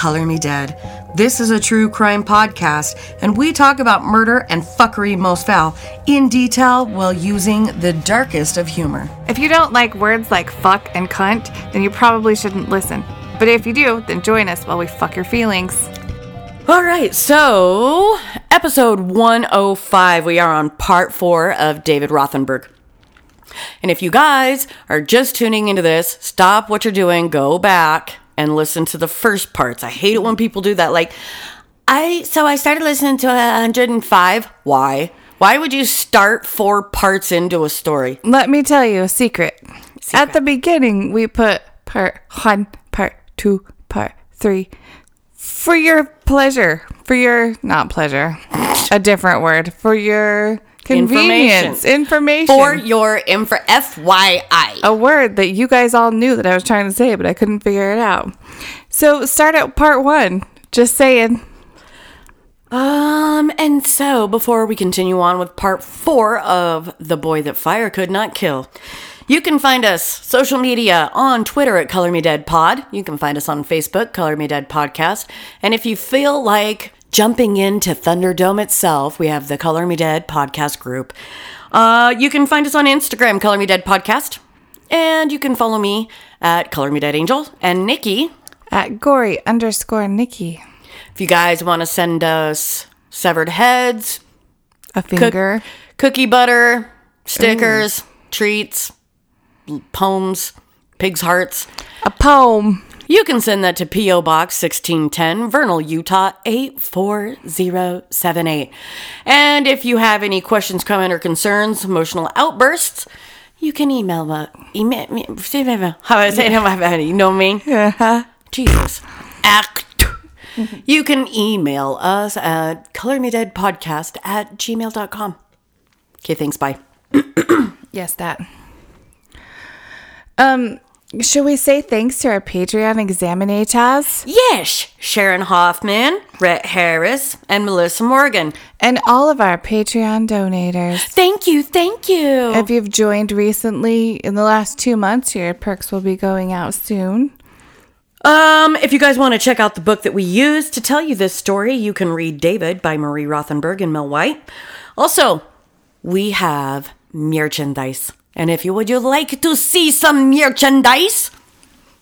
Welcome to Color Me Dead. This is a true crime podcast, and we talk about murder and fuckery most foul in detail while using the darkest of humor. If you don't like words like fuck and cunt, then you probably shouldn't listen. But if you do, then join us while we fuck your feelings. All right, so episode 105, we are on part four of David Rothenberg. And if you guys are just tuning into this, stop what you're doing, go back and listen to the first parts. I hate it when people do that. Like, I, so I started listening to 105. Why? Why would you start four parts into a story? Let me tell you a secret. At the beginning, we put part one, part two, part three for your pleasure, for your, not pleasure, a different word, for your convenience, information. For your info, FYI. a word that you guys all knew that I was trying to say, but I couldn't figure it out. So start at part one. Just saying. Um, and so before we continue on with part four of The Boy That Fire Could Not Kill, you can find us social media on Twitter at Color Me Dead Pod. You can find us on Facebook, Color Me Dead Podcast. And if you feel like jumping into Thunderdome itself, we have the Color Me Dead Podcast group. Uh, you can find us on Instagram, Color Me Dead Podcast. And you can follow me at Color Me Dead Angel and Nikki At gory underscore Nikki. If you guys want to send us severed heads, A cook- finger. cookie butter, stickers, treats, poems, pig's hearts, A poem. You can send that to P.O. Box 1610, Vernal, Utah 84078. And if you have any questions, comment, or concerns, emotional outbursts, you can email me. Email me. How I say it? You know me? Jesus. Act. You can email us at colormedeadpodcast at gmail.com. Okay, thanks. Bye. Yes, that. Um, should we say thanks to our Patreon examinators Yes, Sharon Hoffman, Rhett Harris, and Melissa Morgan. and all of our Patreon donators? Thank you, thank you. If you've joined recently in the last two months, your perks will be going out soon. Um, if you guys want to check out the book that we used to tell you this story, you can read David by Marie Rothenberg and Mel White. Also, we have merchandise. And if you would you like to see some merchandise,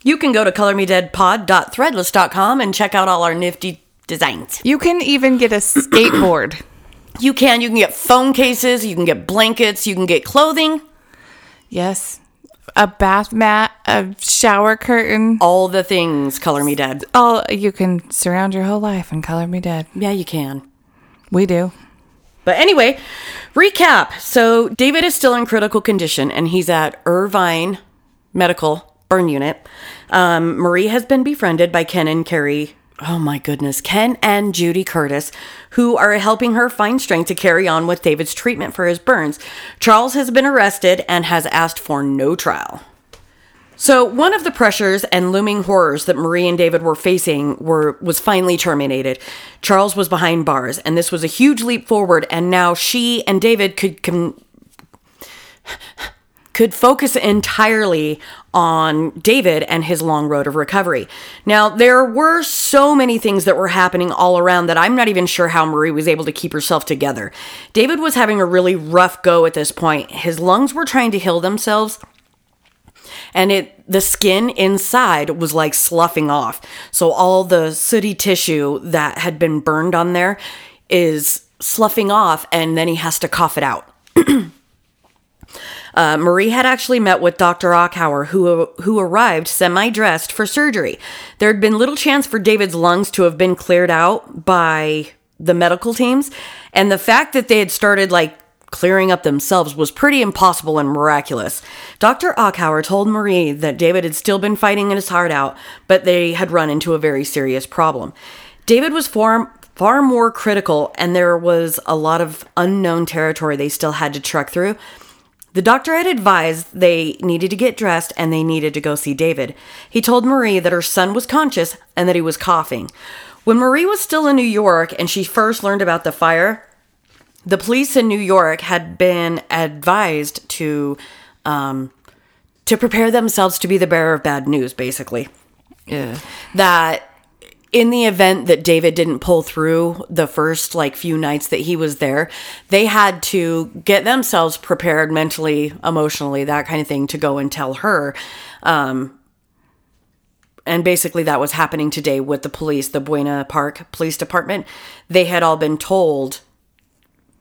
you can go to colormedeadpod.threadless.com and check out all our nifty designs. You can even get a skateboard. You can you can get phone cases, you can get blankets, you can get clothing, yes. A bath mat, a shower curtain. all the things color me dead. All you can surround your whole life and color me dead. Yeah, you can. We do. But anyway, recap. So David is still in critical condition and he's at Irvine Medical Burn Unit. Um, Marie has been befriended by Ken and Carrie. Oh my goodness, Ken and Judy Curtis, who are helping her find strength to carry on with David's treatment for his burns. Charles has been arrested and has asked for no trial. So one of the pressures and looming horrors that Marie and David were facing were was finally terminated. Charles was behind bars, and this was a huge leap forward. And now she and David could com- could focus entirely on David and his long road of recovery. Now, there were so many things that were happening all around that I'm not even sure how Marie was able to keep herself together. David was having a really rough go at this point. His lungs were trying to heal themselves and it the skin inside was like sloughing off. So all the sooty tissue that had been burned on there is sloughing off and then he has to cough it out. Uh, Marie had actually met with Dr. Achauer, who who arrived semi-dressed for surgery. There had been little chance for David's lungs to have been cleared out by the medical teams, and the fact that they had started like clearing up themselves was pretty impossible and miraculous. Dr. Achauer told Marie that David had still been fighting in his heart out, but they had run into a very serious problem. David was far far more critical, and there was a lot of unknown territory they still had to trek through. The doctor had advised they needed to get dressed and they needed to go see David. He told Marie that her son was conscious and that he was coughing. When Marie was still in New York and she first learned about the fire, the police in New York had been advised to um, to prepare themselves to be the bearer of bad news, basically. Yeah. That in the event that David didn't pull through the first like few nights that he was there, they had to get themselves prepared mentally, emotionally, that kind of thing to go and tell her. Um, and basically that was happening today with the police, the Buena Park Police Department. They had all been told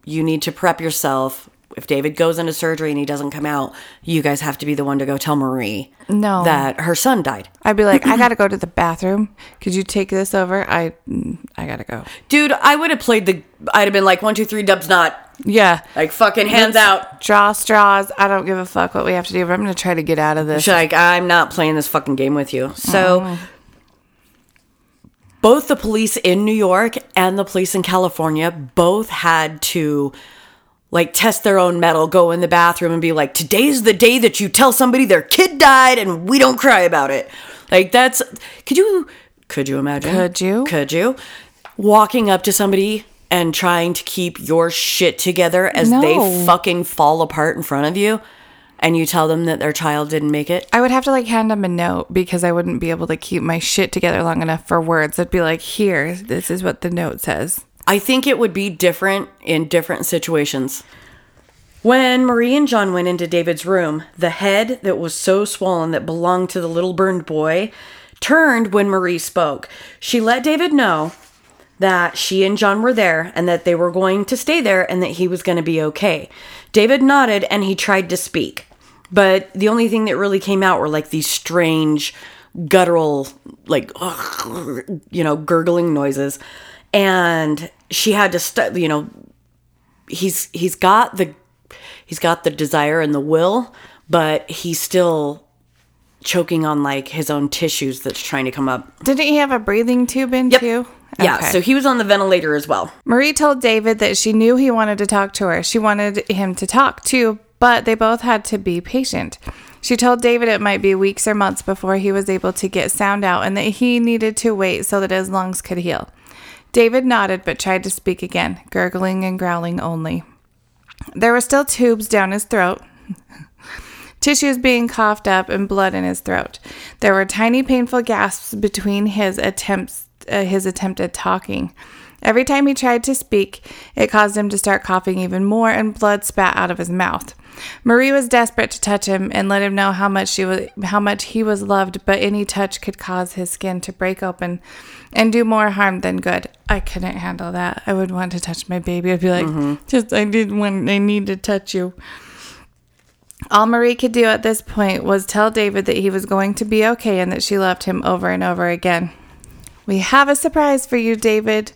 you need to prep yourself. If David goes into surgery and he doesn't come out, you guys have to be the one to go tell Marie No. that her son died. I'd be like, I gotta go to the bathroom. Could you take this over? I, I gotta go. Dude, I would have played the. I'd have been like one, two, three, dubs not. Yeah. Like fucking hands out. Draw straws. I don't give a fuck what we have to do, but I'm gonna try to get out of this. She's like, I'm not playing this fucking game with you. So, oh. Both the police in New York and the police in California both had to like test their own mettle, go in the bathroom and be like, today's the day that you tell somebody their kid died and we don't cry about it. Like, that's. Could you. Could you imagine? Could you? Could you? Walking up to somebody and trying to keep your shit together as No. they fucking fall apart in front of you and you tell them that their child didn't make it? I would have to like hand them a note because I wouldn't be able to keep my shit together long enough for words. I'd be like, here, this is what the note says. I think it would be different in different situations. When Marie and John went into David's room, the head that was so swollen that belonged to the little burned boy turned when Marie spoke. She let David know that she and John were there and that they were going to stay there and that he was going to be okay. David nodded and he tried to speak. But the only thing that really came out were like these strange guttural like you know gurgling noises and she had to st- you know he's he's got the he's got the desire and the will but he's still choking on like his own tissues that's trying to come up Didn't he have a breathing tube in Yep. too? Yeah Okay. so he was on the ventilator as well Marie told David that she knew he wanted to talk to her. She wanted him to talk too, but they both had to be patient. She told David it might be weeks or months before he was able to get sound out and that he needed to wait so that his lungs could heal. David nodded but tried to speak again, gurgling and growling only. There were still tubes down his throat, tissues being coughed up, and blood in his throat. There were tiny, painful gasps between his attempts, uh, his attempt at talking. Every time he tried to speak, it caused him to start coughing even more, and blood spat out of his mouth. Marie was desperate to touch him and let him know how much she was, how much he was loved, but any touch could cause his skin to break open and do more harm than good. I couldn't handle that. I would want to touch my baby. I'd be like, just I did want, I need to touch you. All Marie could do at this point was tell David that he was going to be okay and that she loved him over and over again. We have a surprise for you, David.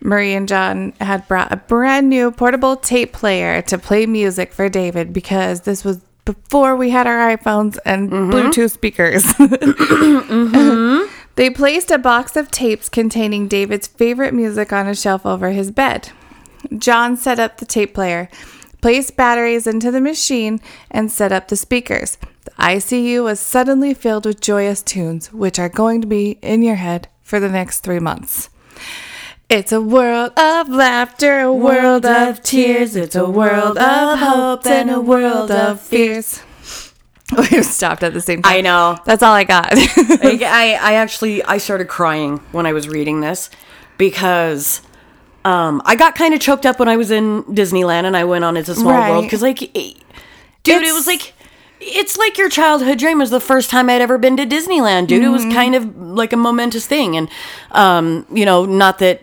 Marie and John had brought a brand new portable tape player to play music for David because this was before we had our iPhones and mm-hmm. Bluetooth speakers. Mm-hmm. They placed a box of tapes containing David's favorite music on a shelf over his bed. John set up the tape player, placed batteries into the machine, and set up the speakers. The ICU was suddenly filled with joyous tunes, which are going to be in your head for the next three months. It's a world of laughter, a world of tears. It's a world of hopes and a world of fears. We stopped at the same time. I know. That's all I got. I, I I actually I started crying when I was reading this because um, I got kind of choked up when I was in Disneyland and I went on It's a Small Right. World because like, dude, it was like. It's like your childhood dream. Was the first time I'd ever been to Disneyland, dude. It was kind of like a momentous thing, and um, you know, not that,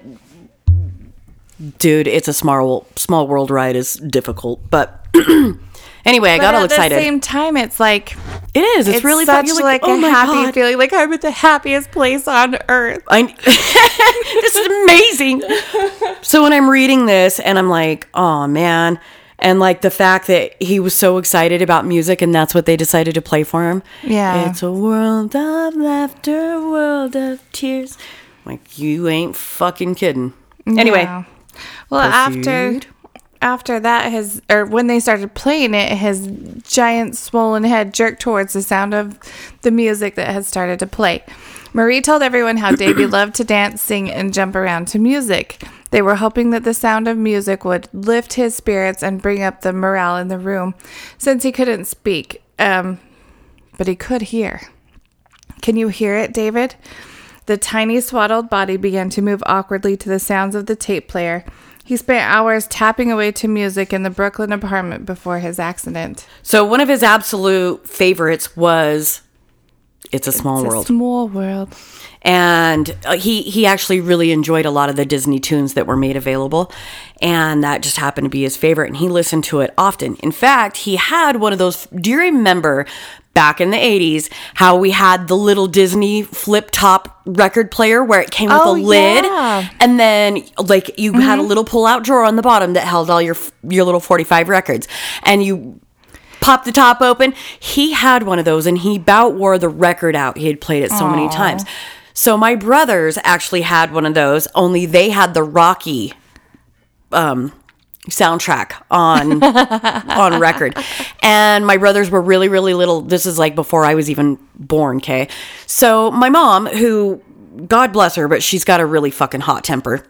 dude. It's a small small world ride is difficult, but anyway, I got But all at excited. the same time, it's like it is. It's, it's really such you're like, oh a happy God. feeling. Like I'm at the happiest place on earth. I this is amazing. so when I'm reading this and I'm like, oh man, and like the fact that he was so excited about music and that's what they decided to play for him. Yeah. It's a world of laughter, world of tears. Like you ain't fucking kidding. Anyway, Yeah. well, after after that, his or when they started playing it, his giant swollen head jerked towards the sound of the music that had started to play. Marie told everyone how Davy loved to dance, sing, and jump around to music. They were hoping that the sound of music would lift his spirits and bring up the morale in the room, since he couldn't speak. Um, but he could hear. Can you hear it, David? The tiny swaddled body began to move awkwardly to the sounds of the tape player. He spent hours tapping away to music in the Brooklyn apartment before his accident. So one of his absolute favorites was "It's a Small It's a World," small world. and uh, he he actually really enjoyed a lot of the Disney tunes that were made available, and that just happened to be his favorite, and he listened to it often. In fact, he had one of those. Do you remember? Back in the 80s, how we had the little Disney flip top record player where it came with Oh, a lid yeah. and then like you had a little pull out drawer on the bottom that held all your your little 45 records and you pop the top open. He had one of those and he bout wore the record out. He had played it so many times. So my brothers actually had one of those only they had the rocky um soundtrack on on record. And my brothers were really really little. This is like before i was even born okay so my mom who god bless her but she's got a really fucking hot temper.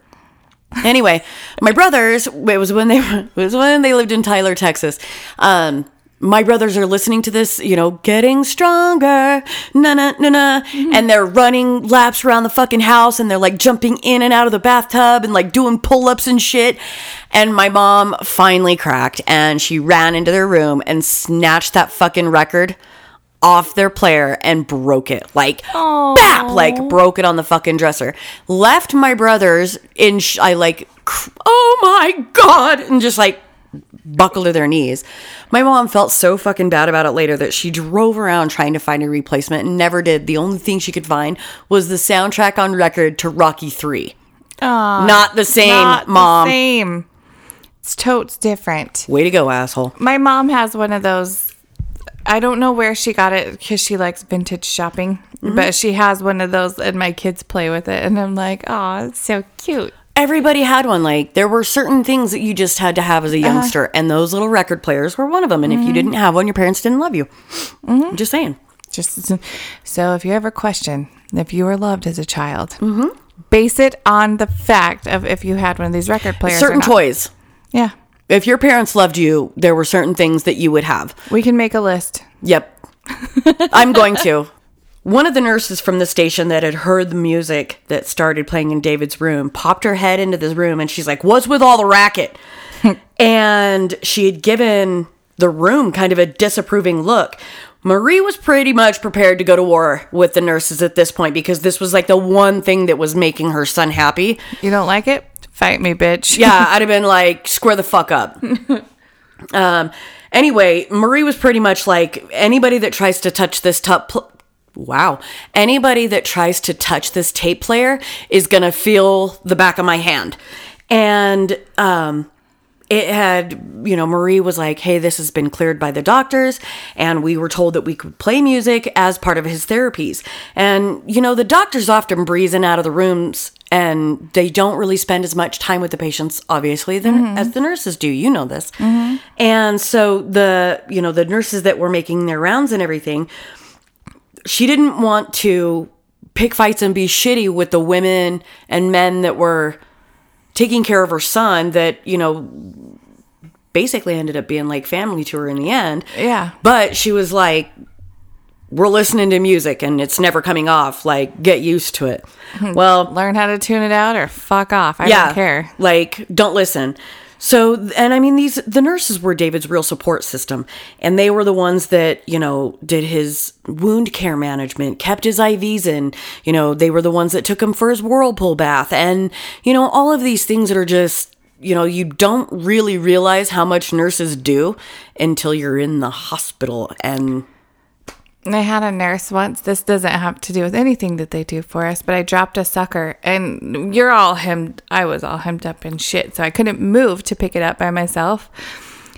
Anyway my brothers it was when they it was when they lived in tyler texas. Um my brothers are listening to this, you know, getting stronger, na na na na, mm-hmm. and they're running laps around the fucking house and they're like jumping in and out of the bathtub and like doing pull ups and shit. And my mom finally cracked and she ran into their room and snatched that fucking record off their player and broke it. Like, bap! Like, broke it on the fucking dresser. Left my brothers in, sh- I like, cr- oh my God, and just like, buckle to their knees. My mom felt so fucking bad about it later that she drove around trying to find a replacement and never did. The only thing she could find was the soundtrack on record to Rocky 3. Not the same, Not mom. the same. It's totes different. Way to go, asshole. My mom has one of those. I don't know where she got it because she likes vintage shopping, Mm-hmm. but she has one of those, and my kids play with it, and I'm like, oh, it's so cute. Everybody had one. Like, there were certain things that you just had to have as a uh-huh. youngster, and those little record players were one of them. And if you mm-hmm. didn't have one, your parents didn't love you. Mm-hmm. Just saying. Just so, if you ever question if you were loved as a child, Mm-hmm. base it on the fact of if you had one of these record players. or certain toys. Yeah, If your parents loved you, there were certain things that you would have. we can make a list. Yep. I'm going to. One of the nurses from the station that had heard the music that started playing in David's room popped her head into the room and she's like, What's with all the racket? and she had given the room kind of a disapproving look. Marie was pretty much prepared to go to war with the nurses at this point because this was like the one thing that was making her son happy. You don't like it? Fight me, bitch. Yeah, I'd have been like, square the fuck up. um, anyway, Marie was pretty much like anybody that tries to touch this top. Wow, anybody that tries to touch this tape player is gonna feel the back of my hand, and um, it had, you know, Marie was like, hey, this has been cleared by the doctors, and we were told that we could play music as part of his therapies. And, you know, the doctors often breeze in out of the rooms and they don't really spend as much time with the patients, obviously, than as the nurses do. You know this. And so the, you know, the nurses that were making their rounds and everything, she didn't want to pick fights and be shitty with the women and men that were taking care of her son that you know basically ended up being like family to her in the end Yeah. but she was like we're listening to music and it's never coming off like get used to it well Learn how to tune it out or fuck off. I yeah don't care. like don't listen so and i mean these the nurses were david's real support system and they were the ones that you know did his wound care management kept his ivs in you know they were the ones that took him for his whirlpool bath and you know all of these things that are just you know you don't really realize how much nurses do until you're in the hospital and I had a nurse once. This doesn't have to do with anything that they do for us, but I dropped a sucker and you're all hemmed. I was all hemmed up in shit, so I couldn't move to pick it up by myself.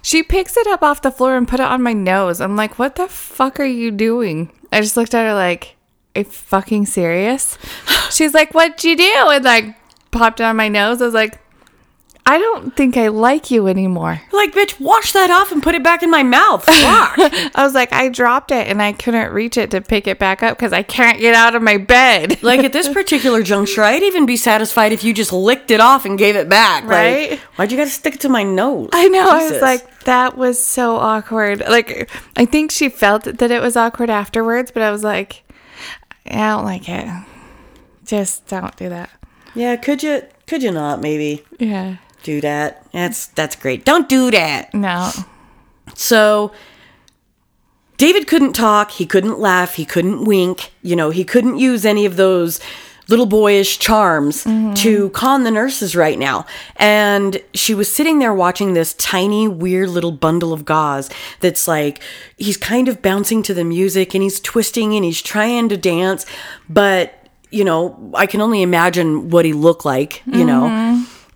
She picks it up off the floor and put it on my nose. I'm like, what the fuck are you doing? I just looked at her like, are you fucking serious? She's like, what'd you do? And like popped it on my nose. I was like, I don't think I like you anymore. like bitch wash that off and put it back in my mouth fuck I was like, I dropped it and I couldn't reach it to pick it back up because I can't get out of my bed. Like at this particular juncture, I'd even be satisfied if you just licked it off and gave it back. Right? Like, why'd you gotta stick it to my nose? I know. I was like, that was so awkward. Like, I think she felt that it was awkward afterwards, but I was like, I don't like it. Just don't do that. Yeah, could you could you not maybe Yeah. Do that? That's that's great. Don't do that. No. So David couldn't talk, he couldn't laugh, he couldn't wink, you know, he couldn't use any of those little boyish charms mm-hmm. to con the nurses right now. And she was sitting there watching this tiny, weird little bundle of gauze that's like, he's kind of bouncing to the music and he's twisting and he's trying to dance. But, you know, I can only imagine what he looked like, you know. Mm-hmm.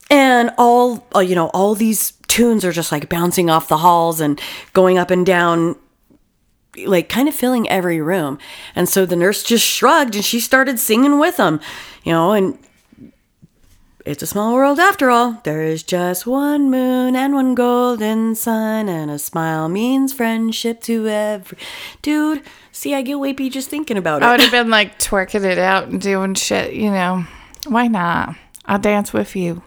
And all, uh, you know, all these tunes are just like bouncing off the halls and going up and down like kind of filling every room. And so the nurse just shrugged and she started singing with them, you know, and it's a small world after all. There is just one moon and one golden sun, and a smile means friendship to every dude. See, I get wapey just thinking about it. I would have been like twerking it out and doing shit, you know. Why not? I'll dance with you.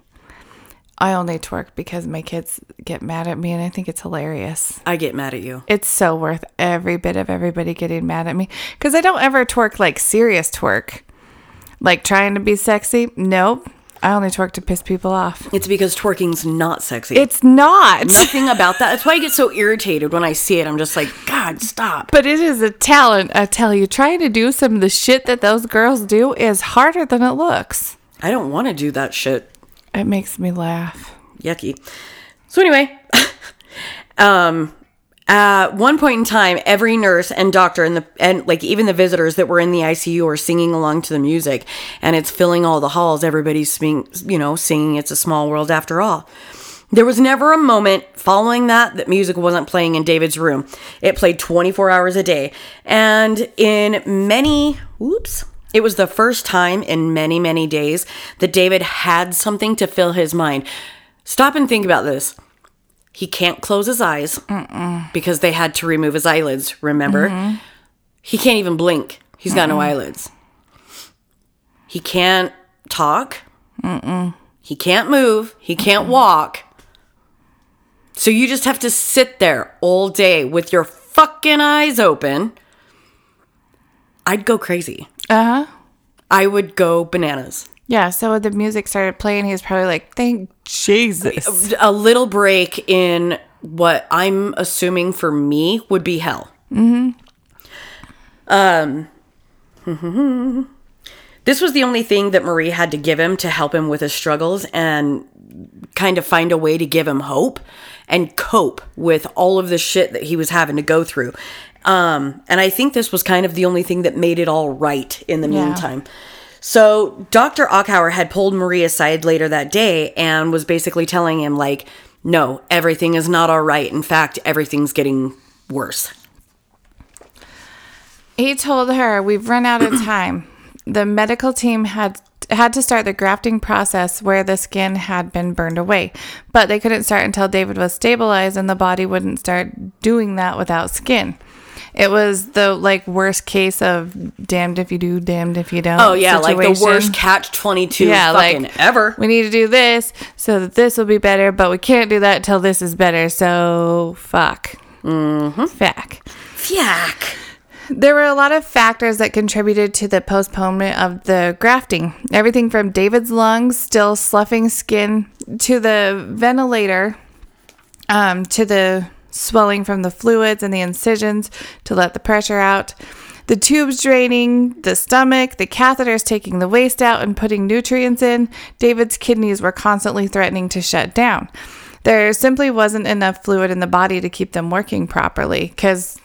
I only twerk because my kids get mad at me and I think it's hilarious. I get mad at you. It's so worth every bit of everybody getting mad at me because I don't ever twerk like serious twerk. Like trying to be sexy. Nope. I only twerk to piss people off. It's because twerking's not sexy. It's not. nothing about that. That's why I get so irritated when I see it. I'm just like, God, stop. But it is a talent, I tell you. Trying to do some of the shit that those girls do is harder than it looks. I don't want to do that shit. It makes me laugh. yucky. So anyway, um, at one point in time, every nurse and doctor and the and like even the visitors that were in the ICU are singing along to the music, and it's filling all the halls. Everybody's sing, you know, singing "It's a Small World" after all. There was never a moment following that that music wasn't playing in David's room. It played 24 hours a day. And in many, whoops, it was the first time in many, many days that David had something to fill his mind. Stop and think about this. He can't close his eyes because they had to remove his eyelids, remember? He can't even blink. He's got no eyelids. He can't talk. He can't move. He can't walk. So you just have to sit there all day with your fucking eyes open. I'd go crazy. Uh huh. I would go bananas. Yeah, so when the music started playing, he was probably like, thank Jesus. A little break in what I'm assuming for me would be hell. Mm-hmm. Um, this was the only thing that Marie had to give him to help him with his struggles and kind of find a way to give him hope and cope with all of the shit that he was having to go through. Um, and I think this was kind of the only thing that made it all right in the Yeah. meantime. So Dr. Achauer had pulled Marie aside later that day and was basically telling him, like, no, everything is not all right. In fact, everything's getting worse. He told her, "We've run out of time. The medical team had had to start the grafting process where the skin had been burned away, but they couldn't start until David was stabilized and the body wouldn't start doing that without skin." It was the like worst case of damned if you do, damned if you don't. Oh, yeah, like the worst catch 22 yeah, fucking like ever. We need to do this so that this will be better, but we can't do that until this is better. So fuck. Mm-hmm. Fuck. Yuck. There were a lot of factors that contributed to the postponement of the grafting. Everything from David's lungs still sloughing skin to the ventilator, um, to the swelling from the fluids and the incisions to let the pressure out. The tubes draining, the stomach, the catheters taking the waste out and putting nutrients in. David's kidneys were constantly threatening to shut down. There simply wasn't enough fluid in the body to keep them working properly because,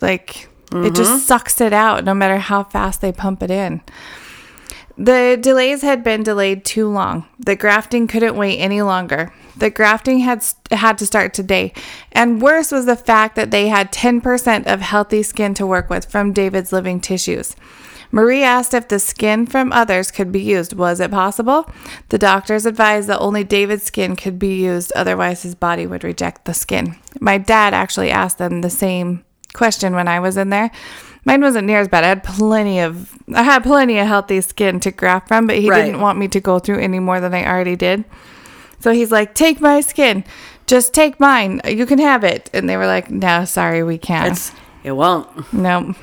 like, it just mm-hmm. sucks it out no matter how fast they pump it in. The delays had been delayed too long. The grafting couldn't wait any longer. The grafting had had to start today. And worse was the fact that they had 10% of healthy skin to work with from David's living tissues. Marie asked if the skin from others could be used. Was it possible? The doctors advised that only David's skin could be used, otherwise, his body would reject the skin. My dad actually asked them the same question when I was in there. Mine wasn't near as bad. I had plenty of I had plenty of healthy skin to graft from, but he Right. didn't want me to go through any more than I already did. So he's like, "Take my skin. Just take mine. You can have it." And they were like, "No, sorry, we can't." It's, it won't. No.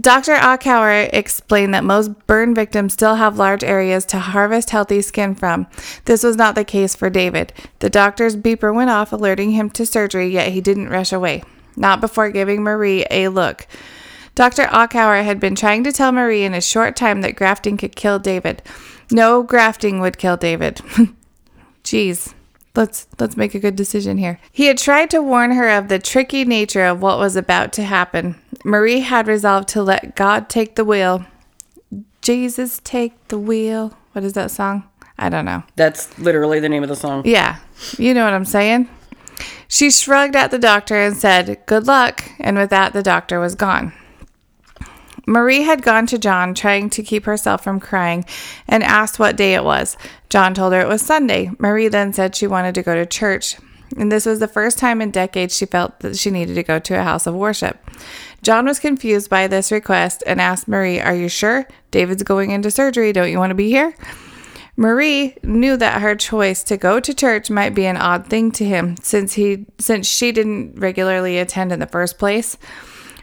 Dr. Achauer explained that most burn victims still have large areas to harvest healthy skin from. This was not the case for David. The doctor's beeper went off, alerting him to surgery, yet he didn't rush away, not before giving Marie a look. Dr. Achauer had been trying to tell Marie in a short time that grafting could kill David. No grafting would kill David. Jeez. Let's let's make a good decision here. He had tried to warn her of the tricky nature of what was about to happen. Marie had resolved to let God take the wheel. Jesus take the wheel. What is that song? I don't know. That's literally the name of the song. Yeah. You know what I'm saying? She shrugged at the doctor and said, "Good luck." And with that, the doctor was gone. Marie had gone to John, trying to keep herself from crying, and asked what day it was. John told her it was Sunday. Marie then said she wanted to go to church, and this was the first time in decades she felt that she needed to go to a house of worship. John was confused by this request and asked Marie, Are you sure? David's going into surgery. Don't you want to be here? Marie knew that her choice to go to church might be an odd thing to him since he since she didn't regularly attend in the first place.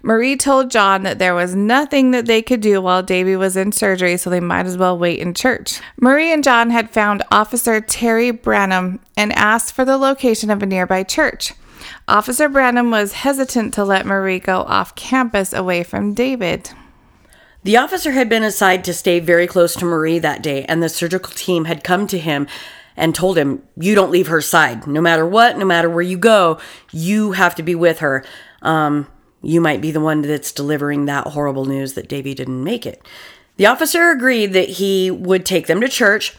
Marie told John that there was nothing that they could do while Davy was in surgery, so they might as well wait in church. Marie and John had found Officer Terry Branham and asked for the location of a nearby church. Officer Branham was hesitant to let Marie go off campus away from David. The officer had been assigned to stay very close to Marie that day, and the surgical team had come to him and told him, You don't leave her side. No matter what, no matter where you go, you have to be with her. Um, you might be the one that's delivering that horrible news that Davy didn't make it. The officer agreed that he would take them to church.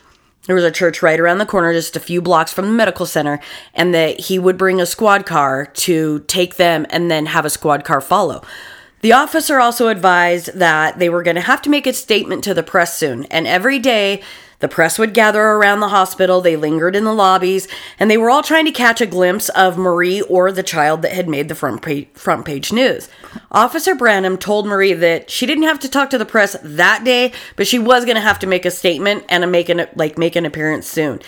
There was a church right around the corner, just a few blocks from the medical center, and that he would bring a squad car to take them and then have a squad car follow. The officer also advised that they were going to have to make a statement to the press soon, and every day the press would gather around the hospital, they lingered in the lobbies, and they were all trying to catch a glimpse of Marie or the child that had made the front page, front page news. Officer Branham told Marie that she didn't have to talk to the press that day, but she was going to have to make a statement and a make an like make an appearance soon.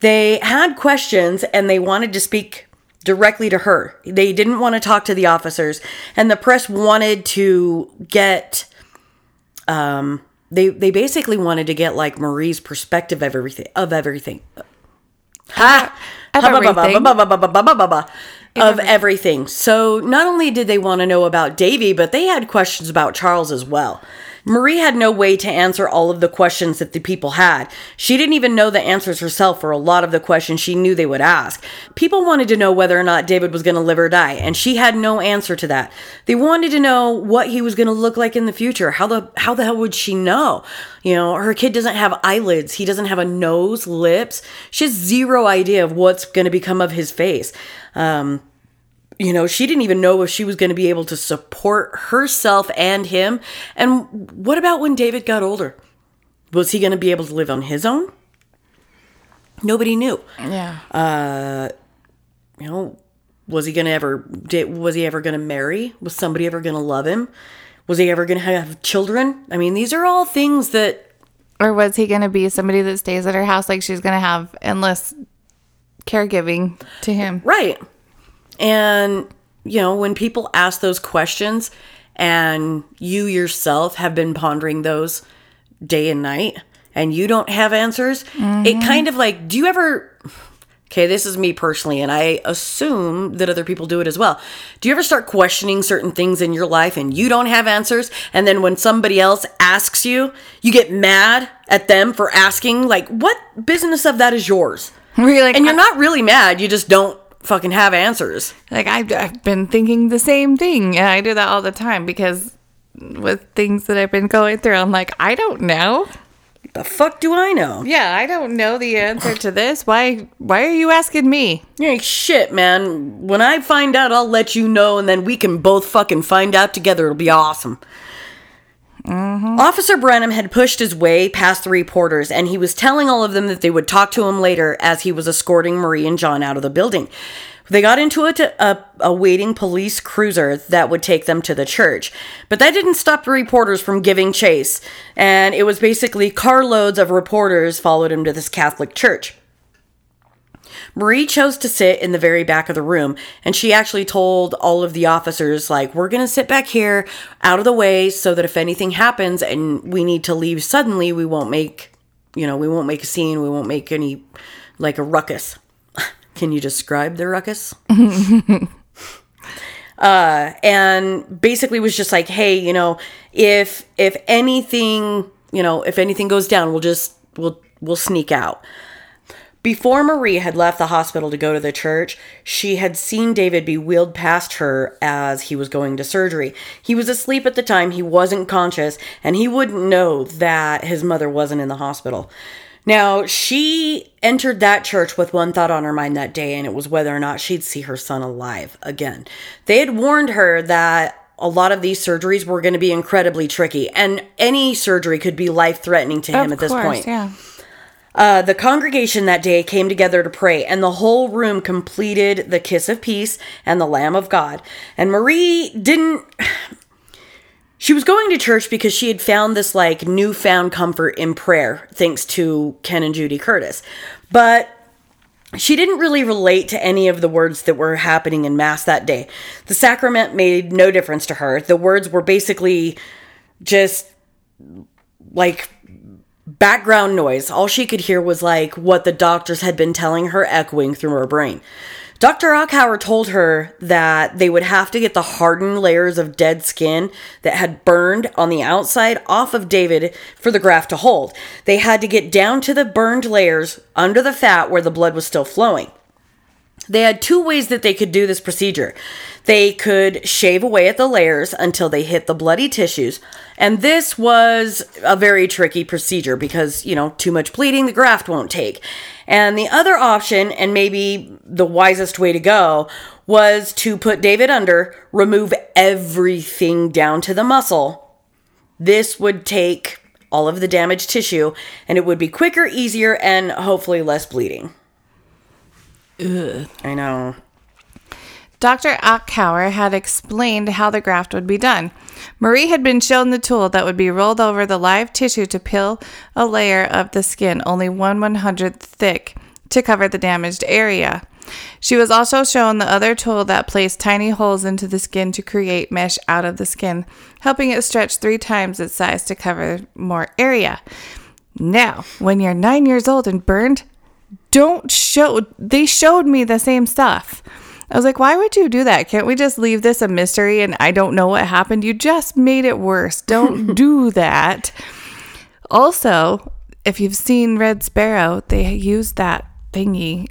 They had questions and they wanted to speak directly to her. They didn't want to talk to the officers, and the press wanted to get um they they basically wanted to get like Marie's perspective of everything of everything. Ha! Of everything. Of everything. So not only did they want to know about Davy, but they had questions about Charles as well. Marie had no way to answer all of the questions that the people had. She didn't even know the answers herself for a lot of the questions she knew they would ask. People wanted to know whether or not David was going to live or die, and she had no answer to that. They wanted to know what he was going to look like in the future. How the how the hell would she know? You know, her kid doesn't have eyelids. He doesn't have a nose, lips. She has zero idea of what's going to become of his face. Um, you know, she didn't even know if she was going to be able to support herself and him. And what about when David got older? Was he going to be able to live on his own? Nobody knew. Yeah. Uh, you know, was he going to ever did, was he ever going to marry? Was somebody ever going to love him? Was he ever going to have children? I mean, these are all things that or was he going to be somebody that stays at her house like she's going to have endless caregiving to him? Right. And, you know, when people ask those questions and you yourself have been pondering those day and night and you don't have answers, it mm-hmm. kind of like, do you ever. Okay, this is me personally, and I assume that other people do it as well. Do you ever start questioning certain things in your life and you don't have answers? And then when somebody else asks you, you get mad at them for asking, like, what business of that is yours? You like, And you're not really mad, you just don't fucking have answers. Like I've, I've been thinking the same thing, and I do that all the time because with things that I've been going through, I'm like, I don't know. The fuck do I know? Yeah, I don't know the answer to this. Why? Why are you asking me? Hey, shit, man. When I find out, I'll let you know, and then we can both fucking find out together. It'll be awesome. Mm-hmm. Officer Branham had pushed his way past the reporters, and he was telling all of them that they would talk to him later as he was escorting Marie and John out of the building. They got into a waiting police cruiser that would take them to the church. But that didn't stop the reporters from giving chase, and it was basically carloads of reporters followed him to this Catholic church. Marie chose to sit in the very back of the room, and she actually told all of the officers, like, we're going to sit back here out of the way so that if anything happens and we need to leave suddenly, we won't make, you know, we won't make a scene, we won't make any, like, a ruckus. Can you describe the ruckus? uh, and basically was just like, hey, you know, if if anything, you know, if anything goes down, we'll just we'll we'll sneak out. Before Marie had left the hospital to go to the church, she had seen David be wheeled past her as he was going to surgery. He was asleep at the time, he wasn't conscious, and he wouldn't know that his mother wasn't in the hospital. Now, she entered that church with one thought on her mind that day, and it was whether or not she'd see her son alive again. They had warned her that a lot of these surgeries were going to be incredibly tricky, and any surgery could be life threatening to him Of at this course, point. yeah. Uh, the congregation that day came together to pray, and the whole room completed the kiss of peace and the Lamb of God. And Marie didn't. She was going to church because she had found this like newfound comfort in prayer, thanks to Ken and Judy Curtis. But she didn't really relate to any of the words that were happening in Mass that day. The sacrament made no difference to her. The words were basically just like background noise. All she could hear was like what the doctors had been telling her echoing through her brain. Dr. Achauer told her that they would have to get the hardened layers of dead skin that had burned on the outside off of David for the graft to hold. They had to get down to the burned layers under the fat where the blood was still flowing. They had two ways that they could do this procedure. They could shave away at the layers until they hit the bloody tissues, and this was a very tricky procedure because, you know, too much bleeding the graft won't take. And the other option, and maybe the wisest way to go, was to put David under, remove everything down to the muscle. This would take all of the damaged tissue, and it would be quicker, easier, and hopefully less bleeding. I know. Dr. Achauer had explained how the graft would be done. Marie had been shown the tool that would be rolled over the live tissue to peel a layer of the skin only one one hundredth thick to cover the damaged area. She was also shown the other tool that placed tiny holes into the skin to create mesh out of the skin, helping it stretch three times its size to cover more area. Now, when you're nine years old and burned, don't show. They showed me the same stuff. I was like, why would you do that? Can't we just leave this a mystery and I don't know what happened? You just made it worse. Don't do that. Also, if you've seen Red Sparrow, they use that thingy,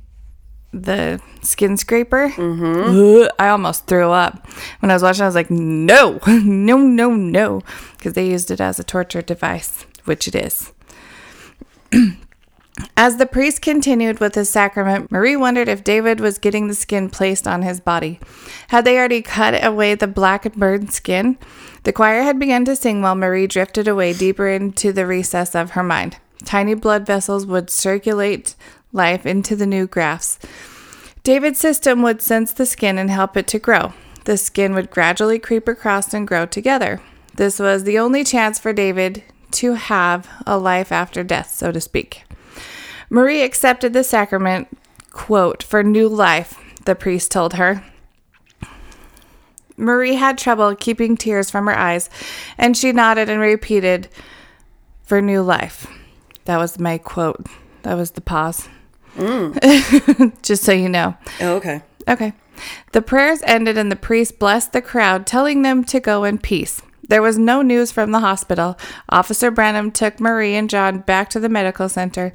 the skin scraper. Mm-hmm. I almost threw up. When I was watching, I was like, no, no, no, no. Because they used it as a torture device, which it is. As the priest continued with his sacrament, Marie wondered if David was getting the skin placed on his body. Had they already cut away the black and burned skin? The choir had begun to sing while Marie drifted away deeper into the recess of her mind. Tiny blood vessels would circulate life into the new grafts. David's system would sense the skin and help it to grow. The skin would gradually creep across and grow together. This was the only chance for David to have a life after death, so to speak. Marie accepted the sacrament, quote, for new life, the priest told her. Marie had trouble keeping tears from her eyes, and she nodded and repeated, for new life. That was my quote. That was the pause. Mm. Just so you know. Oh, okay. Okay. The prayers ended and the priest blessed the crowd, telling them to go in peace. There was no news from the hospital. Officer Branham took Marie and John back to the medical center.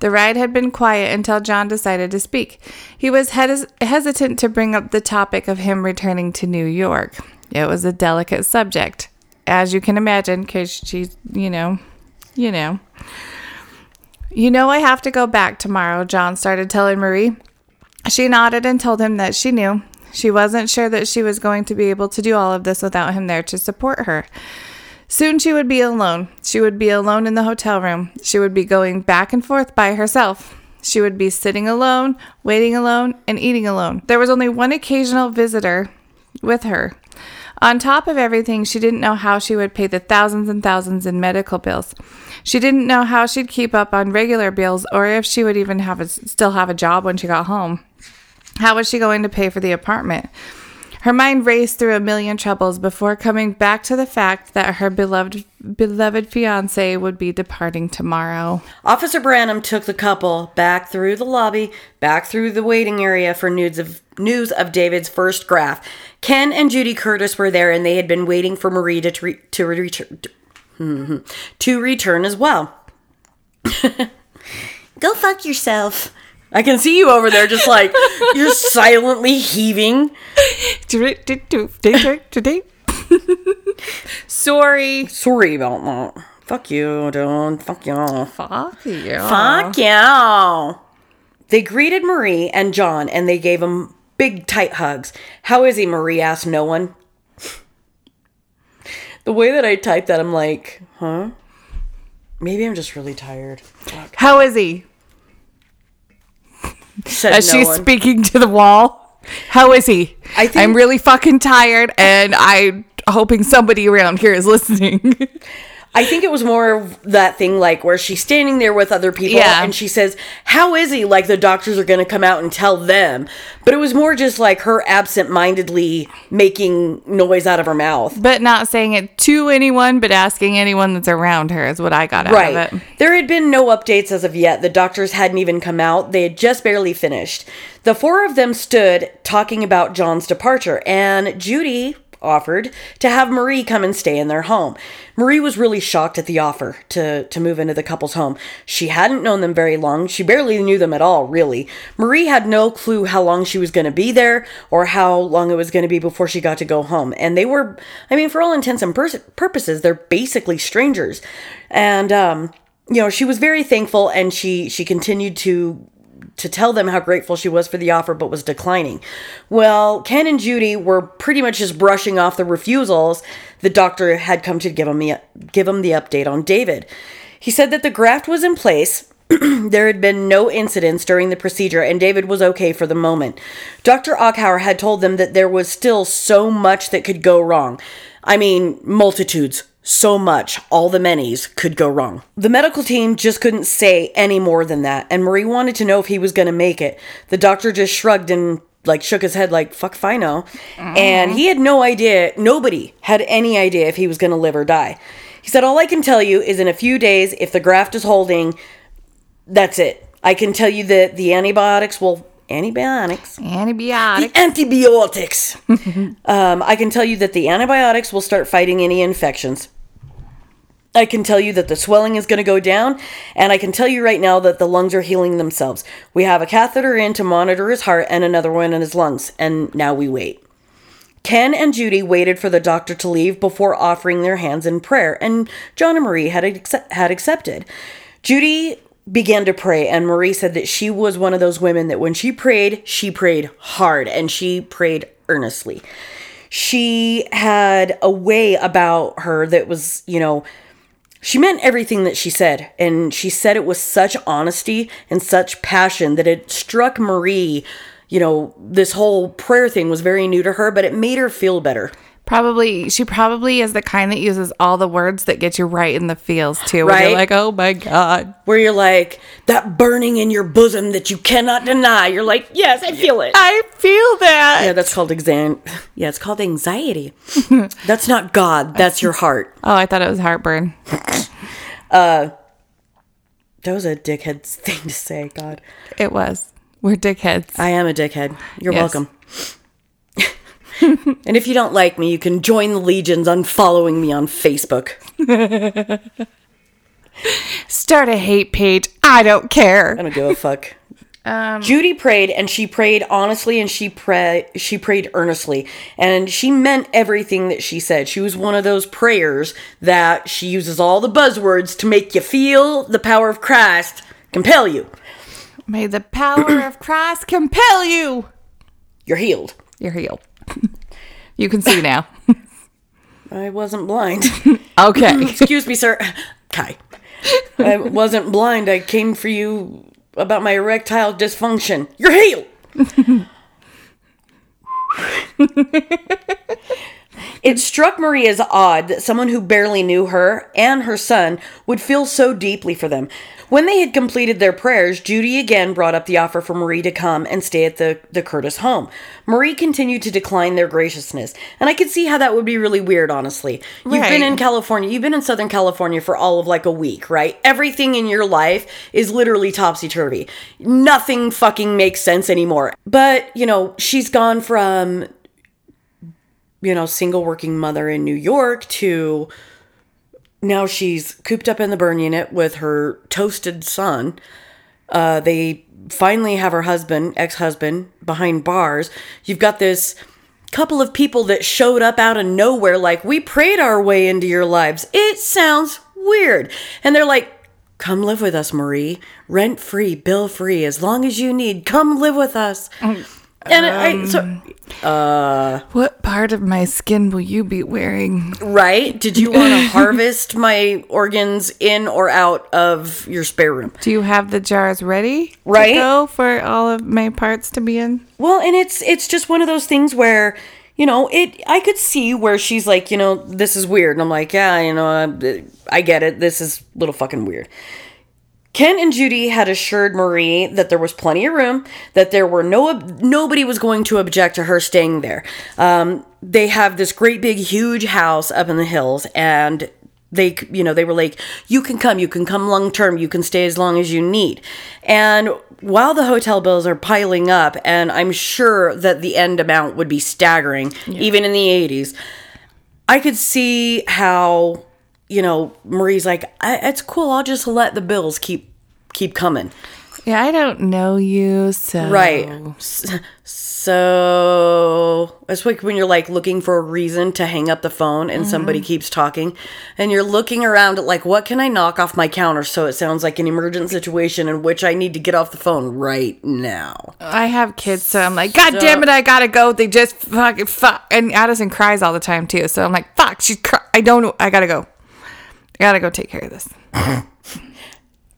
The ride had been quiet until John decided to speak. He was hes- hesitant to bring up the topic of him returning to New York. It was a delicate subject, as you can imagine, because she's, you know, you know. You know, I have to go back tomorrow, John started telling Marie. She nodded and told him that she knew. She wasn't sure that she was going to be able to do all of this without him there to support her. Soon she would be alone. She would be alone in the hotel room. She would be going back and forth by herself. She would be sitting alone, waiting alone, and eating alone. There was only one occasional visitor with her. On top of everything, she didn't know how she would pay the thousands and thousands in medical bills. She didn't know how she'd keep up on regular bills or if she would even have a, still have a job when she got home. How was she going to pay for the apartment? Her mind raced through a million troubles before coming back to the fact that her beloved beloved fiance would be departing tomorrow. Officer Branham took the couple back through the lobby, back through the waiting area for news of news of David's first graft. Ken and Judy Curtis were there, and they had been waiting for Marie to re- to return hmm, hmm, to return as well. Go fuck yourself. I can see you over there, just like you're silently heaving. Sorry. Sorry about that. Fuck you, dude. Fuck you. Fuck you. Fuck you. They greeted Marie and John and they gave him big, tight hugs. How is he? Marie asked no one. the way that I typed that, I'm like, huh? Maybe I'm just really tired. Fuck. How is he? Said As no she's one. speaking to the wall. How is he? I think- I'm really fucking tired and I'm hoping somebody around here is listening. I think it was more of that thing like where she's standing there with other people Yeah. and she says, How is he? Like the doctors are going to come out and tell them. But it was more just like her absent mindedly making noise out of her mouth. but not saying it to anyone, but asking anyone that's around her is what I got out Right. of it. There had been no updates as of yet. The doctors hadn't even come out. They had just barely finished. The four of them stood talking about John's departure, and Judy offered to have Marie come and stay in their home. Marie was really shocked at the offer to, to move into the couple's home. She hadn't known them very long. She barely knew them at all, really. Marie had no clue how long she was going to be there or how long it was going to be before she got to go home. And they were, I mean, for all intents and pers- purposes, they're basically strangers. And, um, you know, she was very thankful and she, she continued to to tell them how grateful she was for the offer but was declining. Well, Ken and Judy were pretty much just brushing off the refusals. The doctor had come to give him the, give him the update on David. He said that the graft was in place. there had been no incidents during the procedure and David was okay for the moment. Dr. Achauer had told them that there was still so much that could go wrong. I mean, multitudes, so much, all the many's could go wrong. The medical team just couldn't say any more than that, and Marie wanted to know if he was going to make it. The doctor just shrugged and like shook his head like fuck if I know. And he had no idea, nobody had any idea if he was going to live or die. He said all I can tell you is in a few days if the graft is holding, that's it. I can tell you that the antibiotics will antibiotics Antibiotic. antibiotics. um, I can tell you that the antibiotics will start fighting any infections. I can tell you that the swelling is going to go down, and I can tell you right now that the lungs are healing themselves. We have a catheter in to monitor his heart and another one in his lungs, and now we wait. Ken and Judy waited for the doctor to leave before offering their hands in prayer, and John and Marie had, had accepted. Judy began to pray, and Marie said that she was one of those women that when she prayed, she prayed hard and she prayed earnestly. She had a way about her that was, you know, she meant everything that she said, and she said it with such honesty and such passion that it struck Marie. You know, this whole prayer thing was very new to her, but it made her feel better. Probably, she probably is the kind that uses all the words that get you right in the feels too. Where Right. you're like, oh my God. Where you're like, that burning in your bosom that you cannot deny. You're like, yes, I feel it. I feel that. Yeah, that's called exam. Yeah, it's called anxiety. that's not God. That's your heart. Oh, I thought it was heartburn. uh, That was a dickhead thing to say. God, It was. We're dickheads. I am a dickhead. You're Yes. welcome. And if you don't like me, you can join the legions on following me on Facebook. Start a hate page. I don't care. I don't give a fuck. Um, Judy prayed and she prayed honestly and she pray she prayed earnestly and she meant everything that she said. She was one of those prayers that she uses all the buzzwords to make you feel the power of Christ compel you. May the power of Christ compel you. You're healed. You're healed. you can see now. I wasn't blind. Okay. Excuse me, sir. Kai. I wasn't blind. I came for you about my erectile dysfunction. You're healed. It struck Marie as odd that someone who barely knew her and her son would feel so deeply for them. When they had completed their prayers, Judy again brought up the offer for Marie to come and stay at the, the Curtis home. Marie continued to decline their graciousness, and I could see how that would be really weird, honestly. You've been in California, you've been in Southern California for all of like a week, right? Everything in your life is literally topsy turvy. Nothing fucking makes sense anymore. But, you know, she's gone from you know, single working mother in New York to now she's cooped up in the burn unit with her toasted son. Uh, they finally have her husband, ex husband, behind bars. You've got this couple of people that showed up out of nowhere, like, we prayed our way into your lives. It sounds weird. And they're like, come live with us, Marie. Rent free, bill free, as long as you need. Come live with us. And I, so uh, What part of my skin will you be wearing? Right? Did you want to harvest my organs in or out of your spare room? Do you have the jars ready? Right. Go for all of my parts to be in? Well, and it's it's just one of those things where you know it. I could see where she's like, you know, this is weird, and I'm like, yeah, you know, I, I get it. This is a little fucking weird. Ken and Judy had assured Marie that there was plenty of room, that there were no nobody was going to object to her staying there. Um, they have this great big huge house up in the hills, and they you know they were like, you can come, you can come long term, you can stay as long as you need. And while the hotel bills are piling up, and I'm sure that the end amount would be staggering, even in the 80s. I could see how, you know, Marie's like, I, it's cool. I'll just let the bills keep keep coming. Yeah, I don't know you, so Right. So it's like when you're like looking for a reason to hang up the phone and somebody mm-hmm. keeps talking, and you're looking around at like, what can I knock off my counter so it sounds like an emergent situation in which I need to get off the phone right now. I have kids, so I'm like, God damn it, I gotta go. They just fucking fuck. And Addison cries all the time too, so I'm like, fuck, she's cry- I don't. I gotta go. I gotta go take care of this.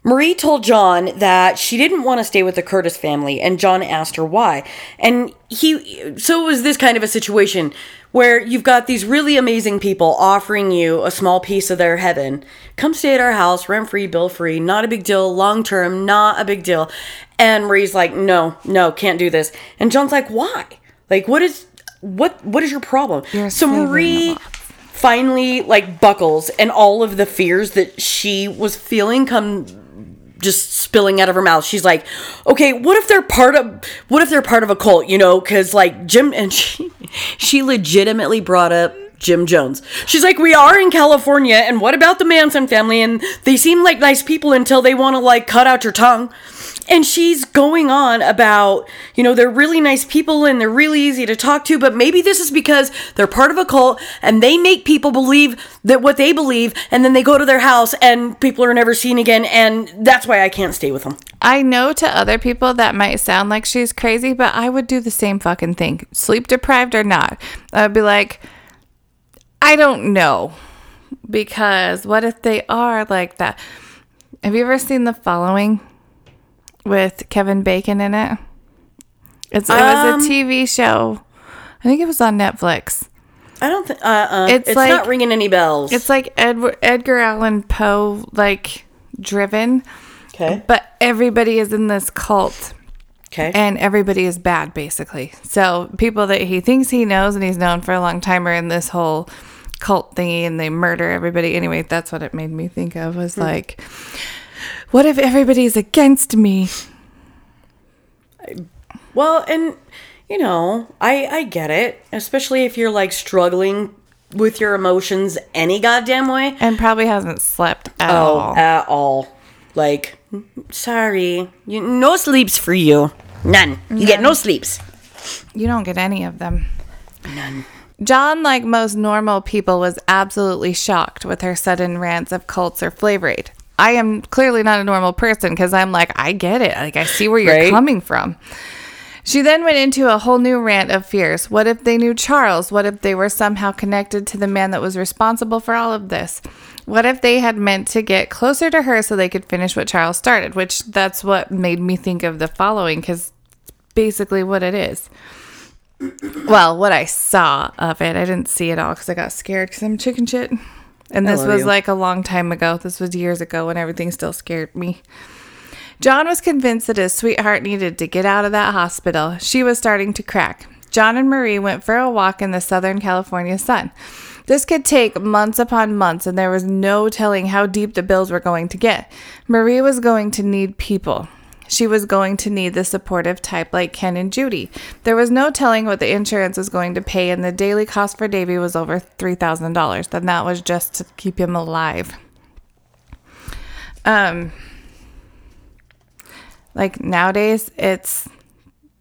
Marie told John that she didn't want to stay with the Curtis family, and John asked her why. And he, so it was this kind of a situation where you've got these really amazing people offering you a small piece of their heaven. Come stay at our house, rent free, bill free, not a big deal, long term, not a big deal. And Marie's like, no, no, can't do this. And John's like, why? Like, what is, what, what is your problem? You're so slave in a Marie. Finally like buckles and all of the fears that she was feeling come just spilling out of her mouth. She's like, "Okay, what if they're part of what if they're part of a cult, you know, cuz like Jim and she she legitimately brought up Jim Jones. She's like, "We are in California and what about the Manson family and they seem like nice people until they want to like cut out your tongue." And she's going on about, you know, they're really nice people and they're really easy to talk to, but maybe this is because they're part of a cult and they make people believe that what they believe, and then they go to their house and people are never seen again, and that's why I can't stay with them. I know to other people that might sound like she's crazy, but I would do the same fucking thing, sleep deprived or not. I'd be like, I don't know. Because what if they are like that? Have you ever seen The Following with Kevin Bacon in it? It's, it was a TV show. I think it was on Netflix. I don't think, uh, uh, It's it's, like- not ringing any bells. It's like Edward, Edgar Allan Poe, like driven, okay. but everybody is in this cult. Okay. and everybody is bad basically. So people that he thinks he knows and he's known for a long time are in this whole cult thingy and they murder everybody. Anyway, that's what it made me think of was like what if everybody's against me? Well, and you know, I I get it, especially if you're like struggling with your emotions any goddamn way. And probably hasn't slept at Oh, all. at all. Like, sorry, you, no sleeps for you. None. You get no sleeps. You don't get any of them. None. John, like most normal people, was absolutely shocked with her sudden rants of cults or flavor aid. I am clearly not a normal person because I'm like, I get it. Like, I see where you're Right. coming from. She then went into a whole new rant of fears. What if they knew Charles? What if they were somehow connected to the man that was responsible for all of this? What if they had meant to get closer to her so they could finish what Charles started? Which that's what made me think of the following because basically what it is. Well, what I saw of it, I didn't see it all because I got scared because I'm chicken shit. And this was you. like a long time ago. This was years ago when everything still scared me. John was convinced that his sweetheart needed to get out of that hospital. She was starting to crack. John and Marie went for a walk in the Southern California sun. This could take months upon months, and there was no telling how deep the bills were going to get. Marie was going to need people. She was going to need the supportive type like Ken and Judy. There was no telling what the insurance was going to pay, and the daily cost for Davy was over $3,000. Then that was just to keep him alive. Um, like nowadays, it's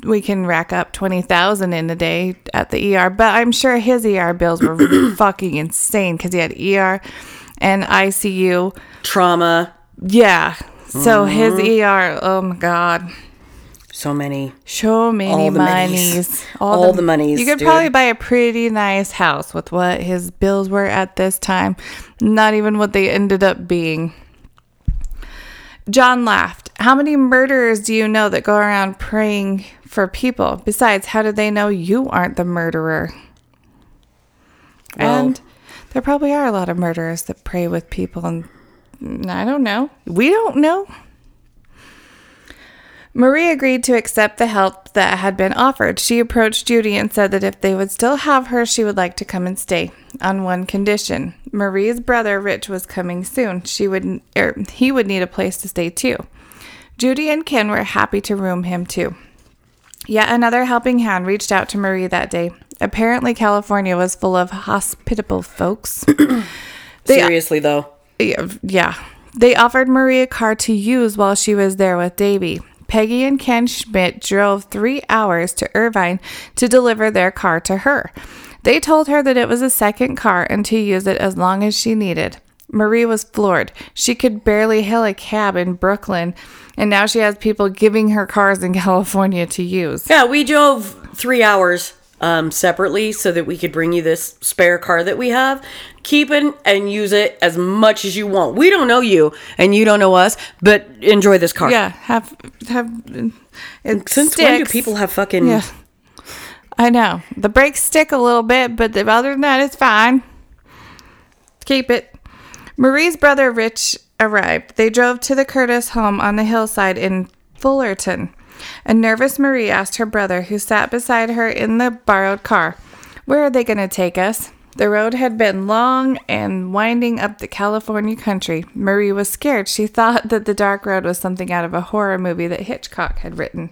we can rack up 20,000 in a day at the ER, but I'm sure his ER bills were fucking insane because he had ER and ICU. Trauma. Yeah. So his ER, oh my God. So many. So many All the monies. monies. All the monies, You could dude. probably buy a pretty nice house with what his bills were at this time. Not even what they ended up being. John laughed. How many murderers do you know that go around praying for people? Besides, how do they know you aren't the murderer? Well- and there probably are a lot of murderers that pray with people, and I don't know. We don't know. Marie agreed to accept the help that had been offered. She approached Judy and said that if they would still have her, she would like to come and stay on one condition. Marie's brother Rich was coming soon. She would er, he would need a place to stay too. Judy and Ken were happy to room him too. Yet another helping hand reached out to Marie that day. Apparently, California was full of hospitable folks. Seriously though. Yeah. They offered Marie a car to use while she was there with Davy. Peggy and Ken Schmidt drove three hours to Irvine to deliver their car to her. They told her that it was a second car and to use it as long as she needed. Marie was floored. She could barely hail a cab in Brooklyn, and now she has people giving her cars in California to use. Yeah, we drove three hours um, separately so that we could bring you this spare car that we have. Keep it and use it as much as you want. We don't know you, and you don't know us, but enjoy this car. Yeah, have have. It Since when do people have fucking? Yeah. I know. The brakes stick a little bit, but the- other than that, it's fine. Keep it. Marie's brother Rich arrived. They drove to the Curtis home on the hillside in Fullerton. A nervous Marie asked her brother, who sat beside her in the borrowed car, Where are they going to take us? The road had been long and winding up the California country. Marie was scared. She thought that the dark road was something out of a horror movie that Hitchcock had written.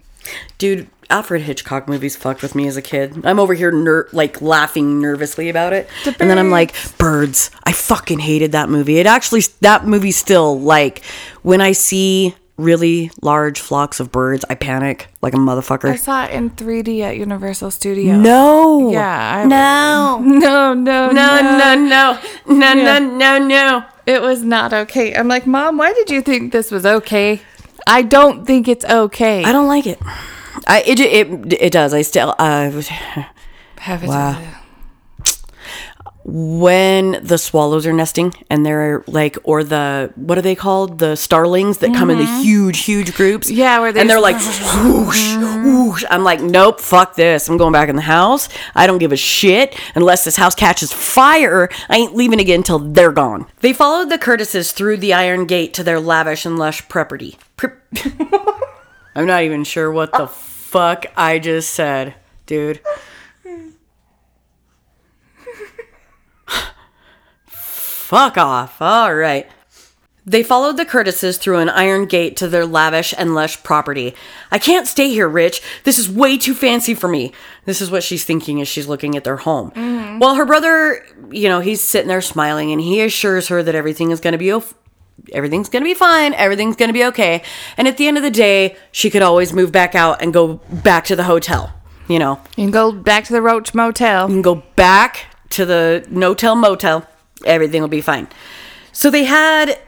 Dude, Alfred Hitchcock movies fucked with me as a kid. I'm over here ner- like laughing nervously about it. And then I'm like, birds. I fucking hated that movie. It actually, that movie still, like, when I see really large flocks of birds, I panic like a motherfucker. I saw it in 3D at Universal Studios. No. Yeah. I, No. No, no, No, no, no. No, no, no, no. It was not okay. I'm like, Mom, why did you think this was okay? I don't think it's okay. I don't like it. I it it it does. I still uh Have it. Wow. When the swallows are nesting and they're like or the what are they called? The starlings that come in the mm-hmm. huge huge groups. Yeah, where they and they're like whoosh, whoosh. i'm like nope fuck this. I'm going back in the house. I don't give a shit unless this house catches fire. I ain't leaving again until they're gone. They followed the curtises through the iron gate to their lavish and lush property. Pre- i'm not even sure what the fuck i just said dude Fuck off. All right. They followed the Curtises through an iron gate to their lavish and lush property. I can't stay here, Rich. This is way too fancy for me. This is what she's thinking as she's looking at their home. Mm-hmm. Well, her brother, you know, he's sitting there smiling and he assures her that everything is going to be o- everything's going to be fine, everything's going to be okay. And at the end of the day, she could always move back out and go back to the hotel, you know. You can go back to the Roach Motel. You can go back to the no-tell motel. Everything will be fine. So they had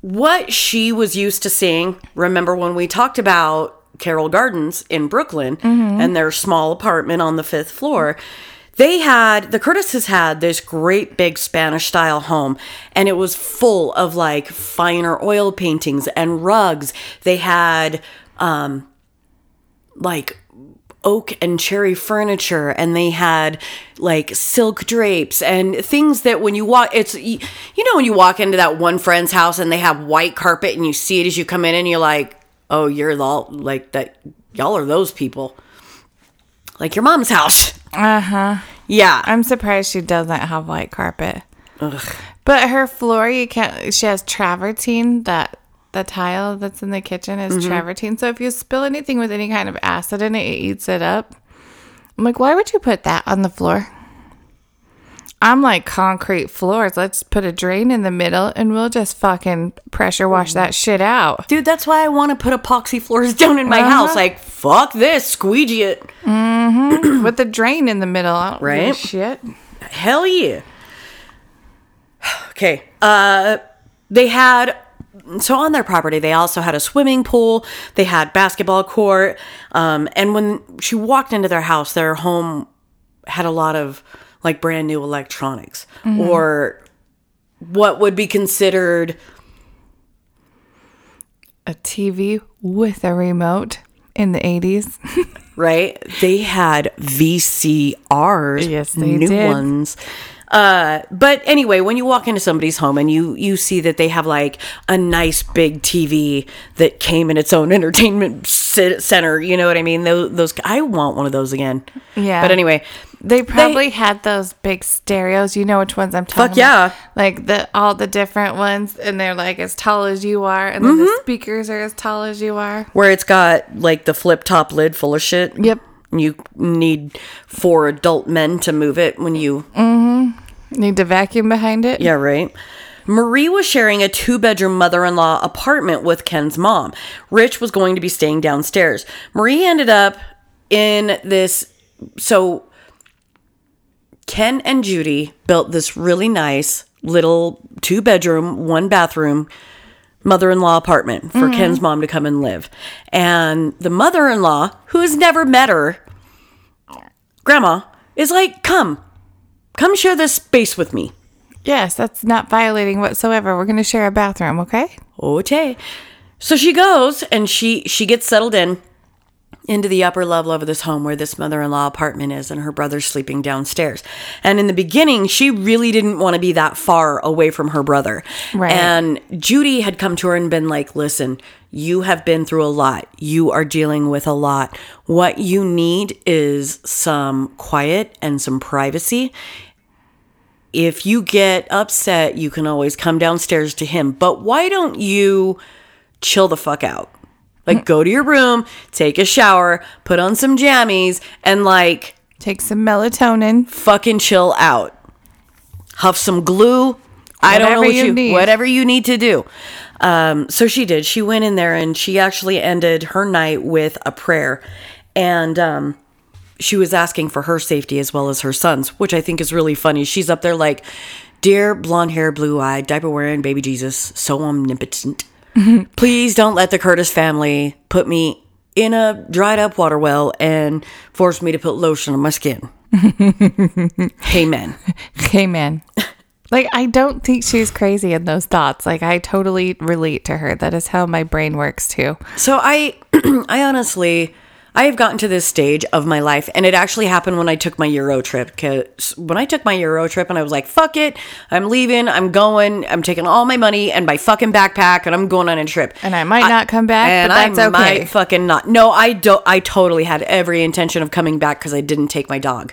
what she was used to seeing. Remember when we talked about Carroll Gardens in Brooklyn and their small apartment on the fifth floor? They had, the Curtises had this great big Spanish style home, and it was full of like finer oil paintings and rugs. They had, um, like oak and cherry furniture and they had like silk drapes and things that when you walk it's you know when you walk into that one friend's house and they have white carpet and you see it as you come in and you're like oh you're all like that y'all are those people like your mom's house Uh huh. yeah I'm surprised she doesn't have white carpet. Ugh. But her floor, you can't. She has travertine. That the tile that's in the kitchen is mm-hmm. travertine. So if you spill anything with any kind of acid in it, it eats it up. I'm like, why would you put that on the floor? I'm like concrete floors. Let's put a drain in the middle and we'll just fucking pressure wash mm-hmm. that shit out. Dude, that's why I want to put epoxy floors down in my house. Uh-huh. Like, fuck this, squeegee it. Mm-hmm. With the drain in the middle. I don't give a Right? shit. Hell yeah. Okay. Uh they had so on their property they also had a swimming pool, they had basketball court, um and when she walked into their house, their home had a lot of like brand new electronics or what would be considered A TV with a remote in the 80s. right? They had VCRs. Yes, they new did. ones. Uh, but anyway, when you walk into somebody's home and you you see that they have like a nice big TV that came in its own entertainment center, you know what I mean? Those, those I want one of those again. Yeah. But anyway, They probably had those big stereos. You know which ones I'm talking Fuck yeah. about? Like the all the different ones and they're like as tall as you are and Mm-hmm. the speakers are as tall as you are. where it's got like the flip top lid full of shit. Yep. You need four adult men to move it when you mm-hmm. Need to vacuum behind it? Yeah, right. Marie was sharing a two bedroom mother in law apartment with Ken's mom. Rich was going to be staying downstairs. Marie ended up in this. So, Ken and Judy built this really nice little two bedroom, one bathroom mother in law apartment for mm-hmm. Ken's mom to come and live. And the mother in law, who has never met her, grandma, is like, come, come share this space with me. Yes, that's not violating whatsoever. We're going to share a bathroom, okay? Okay. So she goes and she she gets settled in into the upper level of this home where this mother-in-law apartment is and her brother's sleeping downstairs. And in the beginning, she really didn't want to be that far away from her brother. Right. And Judy had come to her and been like, "Listen, you have been through a lot. You are dealing with a lot. What you need is some quiet and some privacy if you get upset, you can always come downstairs to him. But why don't you chill the fuck out? Like, go to your room, take a shower, put on some jammies, and like Take some melatonin. fucking chill out. Huff some glue. I don't know what you you, need. whatever you need to do. Um, so she did. She went in there and she actually ended her night with a prayer, and um, she was asking for her safety as well as her son's, which I think is really funny. She's up there like, "Dear blonde hair, blue eyed, diaper wearing baby Jesus, so omnipotent, please don't let the Curtis family put me in a dried up water well and force me to put lotion on my skin." Amen. Hey, man. Like, I don't think she's crazy in those thoughts. Like, I totally relate to her. That is how my brain works, too. So I I honestly I have gotten to this stage of my life and it actually happened when I took my Euro trip cuz when I took my Euro trip and I was like fuck it I'm leaving I'm going I'm taking all my money and my fucking backpack and I'm going on a trip. And I might not come back, and but that's I okay. might fucking not. No I don't I totally had every intention of coming back cuz I didn't take my dog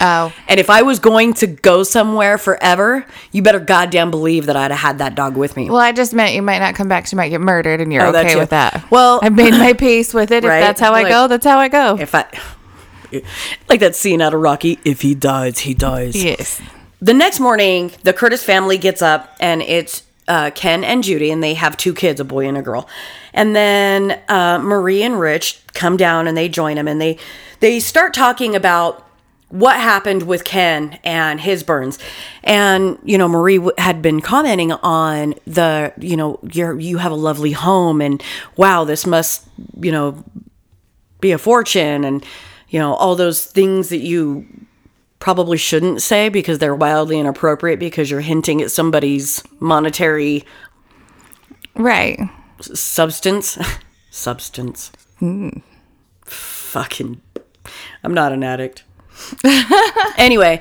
Oh, and if I was going to go somewhere forever you better goddamn believe that I'd have had that dog with me well, I just meant you might not come back. She might get murdered, and you're Oh, okay with that. Well- I made my peace with it. Right? If that's how I go, that's how I go. if I like that scene out of Rocky, if he dies, he dies. yes. The next morning, the Curtis family gets up and it's uh, Ken and Judy, and they have two kids, a boy and a girl. And then uh, Marie and Rich come down and they join them, and they they start talking about what happened with Ken and his burns. And you know, Marie w- had been commenting on the you know you're you have a lovely home, and wow, this must you know be a fortune and you know all those things that you probably shouldn't say because they're wildly inappropriate because you're hinting at somebody's monetary Right. substance substance mm. fucking I'm not an addict. anyway,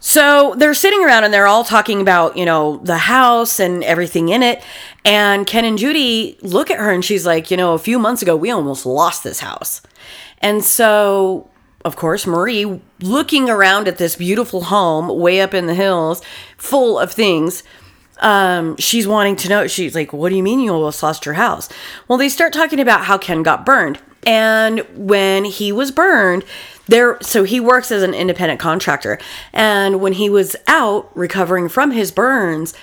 so they're sitting around and they're all talking about, you know, the house and everything in it. And Ken and Judy look at her and she's like, you know, a few months ago, we almost lost this house. And so, of course, Marie, looking around at this beautiful home way up in the hills, full of things, um, she's wanting to know. She's like, What do you mean you almost lost your house? Well, they start talking about how Ken got burned. And when he was burned, there, so he works as an independent contractor. And when he was out recovering from his burns,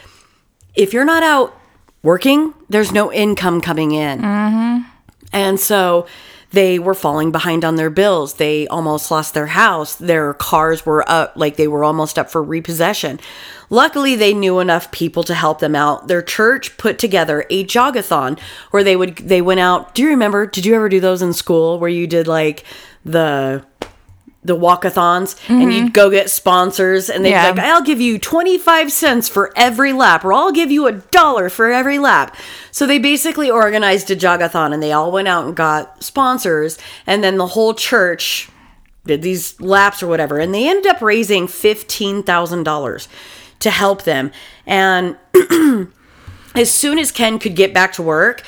if you're not out working, there's no income coming in. Mm-hmm. And so they were falling behind on their bills. They almost lost their house. Their cars were up, like they were almost up for repossession. Luckily, they knew enough people to help them out. Their church put together a jogathon where they would they went out. Do you remember? Did you ever do those in school where you did like the the walkathons and mm-hmm. you'd go get sponsors and they'd Yeah. be like, I'll give you 25 cents for every lap or I'll give you a dollar for every lap. So they basically organized a jogathon and they all went out and got sponsors and then the whole church did these laps or whatever and they ended up raising $15,000 to help them. And as soon as Ken could get back to work,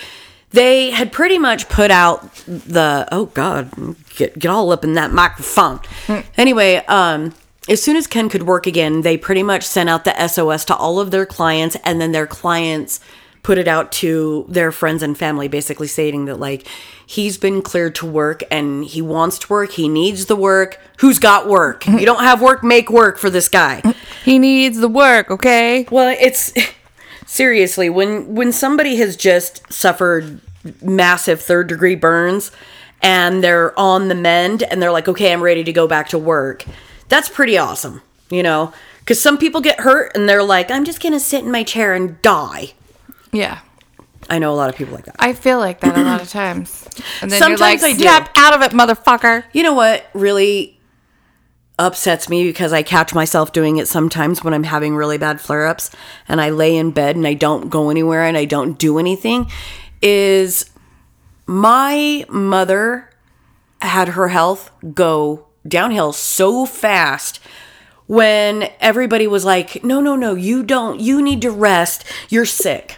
they had pretty much put out the oh god, get get all up in that microphone. anyway, um as soon as Ken could work again, they pretty much sent out the SOS to all of their clients and then their clients put it out to their friends and family basically stating that like he's been cleared to work and he wants to work, he needs the work. Who's got work? you don't have work, make work for this guy. He needs the work, okay? Well, it's seriously when when somebody has just suffered massive third degree burns and they're on the mend and they're like, "Okay, I'm ready to go back to work." That's pretty awesome, you know? Cuz some people get hurt and they're like, "I'm just going to sit in my chair and die." Yeah. I know a lot of people like that. I feel like that a lot of times. And then Sometimes you're like, I do. snap out of it, motherfucker. You know what really upsets me because I catch myself doing it sometimes when I'm having really bad flare ups and I lay in bed and I don't go anywhere and I don't do anything is my mother had her health go downhill so fast when everybody was like, no, no, no, you don't, you need to rest, you're sick.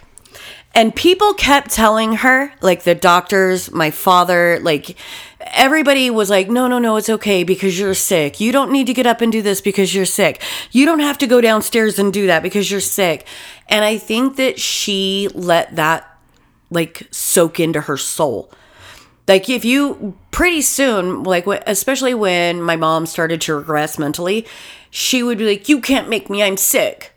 And people kept telling her, like the doctors, my father, like everybody was like, no, no, no, it's okay because you're sick. You don't need to get up and do this because you're sick. You don't have to go downstairs and do that because you're sick. And I think that she let that like soak into her soul. Like if you pretty soon, like especially when my mom started to regress mentally, she would be like, "You can't make me. I'm sick."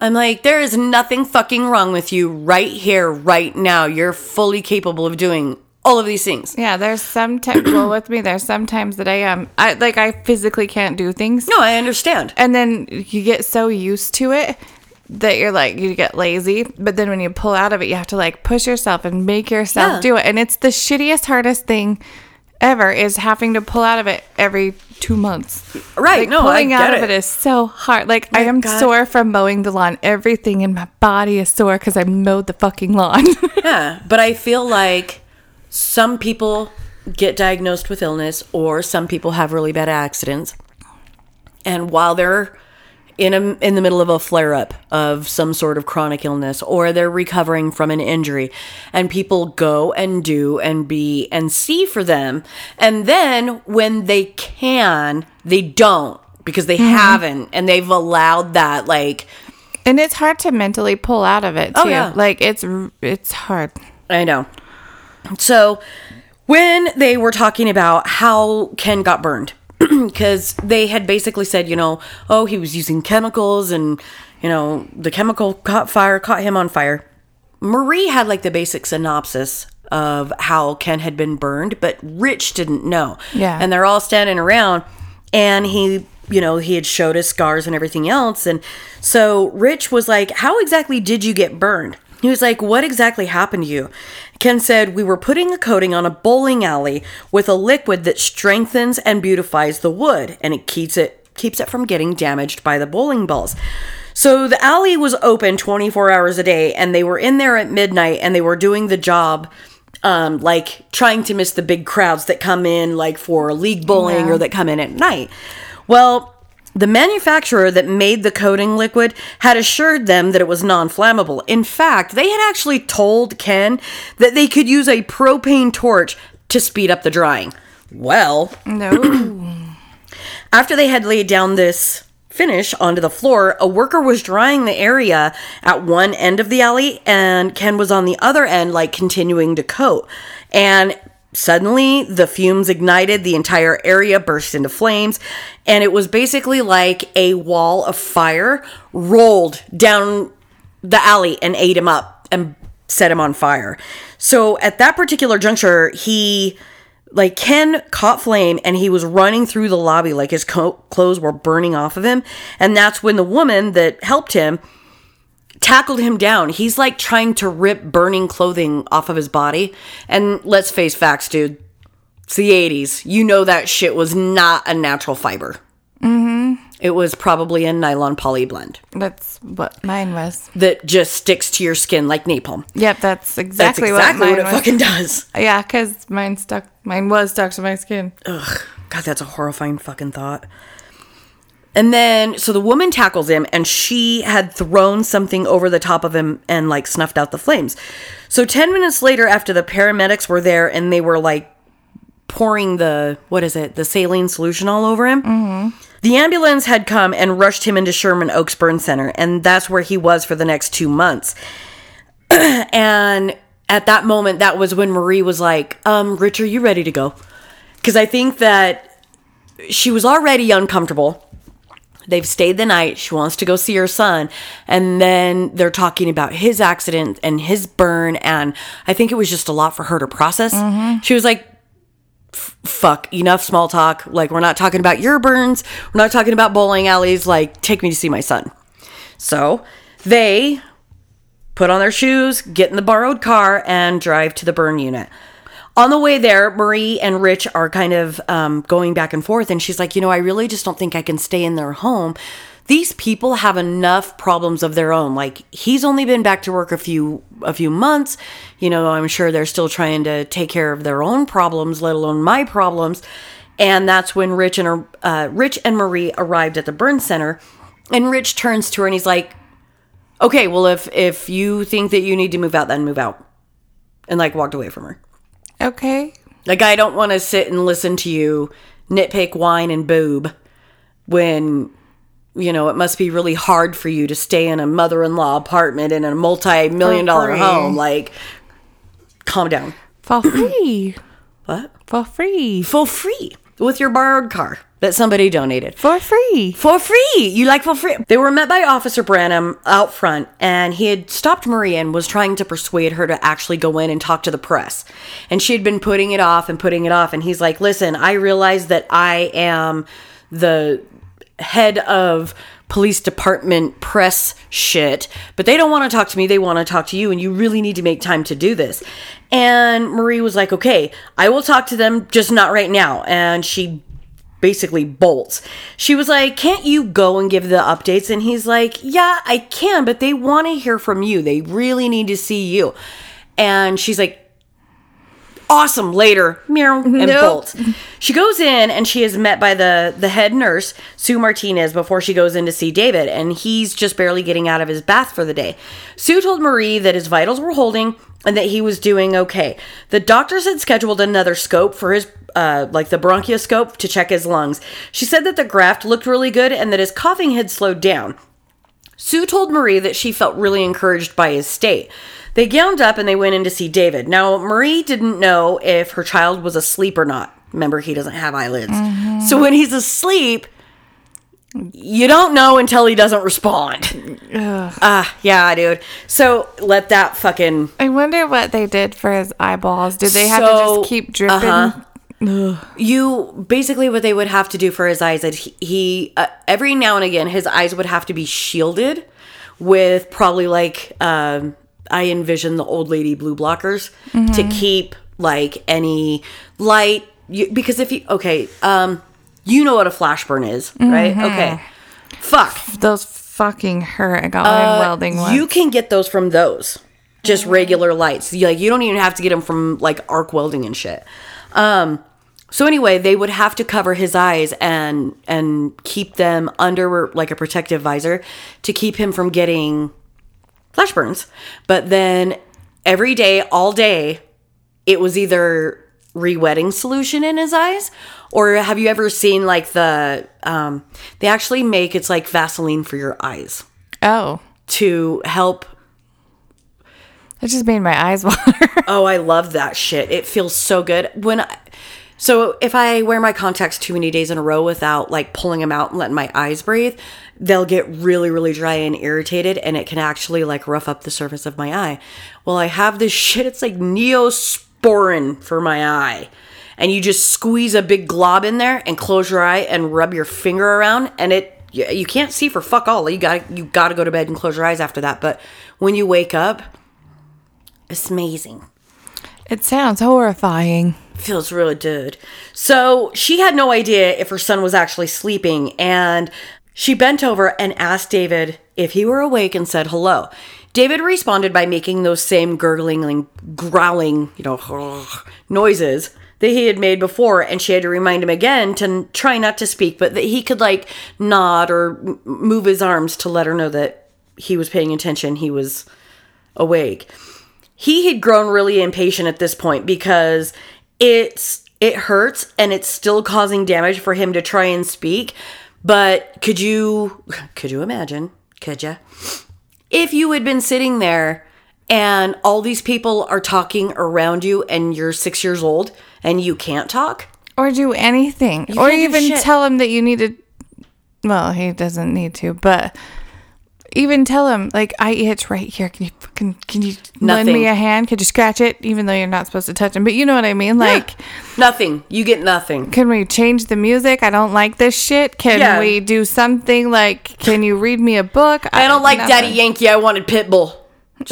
I'm like, there is nothing fucking wrong with you right here, right now. You're fully capable of doing all of these things. Yeah, there's some well, with me, there's sometimes that I am, I like, I physically can't do things. No, I understand. And then you get so used to it that you're like, you get lazy. But then when you pull out of it, you have to like push yourself and make yourself Yeah. do it. And it's the shittiest, hardest thing ever is having to pull out of it every two months. Right, Like no, pulling out get of it. it is so hard. Like I am God. sore from mowing the lawn. Everything in my body is sore because I mowed the fucking lawn. Yeah, but I feel like some people get diagnosed with illness or some people have really bad accidents. And while they're in a, in the middle of a flare up of some sort of chronic illness or they're recovering from an injury and people go and do and be and see for them and then when they can they don't because they mm-hmm. haven't and they've allowed that like and it's hard to mentally pull out of it oh, too. Oh, yeah. Like it's it's hard. I know. So when they were talking about how Ken got burned, because they had basically said, you know, oh, he was using chemicals and, you know, the chemical caught fire, caught him on fire. Marie had like the basic synopsis of how Ken had been burned, but Rich didn't know. Yeah. And they're all standing around and he, you know, he had showed his scars and everything else. And so Rich was like, How exactly did you get burned? He was like, What exactly happened to you? Ken said, We were putting a coating on a bowling alley with a liquid that strengthens and beautifies the wood and it keeps it keeps it from getting damaged by the bowling balls. So the alley was open 24 hours a day and they were in there at midnight and they were doing the job um, like trying to miss the big crowds that come in, like for league bowling Yeah. or that come in at night. Well, the manufacturer that made the coating liquid had assured them that it was non flammable. In fact, they had actually told Ken that they could use a propane torch to speed up the drying. Well, No. after they had laid down this finish onto the floor, a worker was drying the area at one end of the alley, and Ken was on the other end, like continuing to coat. And suddenly, the fumes ignited, the entire area burst into flames, and it was basically like a wall of fire rolled down the alley and ate him up and set him on fire. So at that particular juncture, he like Ken caught flame and he was running through the lobby like his co- clothes were burning off of him. And that's when the woman that helped him tackled him down. He's like trying to rip burning clothing off of his body. And let's face facts, dude. It's the 80s. You know that shit was not a natural fiber. Mm-hmm. It was probably a nylon poly blend That's what mine was. that just sticks to your skin like napalm. Yep, that's exactly, what That's exactly, exactly, what what, it was. fucking does. yeah, because mine stuck. Mine was stuck to my skin. Ugh, God, that's a horrifying fucking thought. And then, so the woman tackles him, and she had thrown something over the top of him and like snuffed out the flames. So, 10 minutes later, after the paramedics were there and they were like pouring the, what is it, the saline solution all over him, the ambulance had come and rushed him into Sherman Oaks Burn Center, and that's where he was for the next two months. and at that moment, that was when Marie was like, um, Rich, are you ready to go? Because I think that she was already uncomfortable. They've stayed the night. She wants to go see her son. And then they're talking about his accident and his burn. And I think it was just a lot for her to process. Mm-hmm. She was like, fuck, enough small talk. Like, we're not talking about your burns. We're not talking about bowling alleys. Like, take me to see my son. So they put on their shoes, get in the borrowed car, and drive to the burn unit. On the way there, Marie and Rich are kind of um, going back and forth, and she's like, You know, I really just don't think I can stay in their home. These people have enough problems of their own. Like he's only been back to work a few a few months. You know, I'm sure they're still trying to take care of their own problems, let alone my problems. And that's when Rich and uh, Rich and Marie arrived at the burn center, and Rich turns to her and he's like, okay, well, if if you think that you need to move out, then move out. And like walked away from her. Okay. Like I don't want to sit and listen to you nitpick, whine, and boob when you know it must be really hard for you to stay in a mother-in-law apartment in a multi-million dollar home. Like, calm down. For free. What? For free. For free with your borrowed car that somebody donated. For free. For free. You like for free. They were met by Officer Branham out front, and he had stopped Marie and was trying to persuade her to actually go in and talk to the press. And she had been putting it off and putting it off. And he's like, Listen, I realize that I am the head of police department press shit, but they don't want to talk to me. They want to talk to you, and you really need to make time to do this. And Marie was like, Okay, I will talk to them, just not right now. And she basically bolts. She was like, Can't you go and give the updates? And he's like, Yeah, I can, but they want to hear from you. They really need to see you. And she's like, Awesome. Later, meow, and Nope. bolts. She goes in and she is met by the the head nurse, Sue Martinez, before she goes in to see David, and he's just barely getting out of his bath for the day. Sue told Marie that his vitals were holding and that he was doing okay. The doctors had scheduled another scope for his uh, like the bronchoscope to check his lungs. She said that the graft looked really good and that his coughing had slowed down. Sue told Marie that she felt really encouraged by his state. They gowned up and they went in to see David. Now, Marie didn't know if her child was asleep or not. Remember, he doesn't have eyelids. So when he's asleep, you don't know until he doesn't respond. Ah, yeah, dude. So let that fucking. I wonder what they did for his eyeballs. Did they have to just keep dripping? uh-huh. You basically what they would have to do for his eyes is he, he uh, every now and again his eyes would have to be shielded with probably like um, I envision the old lady blue blockers to keep like any light you, because if you okay um you know what a flash burn is right okay fuck Those fucking hurt. I got mine welding ones. Uh, you can get those from those just regular lights. You- Like you don't even have to get them from like arc welding and shit. Um, so anyway, they would have to cover his eyes and and keep them under like a protective visor to keep him from getting flash burns. But then every day, all day, it was either re-wetting solution in his eyes or have you ever seen like the um they actually make it's like Vaseline for your eyes Oh, to help it just made my eyes water. Oh, I love that shit. It feels so good. When I, so if I wear my contacts too many days in a row without like pulling them out and letting my eyes breathe, they'll get really really dry and irritated and it can actually like rough up the surface of my eye. Well, I have this shit it's like neosporin for my eye. And you just squeeze a big glob in there and close your eye and rub your finger around and it you, can't see for fuck all. You got you got to go to bed and close your eyes after that, but when you wake up it's amazing it sounds horrifying. Feels really good. So she had no idea if her son was actually sleeping, and she bent over and asked David if he were awake and said hello. David responded by making those same gurgling growling, you know, noises that he had made before, and she had to remind him again to try not to speak, but that he could like nod or move his arms to let her know that he was paying attention, he was awake he had grown really impatient at this point because it's it hurts and it's still causing damage for him to try and speak but could you could you imagine could you if you had been sitting there and all these people are talking around you and you're 6 years old and you can't talk Or do anything. or even tell him that you need to. Well, he doesn't need to, but even tell him, like, I itch right here. Can you fucking, can you lend me a hand? Could you scratch it? Even though you're not supposed to touch him. But you know what I mean? Like, nothing you get nothing can we change the music? I don't like this shit. Can Yeah. we do something like, can you read me a book? I don't like Daddy. Yankee. I wanted Pitbull.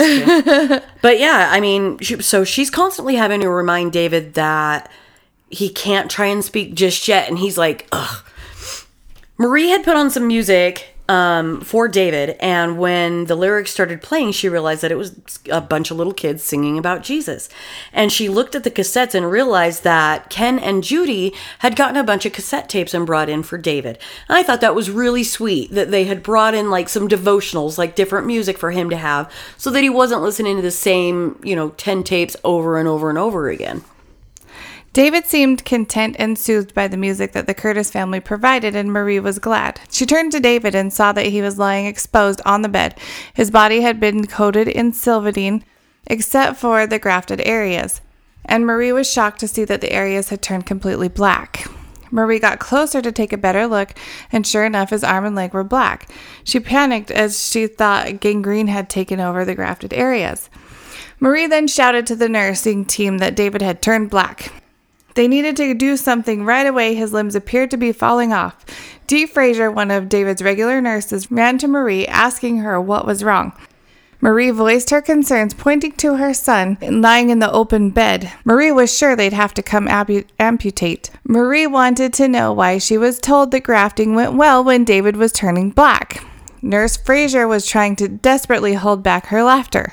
But yeah, I mean, she, so she's constantly having to remind David that he can't try and speak just yet, and he's like, ugh. Marie had put on some music um, for David, and when the lyrics started playing, she realized that it was a bunch of little kids singing about Jesus. And she looked at the cassettes and realized that Ken and Judy had gotten a bunch of cassette tapes and brought in for David. And I thought that was really sweet that they had brought in like some devotionals, like different music for him to have, so that he wasn't listening to the same, you know, 10 tapes over and over and over again. David seemed content and soothed by the music that the Curtis family provided, and Marie was glad. She turned to David and saw that he was lying exposed on the bed. His body had been coated in Silvadene, except for the grafted areas, and Marie was shocked to see that the areas had turned completely black. Marie got closer to take a better look, and sure enough, his arm and leg were black. She panicked as she thought gangrene had taken over the grafted areas. Marie then shouted to the nursing team that David had turned black. They needed to do something right away. His limbs appeared to be falling off. Dee Fraser, one of David's regular nurses, ran to Marie, asking her what was wrong. Marie voiced her concerns, pointing to her son lying in the open bed. Marie was sure they'd have to come ampu- amputate. Marie wanted to know why she was told the grafting went well when David was turning black. Nurse Fraser was trying to desperately hold back her laughter.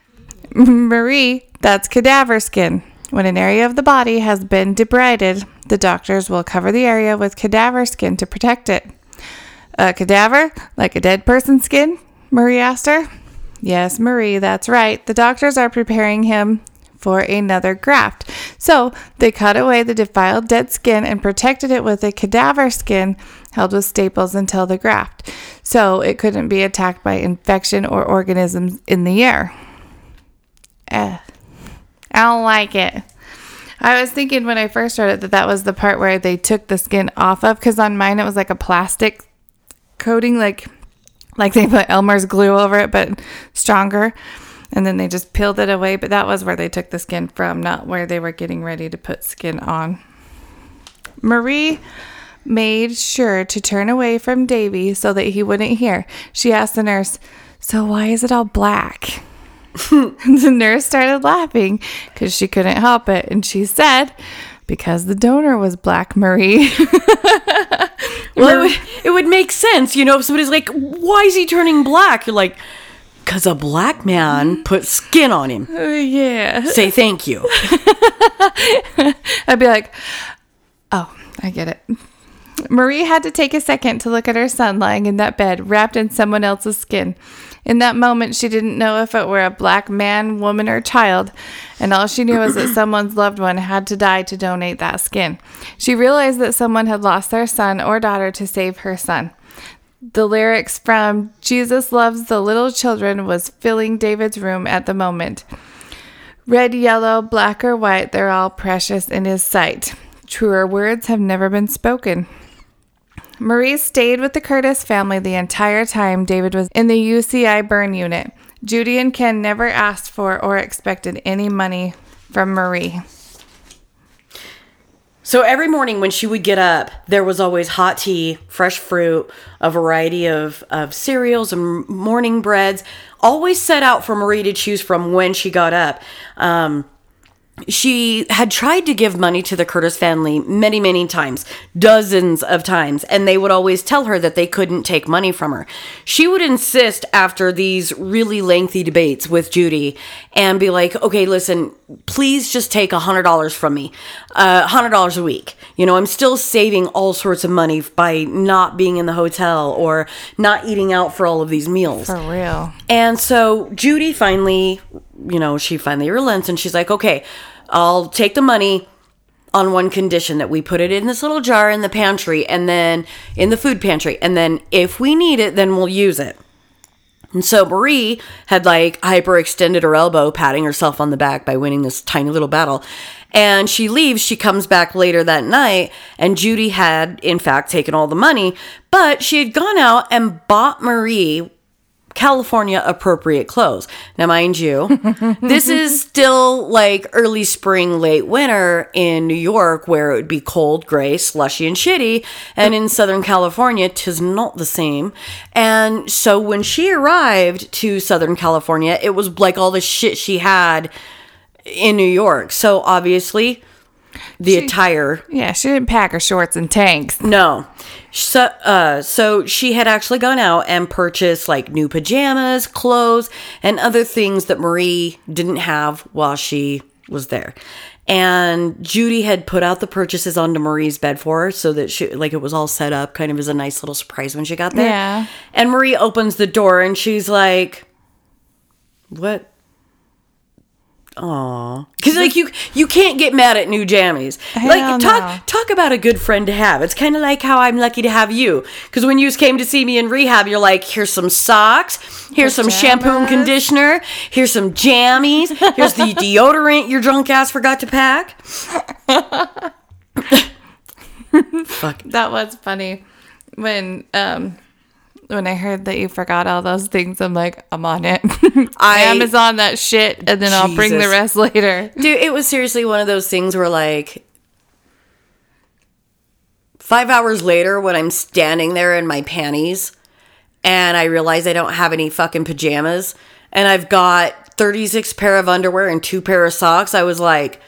Marie, that's cadaver skin. When an area of the body has been debrided, the doctors will cover the area with cadaver skin to protect it. A cadaver? Like a dead person's skin? Marie asked her. Yes, Marie, that's right. The doctors are preparing him for another graft. So they cut away the defiled dead skin and protected it with a cadaver skin held with staples until the graft. So it couldn't be attacked by infection or organisms in the air. Eh. I don't like it. I was thinking when I first started that that was the part where they took the skin off of because on mine it was like a plastic coating, like like they put Elmer's glue over it, but stronger. And then they just peeled it away. But that was where they took the skin from, not where they were getting ready to put skin on. Marie made sure to turn away from Davy so that he wouldn't hear. She asked the nurse, So why is it all black? the nurse started laughing because she couldn't help it. And she said, Because the donor was black, Marie. Well, it would, it would make sense, you know, if somebody's like, why is he turning black? You're like, because a black man put skin on him. Uh, yeah. Say thank you. I'd be like, oh, I get it. Marie had to take a second to look at her son lying in that bed, wrapped in someone else's skin. In that moment, she didn't know if it were a black man, woman, or child, and all she knew was that someone's loved one had to die to donate that skin. She realized that someone had lost their son or daughter to save her son. The lyrics from Jesus Loves the Little Children was filling David's room at the moment. Red, yellow, black, or white, they're all precious in his sight. Truer words have never been spoken. Marie stayed with the Curtis family the entire time David was in the UCI burn unit. Judy and Ken never asked for or expected any money from Marie. So every morning when she would get up, there was always hot tea, fresh fruit, a variety of, of cereals and morning breads, always set out for Marie to choose from when she got up. Um, she had tried to give money to the Curtis family many, many times, dozens of times, and they would always tell her that they couldn't take money from her. She would insist after these really lengthy debates with Judy and be like, okay, listen, please just take a $100 from me, uh, $100 a week. You know, I'm still saving all sorts of money by not being in the hotel or not eating out for all of these meals. For real. And so Judy finally, you know, she finally relents and she's like, okay, I'll take the money on one condition that we put it in this little jar in the pantry and then in the food pantry. And then if we need it, then we'll use it. And so Marie had like hyperextended her elbow, patting herself on the back by winning this tiny little battle. And she leaves. She comes back later that night, and Judy had, in fact, taken all the money, but she had gone out and bought Marie California appropriate clothes. Now, mind you, this is still like early spring, late winter in New York, where it would be cold, gray, slushy, and shitty. And in Southern California, tis not the same. And so when she arrived to Southern California, it was like all the shit she had in New York. So obviously, the attire Yeah, she didn't pack her shorts and tanks. no. So, uh, so she had actually gone out and purchased like new pajamas, clothes, and other things that Marie didn't have while she was there. And Judy had put out the purchases onto Marie's bed for her so that she, like, it was all set up kind of as a nice little surprise when she got there. Yeah. And Marie opens the door and she's like, what? Aw, because like you you can't get mad at new jammies. Hell like talk no. talk about a good friend to have. It's kind of like how I'm lucky to have you. Because when you came to see me in rehab, you're like, here's some socks, here's some shampoo and conditioner, here's some jammies, here's the deodorant your drunk ass forgot to pack. Fuck. That was funny. When um when I heard that you forgot all those things, I'm like, I'm on it. I- Amazon that shit, and then I'll bring the rest later. Dude, it was seriously one of those things where like five hours later when I'm standing there in my panties and I realize I don't have any fucking pajamas and I've got 36 pair of underwear and two pair of socks, I was like,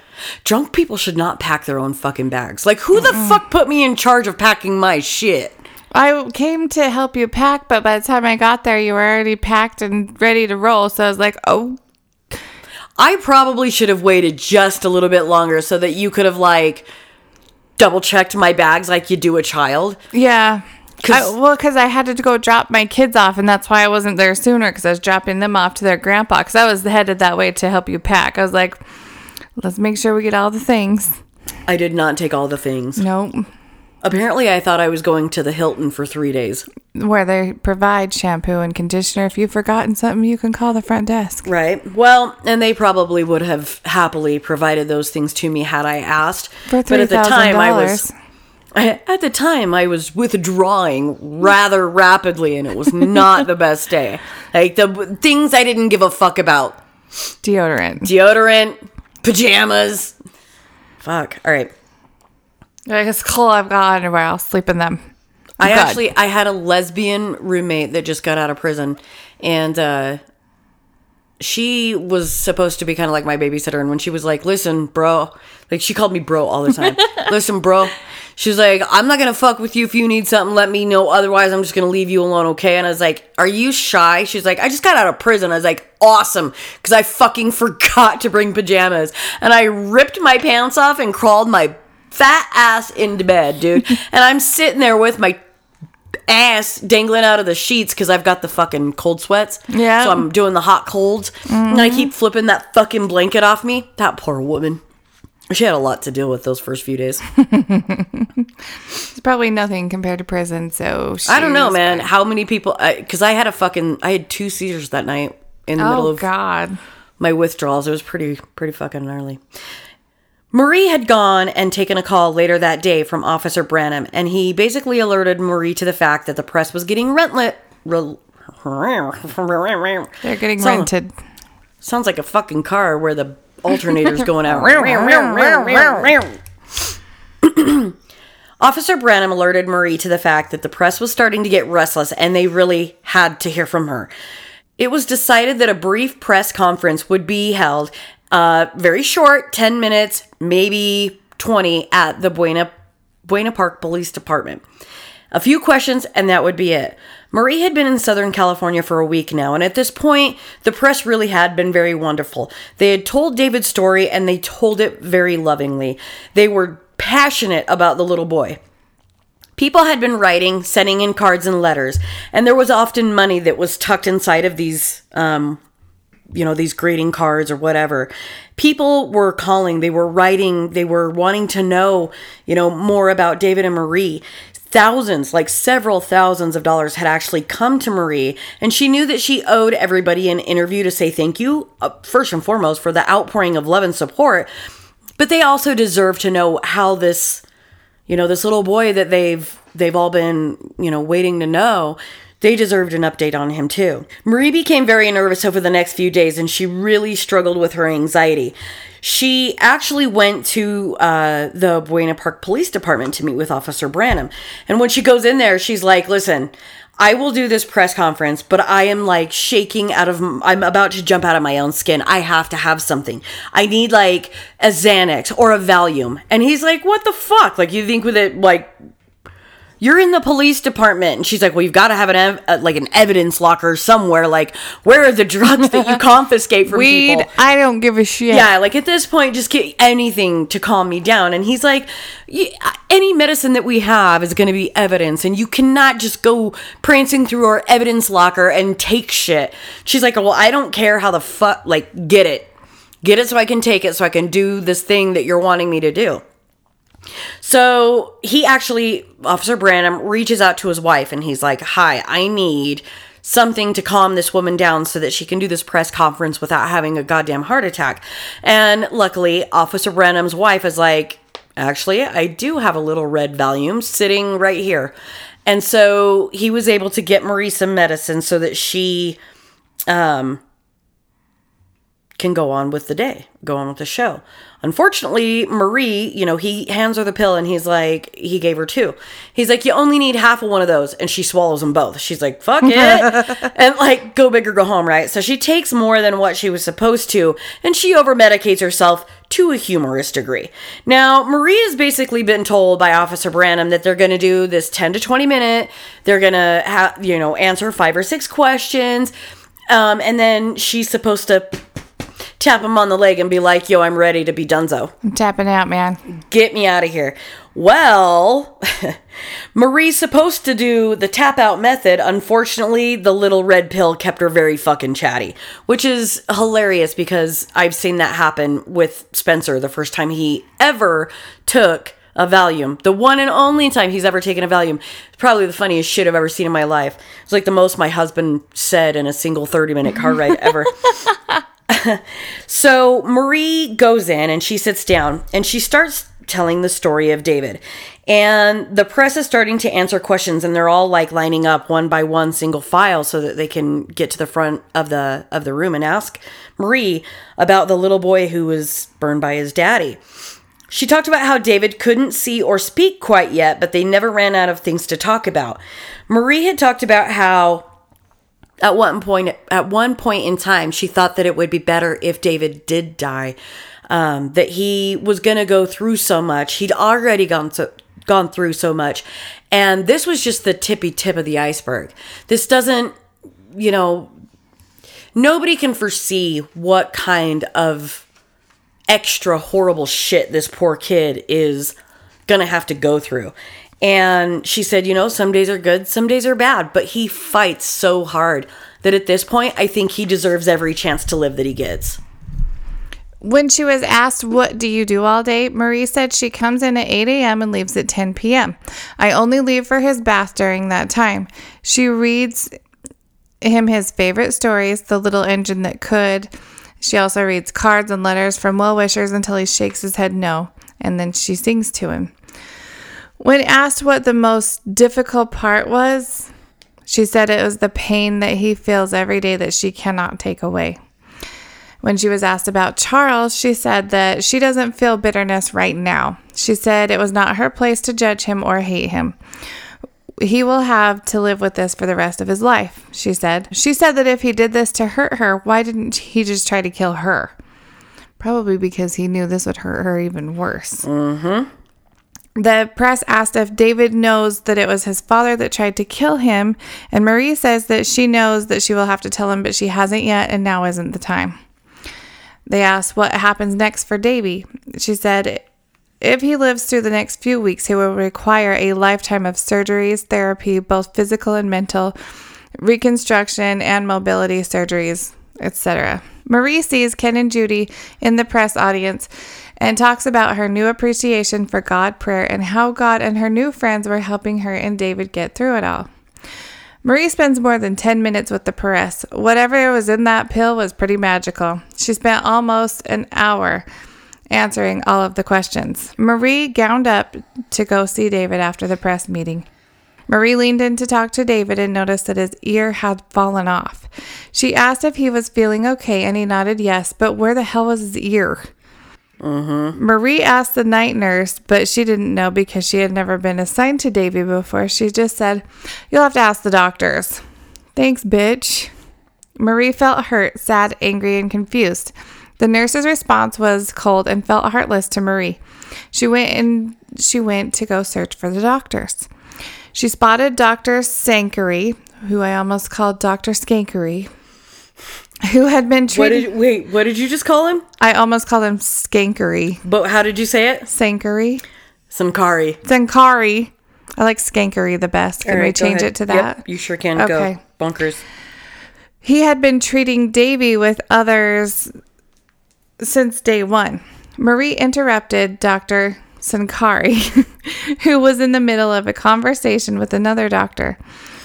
drunk people should not pack their own fucking bags. Like who the fuck put me in charge of packing my shit? I came to help you pack, but by the time I got there, you were already packed and ready to roll. So I was like, oh, I probably should have waited just a little bit longer so that you could have like double checked my bags like you do a child. yeah. 'Cause- I, well, because I had to go drop my kids off, and that's why I wasn't there sooner. Because I was dropping them off to their grandpa. Because I was headed that way to help you pack. I was like, let's make sure we get all the things. I did not take all the things. Nope. Apparently, I thought I was going to the Hilton for three days. Where they provide shampoo and conditioner. If you've forgotten something, you can call the front desk. Right. Well, and they probably would have happily provided those things to me had I asked. For but at the time, I was $3,000. at the time I was withdrawing rather rapidly, and it was not the best day. Like the things I didn't give a fuck about: Deodorant. deodorant, pajamas. Fuck. All right. Like, it's cool. I've got underwear. I'll sleep in them. I Good. actually I had a lesbian roommate that just got out of prison and uh she was supposed to be kind of like my babysitter. And when she was like, listen, bro, like she called me bro all the time. listen, bro. She was like, I'm not gonna fuck with you if you need something, let me know. Otherwise, I'm just gonna leave you alone, okay? And I was like, Are you shy? She's like, I just got out of prison. I was like, Awesome, because I fucking forgot to bring pajamas. And I ripped my pants off and crawled my fat ass into bed, dude. and I'm sitting there with my ass dangling out of the sheets because I've got the fucking cold sweats. Yeah. So I'm doing the hot colds. And I mm-hmm. keep flipping that fucking blanket off me. That poor woman. She had a lot to deal with those first few days. It's probably nothing compared to prison. So I don't know, man. How many people? Because I, had a fucking, I had two seizures that night in the middle Oh of God. my withdrawals. It was pretty, pretty fucking gnarly. Marie had gone and taken a call later that day from Officer Branham, and he basically alerted Marie to the fact that the press was getting rentlet. Rel- They're getting Sound- rented. Sounds like a fucking car where the alternator's going out. Officer Branham alerted Marie to the fact that the press was starting to get restless and they really had to hear from her. It was decided that a brief press conference would be held, uh, very short, 10 minutes, maybe 20, at the Buena, Buena Park Police Department. A few questions, and that would be it. Marie had been in Southern California for a week now, and at this point, the press really had been very wonderful. They had told David's story, and they told it very lovingly. They were passionate about the little boy. People had been writing, sending in cards and letters, and there was often money that was tucked inside of these, um, you know, these greeting cards or whatever. People were calling, they were writing, they were wanting to know, you know, more about David and Marie. Thousands, like several thousands of dollars had actually come to Marie, and she knew that she owed everybody an interview to say thank you, uh, first and foremost, for the outpouring of love and support. But they also deserve to know how this you know this little boy that they've they've all been you know waiting to know they deserved an update on him too marie became very nervous over the next few days and she really struggled with her anxiety she actually went to uh, the buena park police department to meet with officer branham and when she goes in there she's like listen I will do this press conference, but I am like shaking out of, I'm about to jump out of my own skin. I have to have something. I need like a Xanax or a Valium. And he's like, what the fuck? Like, you think with it, like, you're in the police department. And she's like well you've got to have an ev- uh, like an evidence locker somewhere. Like where are the drugs that you confiscate from Weed. people? I don't give a shit. yeah like at this point just get anything to calm me down. And he's like any medicine that we have is going to be evidence and you cannot just go prancing through our evidence locker and take shit. She's like well i don't care how the fuck like get it. Get it so i can take it so i can do this thing that you're wanting me to do so he actually, Officer Branham, reaches out to his wife and he's like, Hi, I need something to calm this woman down so that she can do this press conference without having a goddamn heart attack. And luckily, Officer Branham's wife is like, Actually, I do have a little red Valium sitting right here. And so he was able to get Marie some medicine so that she um, can go on with the day, go on with the show. Unfortunately, Marie, you know, he hands her the pill and he's like, he gave her two. He's like, you only need half of one of those. And she swallows them both. She's like, fuck it. and like, go big or go home, right? So she takes more than what she was supposed to and she over medicates herself to a humorous degree. Now, Marie has basically been told by Officer Branham that they're going to do this 10 to 20 minute, they're going to have, you know, answer five or six questions. Um, and then she's supposed to tap him on the leg and be like, yo, I'm ready to be donezo. I'm tapping out, man. Get me out of here. Well, Marie's supposed to do the tap out method. Unfortunately, the little red pill kept her very fucking chatty, which is hilarious because I've seen that happen with Spencer the first time he ever took a Valium. The one and only time he's ever taken a Valium. Probably the funniest shit I've ever seen in my life. It's like the most my husband said in a single 30 minute car ride ever. So Marie goes in and she sits down and she starts telling the story of David. And the press is starting to answer questions and they're all like lining up one by one single file so that they can get to the front of the of the room and ask Marie about the little boy who was burned by his daddy. She talked about how David couldn't see or speak quite yet, but they never ran out of things to talk about. Marie had talked about how at one point at one point in time she thought that it would be better if David did die. Um, that he was going to go through so much. He'd already gone so gone through so much. And this was just the tippy tip of the iceberg. This doesn't, you know, nobody can foresee what kind of extra horrible shit this poor kid is to have to go through. And she said, you know, some days are good, some days are bad, but he fights so hard that at this point, I think he deserves every chance to live that he gets. When she was asked, What do you do all day? Marie said she comes in at 8 a.m. and leaves at 10 p.m. I only leave for his bath during that time. She reads him his favorite stories, The Little Engine That Could. She also reads cards and letters from well wishers until he shakes his head no, and then she sings to him. When asked what the most difficult part was, she said it was the pain that he feels every day that she cannot take away. When she was asked about Charles, she said that she doesn't feel bitterness right now. She said it was not her place to judge him or hate him. He will have to live with this for the rest of his life, she said. She said that if he did this to hurt her, why didn't he just try to kill her? Probably because he knew this would hurt her even worse. Mm-hmm. The press asked if David knows that it was his father that tried to kill him, and Marie says that she knows that she will have to tell him, but she hasn't yet, and now isn't the time. They asked what happens next for Davy. She said, if he lives through the next few weeks, he will require a lifetime of surgeries, therapy, both physical and mental, reconstruction, and mobility surgeries, etc. Marie sees Ken and Judy in the press audience and talks about her new appreciation for God, prayer, and how God and her new friends were helping her and David get through it all. Marie spends more than 10 minutes with the press. Whatever was in that pill was pretty magical. She spent almost an hour answering all of the questions. Marie gowned up to go see David after the press meeting. Marie leaned in to talk to David and noticed that his ear had fallen off. She asked if he was feeling okay, and he nodded yes, but where the hell was his ear? Mm-hmm. Marie asked the night nurse, but she didn't know because she had never been assigned to Davy before. She just said, You'll have to ask the doctors. Thanks, bitch. Marie felt hurt, sad, angry, and confused. The nurse's response was cold and felt heartless to Marie. She went and she went to go search for the doctors. She spotted Dr. Sankery, who I almost called Dr. Skankery, who had been What did wait? What did you just call him? I almost called him Skankery. But how did you say it? Sankery. Sankari. Sankari. I like Skankery the best. Can All we change it to that? Yep, you sure can. Okay. Go bunkers. He had been treating Davy with others since day one. Marie interrupted Dr. Sankari, who was in the middle of a conversation with another doctor.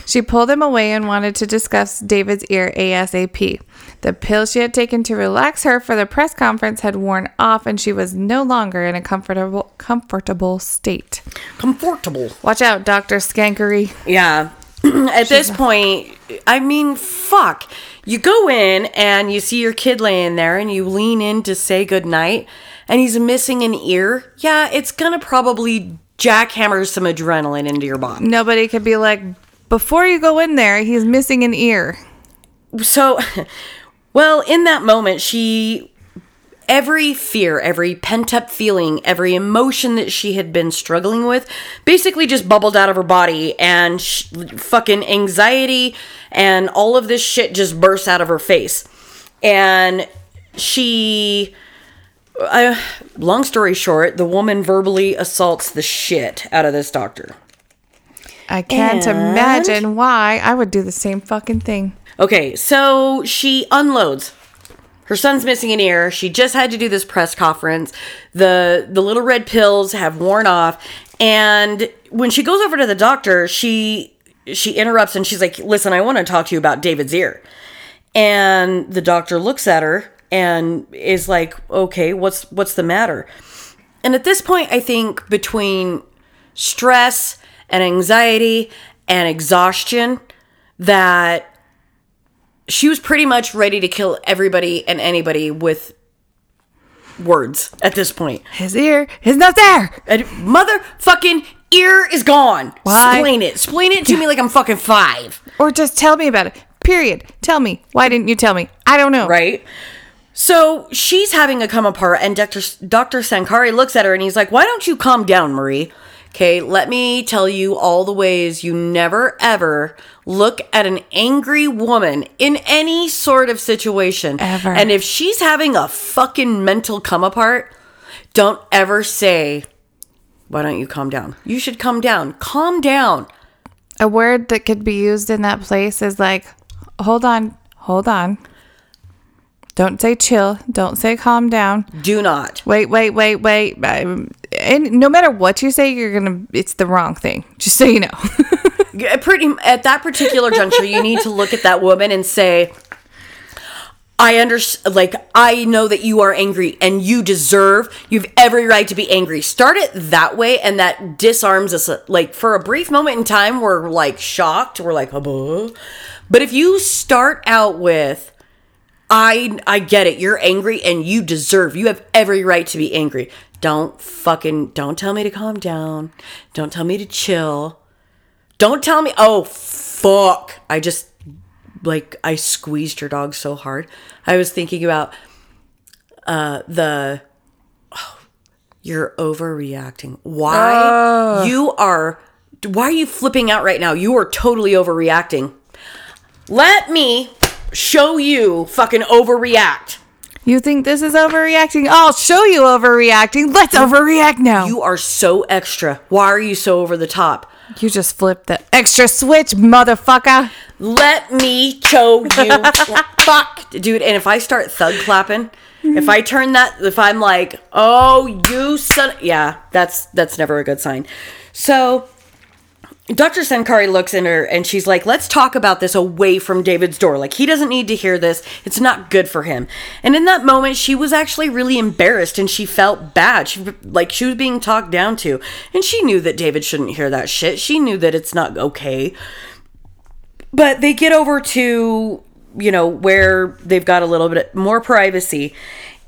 She pulled him away and wanted to discuss David's ear ASAP. The pill she had taken to relax her for the press conference had worn off and she was no longer in a comfortable comfortable state. Comfortable. Watch out, Dr. Skankery. Yeah. At this point, I mean, fuck. You go in and you see your kid laying there and you lean in to say goodnight and he's missing an ear. Yeah, it's gonna probably jackhammer some adrenaline into your body. Nobody could be like, before you go in there, he's missing an ear. So, well, in that moment, she. Every fear, every pent up feeling, every emotion that she had been struggling with basically just bubbled out of her body, and sh- fucking anxiety and all of this shit just burst out of her face. And she. Uh, long story short, the woman verbally assaults the shit out of this doctor. I can't And- imagine why I would do the same fucking thing. Okay, so she unloads. Her son's missing an ear. She just had to do this press conference. The the little red pills have worn off, and when she goes over to the doctor, she she interrupts and she's like, "Listen, I want to talk to you about David's ear." And the doctor looks at her and is like, "Okay, what's what's the matter?" And at this point, I think between stress and anxiety and exhaustion, that she was pretty much ready to kill everybody and anybody with words at this point. His ear is not there. And motherfucking ear is gone. Why? Explain it. Explain it to me like I'm fucking five. Or just tell me about it. period. Tell me. Why didn't you tell me? I don't know. right? So she's having a come apart, and Dr. Dr. Sankari looks at her and he's like, Why don't you calm down, Marie? Okay, let me tell you all the ways you never ever look at an angry woman in any sort of situation. Ever. And if she's having a fucking mental come apart, don't ever say, Why don't you calm down? You should calm down. Calm down. A word that could be used in that place is like, hold on, hold on. Don't say chill. Don't say calm down. Do not. Wait, wait, wait, wait. And no matter what you say, you're gonna. It's the wrong thing. Just so you know. Pretty at that particular juncture you need to look at that woman and say i understand like i know that you are angry and you deserve you've every right to be angry start it that way and that disarms us like for a brief moment in time we're like shocked we're like but if you start out with I I get it. You're angry and you deserve. You have every right to be angry. Don't fucking don't tell me to calm down. Don't tell me to chill. Don't tell me oh fuck. I just like I squeezed your dog so hard. I was thinking about uh the oh, you're overreacting. Why you are why are you flipping out right now? You are totally overreacting. Let me show you fucking overreact. you think this is overreacting? I'll show you overreacting. Let's overreact now. You are so extra. Why are you so over the top? Just flipped the extra switch, motherfucker. Let me show you. Fuck, dude. And if I start thug clapping, if I turn that, if I'm like, oh, you son, yeah, that's that's never a good sign. So. Dr. Sankari looks in her and she's like, let's talk about this away from David's door. Like, he doesn't need to hear this. It's not good for him. And in that moment, she was actually really embarrassed and she felt bad. She, like, she was being talked down to. And she knew that David shouldn't hear that shit. She knew that it's not okay. But they get over to, you know, where they've got a little bit more privacy.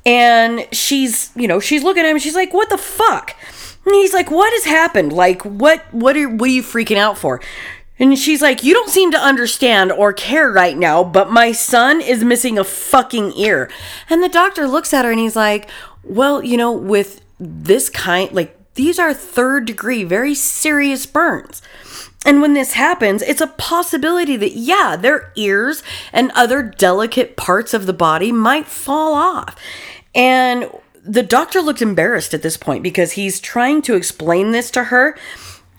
And she's, you know, she's looking at him she's like, what the fuck? And he's like, what has happened? Like, what, what are, what are you freaking out for? And she's like, you don't seem to understand or care right now, but my son is missing a fucking ear. And the doctor looks at her and he's like, well, you know, with this kind, like, these are third degree, very serious burns. And when this happens, it's a possibility that, yeah, their ears and other delicate parts of the body might fall off. And the doctor looked embarrassed at this point because he's trying to explain this to her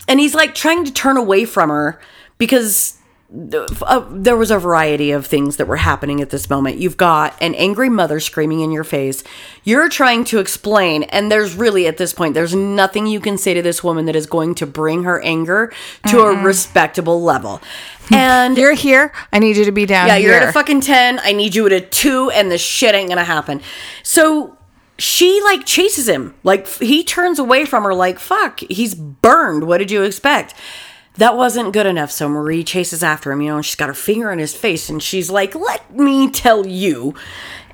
and he's like trying to turn away from her because uh, there was a variety of things that were happening at this moment. You've got an angry mother screaming in your face. You're trying to explain, and there's really at this point, there's nothing you can say to this woman that is going to bring her anger to a respectable level. And You're here. I need you to be down yeah, here. you're at a fucking 10. I need you at a 2, and the shit ain't gonna happen. So she like chases him. Like he turns away from her, like, fuck, he's burned. What did you expect? That wasn't good enough. So Marie chases after him, you know, and she's got her finger on his face, and she's like, let me tell you.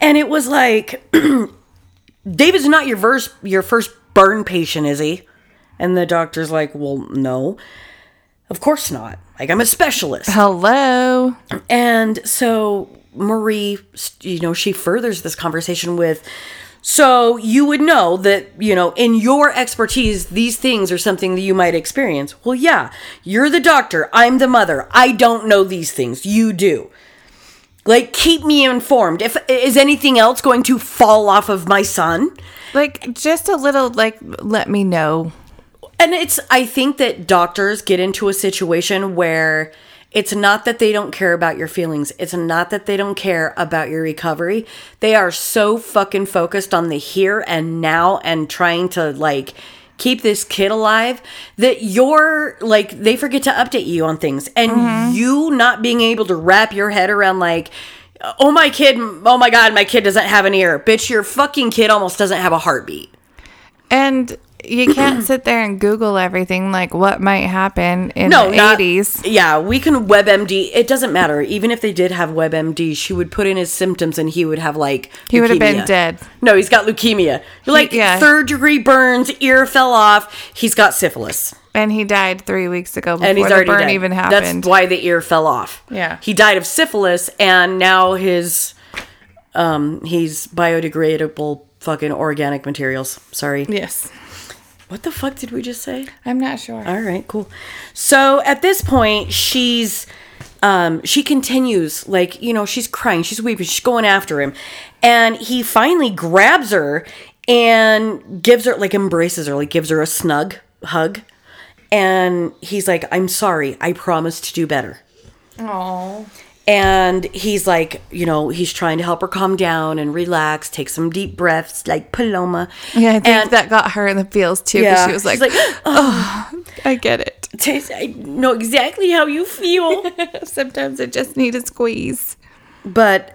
And it was like, David's not your verse, your first burn patient, is he? And the doctor's like, well, no. Of course not. Like, I'm a specialist. Hello. And so Marie, you know, she furthers this conversation with so you would know that, you know, in your expertise, these things are something that you might experience. Well, yeah, you're the doctor. I'm the mother. I don't know these things. You do. Like, keep me informed. If is anything else going to fall off of my son? Like just a little. Like let me know. And it's, I think that doctors get into a situation where it's not that they don't care about your feelings. It's not that they don't care about your recovery. They are so fucking focused on the here and now and trying to like keep this kid alive that you're like, they forget to update you on things. And mm-hmm. you not being able to wrap your head around like, oh, my kid, oh my God, my kid doesn't have an ear. Bitch, your fucking kid almost doesn't have a heartbeat. And you can't sit there and Google everything like what might happen in no, the not- 80s. Yeah, we can WebMD. It doesn't matter. Even if they did have WebMD, she would put in his symptoms and he would have like. He would have been dead. No, he's got leukemia. Like yeah. third degree burns, ear fell off. He's got syphilis. And he died three weeks ago before and he's the burn dead. even happened. That's why the ear fell off. Yeah. he died of syphilis, and now his um he's biodegradable fucking organic materials. Sorry, yes. What the fuck did we just say? I'm not sure. All right, cool. So at this point, she's um she continues like you know she's crying, she's weeping, she's going after him, and he finally grabs her and gives her like embraces her, like gives her a snug hug, and he's like, "I'm sorry, I promise to do better." Oh. And he's like, you know, he's trying to help her calm down and relax, take some deep breaths, like Paloma. Yeah, I think And- that got her in the feels too. Yeah, she was like, she's oh, I get it. "Taste- I know exactly how you feel. Sometimes I just need a squeeze. but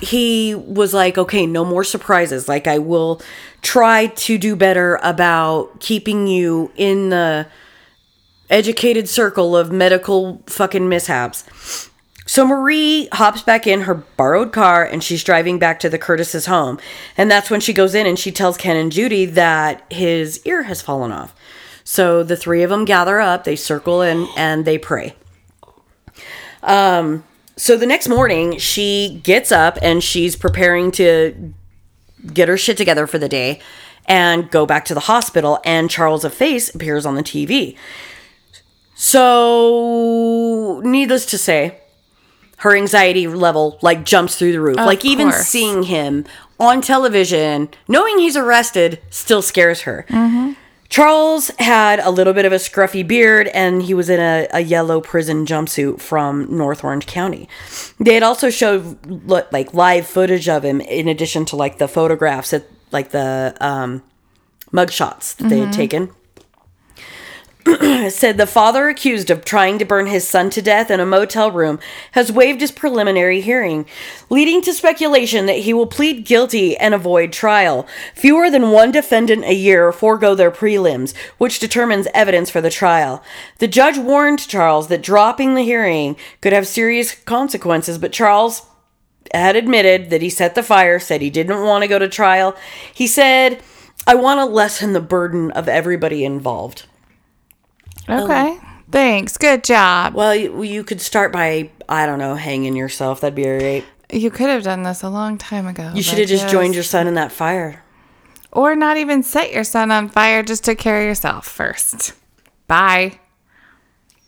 he was like, okay, no more surprises. Like, I will try to do better about keeping you in the educated circle of medical fucking mishaps. So Marie hops back in her borrowed car and she's driving back to the Curtis's home. And that's when she goes in and she tells Ken and Judy that his ear has fallen off. So the three of them gather up, they circle in and they pray. Um so the next morning she gets up and she's preparing to get her shit together for the day and go back to the hospital and Charles of Face appears on the TV. So needless to say, her anxiety level like jumps through the roof. like even course. seeing him on television, knowing he's arrested, still scares her. Charles had a little bit of a scruffy beard and he was in a, a yellow prison jumpsuit from North Orange County. They had also showed like live footage of him in addition to like the photographs at like the um, mugshots that they had taken said the father accused of trying to burn his son to death in a motel room has waived his preliminary hearing, leading to speculation that he will plead guilty and avoid trial. Fewer than one defendant a year forego their prelims, which determines evidence for the trial. The judge warned Charles that dropping the hearing could have serious consequences, but Charles had admitted that he set the fire, said he didn't want to go to trial. He said, I want to lessen the burden of everybody involved. Okay. Thanks. Good job. Well, you, you could start by I don't know, hanging yourself. That'd be alright. You could have done this a long time ago. You should have just joined your son in that fire. Or not even set your son on fire, just took care of yourself first. Bye.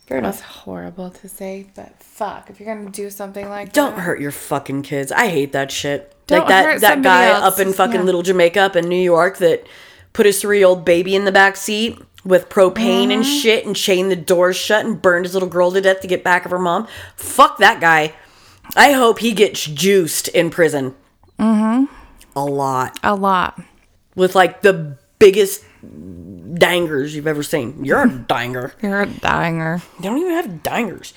Fair That's enough. horrible to say, but fuck. If you're going to do something like that. Don't that. hurt your fucking kids. I hate that shit. Don't like that hurt that guy else. up in fucking Yeah. Little Jamaica up in New York that put his three year old baby in the back seat with propane and Mm-hmm. shit and chained the doors shut and burned his little girl to death to get back of her mom. Fuck that guy. I hope he gets juiced in prison. Mm-hmm. A lot. A lot. With like the biggest dangers you've ever seen. You're a danger. You're a dinger. They don't even have dingers.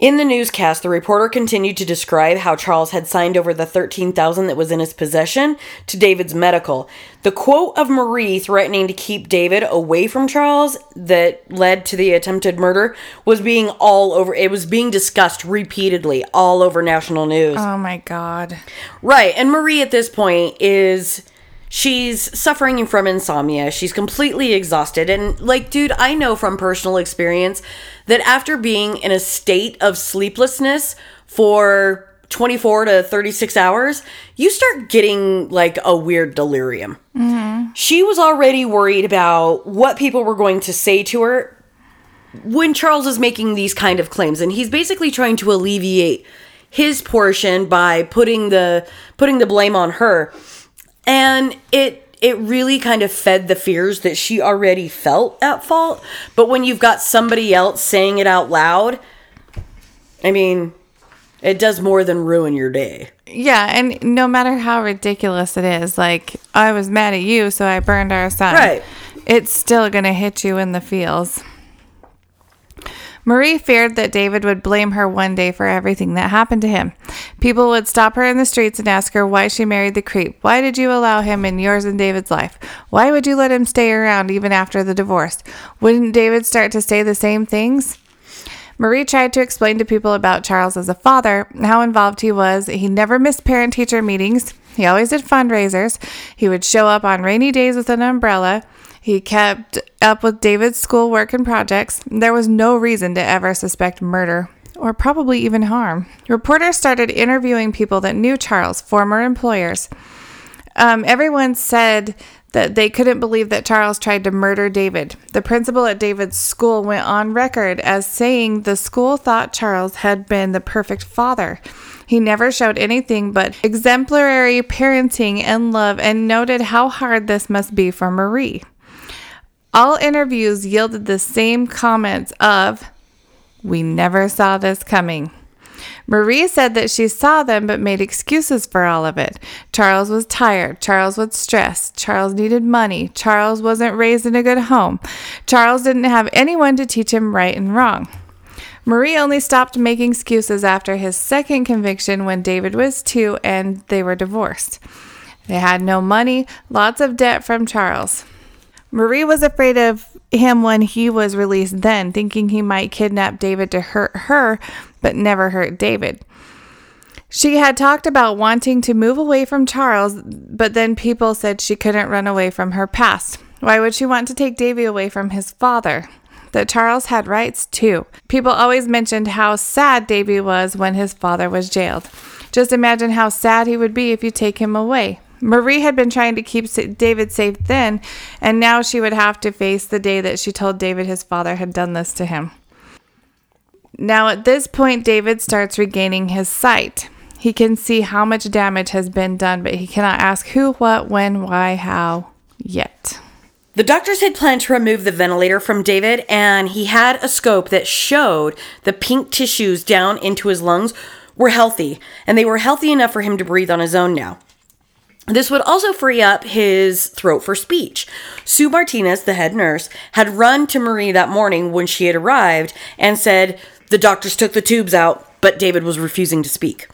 In the newscast, the reporter continued to describe how Charles had signed over the 13,000 that was in his possession to David's medical. The quote of Marie threatening to keep David away from Charles that led to the attempted murder was being all over it was being discussed repeatedly all over national news. Oh my god. Right. And Marie at this point is she's suffering from insomnia. She's completely exhausted. And like, dude, I know from personal experience that after being in a state of sleeplessness for 24 to 36 hours, you start getting like a weird delirium. Mm-hmm. She was already worried about what people were going to say to her when Charles is making these kind of claims and he's basically trying to alleviate his portion by putting the putting the blame on her and it it really kind of fed the fears that she already felt at fault but when you've got somebody else saying it out loud i mean it does more than ruin your day Yeah, and no matter how ridiculous it is, like I was mad at you, so I burned our son. Right. It's still gonna hit you in the feels. Marie feared that David would blame her one day for everything that happened to him. People would stop her in the streets and ask her why she married the creep. Why did you allow him in yours and David's life? Why would you let him stay around even after the divorce? Wouldn't David start to say the same things? Marie tried to explain to people about Charles as a father, how involved he was. He never missed parent teacher meetings. He always did fundraisers. He would show up on rainy days with an umbrella. He kept up with David's schoolwork and projects. There was no reason to ever suspect murder or probably even harm. Reporters started interviewing people that knew Charles, former employers. Um, everyone said that they couldn't believe that Charles tried to murder David. The principal at David's school went on record as saying the school thought Charles had been the perfect father. He never showed anything but exemplary parenting and love and noted how hard this must be for Marie. All interviews yielded the same comments of, We never saw this coming. Marie said that she saw them but made excuses for all of it. Charles was tired. Charles was stressed. Charles needed money. Charles wasn't raised in a good home. Charles didn't have anyone to teach him right and wrong. Marie only stopped making excuses after his second conviction when David was two and they were divorced. They had no money, lots of debt from Charles. Marie was afraid of him when he was released then, thinking he might kidnap David to hurt her, but never hurt David. She had talked about wanting to move away from Charles, but then people said she couldn't run away from her past. Why would she want to take Davy away from his father? That Charles had rights too. People always mentioned how sad Davy was when his father was jailed. Just imagine how sad he would be if you take him away. Marie had been trying to keep David safe then, and now she would have to face the day that she told David his father had done this to him. Now, at this point, David starts regaining his sight. He can see how much damage has been done, but he cannot ask who, what, when, why, how yet. The doctors had planned to remove the ventilator from David, and he had a scope that showed the pink tissues down into his lungs were healthy, and they were healthy enough for him to breathe on his own now. This would also free up his throat for speech. Sue Martinez, the head nurse, had run to Marie that morning when she had arrived and said the doctors took the tubes out, but David was refusing to speak.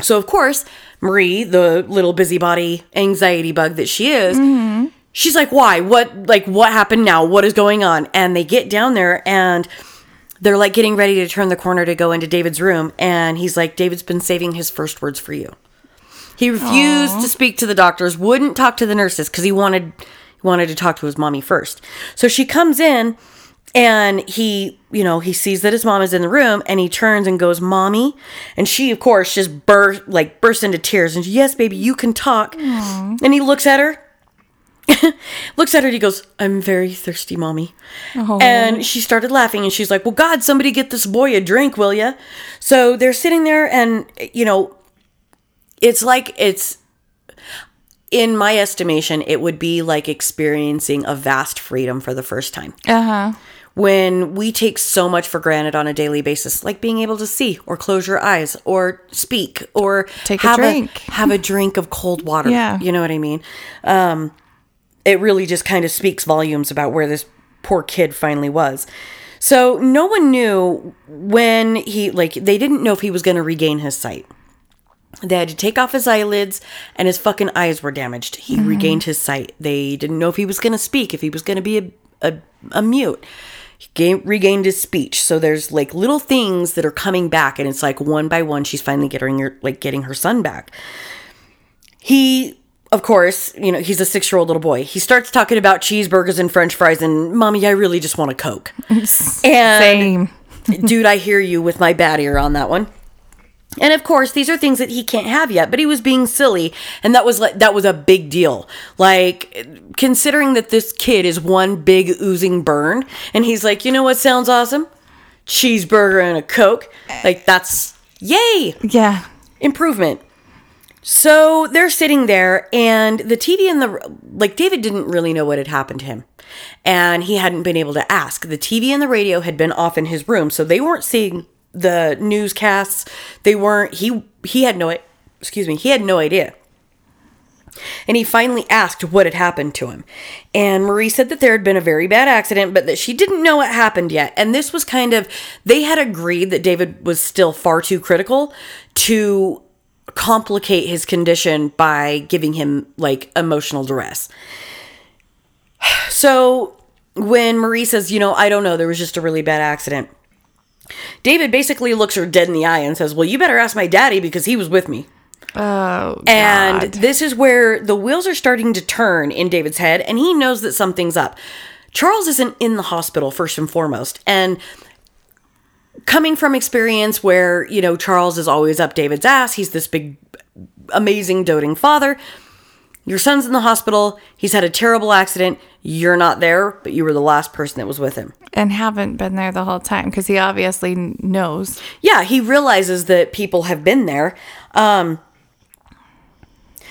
So, of course, Marie, the little busybody anxiety bug that she is, mm-hmm. she's like, "Why? What? Like, what happened now? What is going on?" And they get down there and they're like getting ready to turn the corner to go into David's room, and he's like, "David's been saving his first words for you." He refused Aww. to speak to the doctors, wouldn't talk to the nurses because he wanted he wanted to talk to his mommy first. So she comes in and he, you know, he sees that his mom is in the room and he turns and goes, "Mommy." And she of course just burst like bursts into tears and she, "Yes, baby, you can talk." Aww. And he looks at her looks at her and he goes, I'm very thirsty, mommy. Oh. And she started laughing and she's like, Well, God, somebody get this boy a drink, will ya? So they're sitting there and, you know, it's like it's in my estimation, it would be like experiencing a vast freedom for the first time. Uh huh. When we take so much for granted on a daily basis, like being able to see or close your eyes or speak or take a drink, a, have a drink of cold water. Yeah. You know what I mean? Um, it really just kind of speaks volumes about where this poor kid finally was. So no one knew when he, like, they didn't know if he was going to regain his sight. They had to take off his eyelids, and his fucking eyes were damaged. He mm-hmm. regained his sight. They didn't know if he was going to speak, if he was going to be a, a, a mute. He gain, regained his speech. So there's like little things that are coming back, and it's like one by one, she's finally getting her like getting her son back. He, of course, you know, he's a six year old little boy. He starts talking about cheeseburgers and French fries, and mommy, I really just want a coke. and Same. dude, I hear you with my bad ear on that one. And of course, these are things that he can't have yet, but he was being silly, and that was like that was a big deal. Like considering that this kid is one big oozing burn, and he's like, you know what sounds awesome? Cheeseburger and a coke. Like that's yay. Yeah. Improvement. So they're sitting there, and the TV and the like. David didn't really know what had happened to him, and he hadn't been able to ask. The TV and the radio had been off in his room, so they weren't seeing the newscasts. They weren't. He he had no. Excuse me. He had no idea. And he finally asked what had happened to him. And Marie said that there had been a very bad accident, but that she didn't know what happened yet. And this was kind of, they had agreed that David was still far too critical to complicate his condition by giving him like emotional duress. So when Marie says, you know, I don't know, there was just a really bad accident, David basically looks her dead in the eye and says, Well, you better ask my daddy because he was with me. Oh, And God. this is where the wheels are starting to turn in David's head, and he knows that something's up. Charles isn't in the hospital, first and foremost. And coming from experience where, you know, Charles is always up David's ass, he's this big, amazing, doting father. Your son's in the hospital. He's had a terrible accident. You're not there, but you were the last person that was with him. and haven't been there the whole time because he obviously knows. yeah, he realizes that people have been there. Um,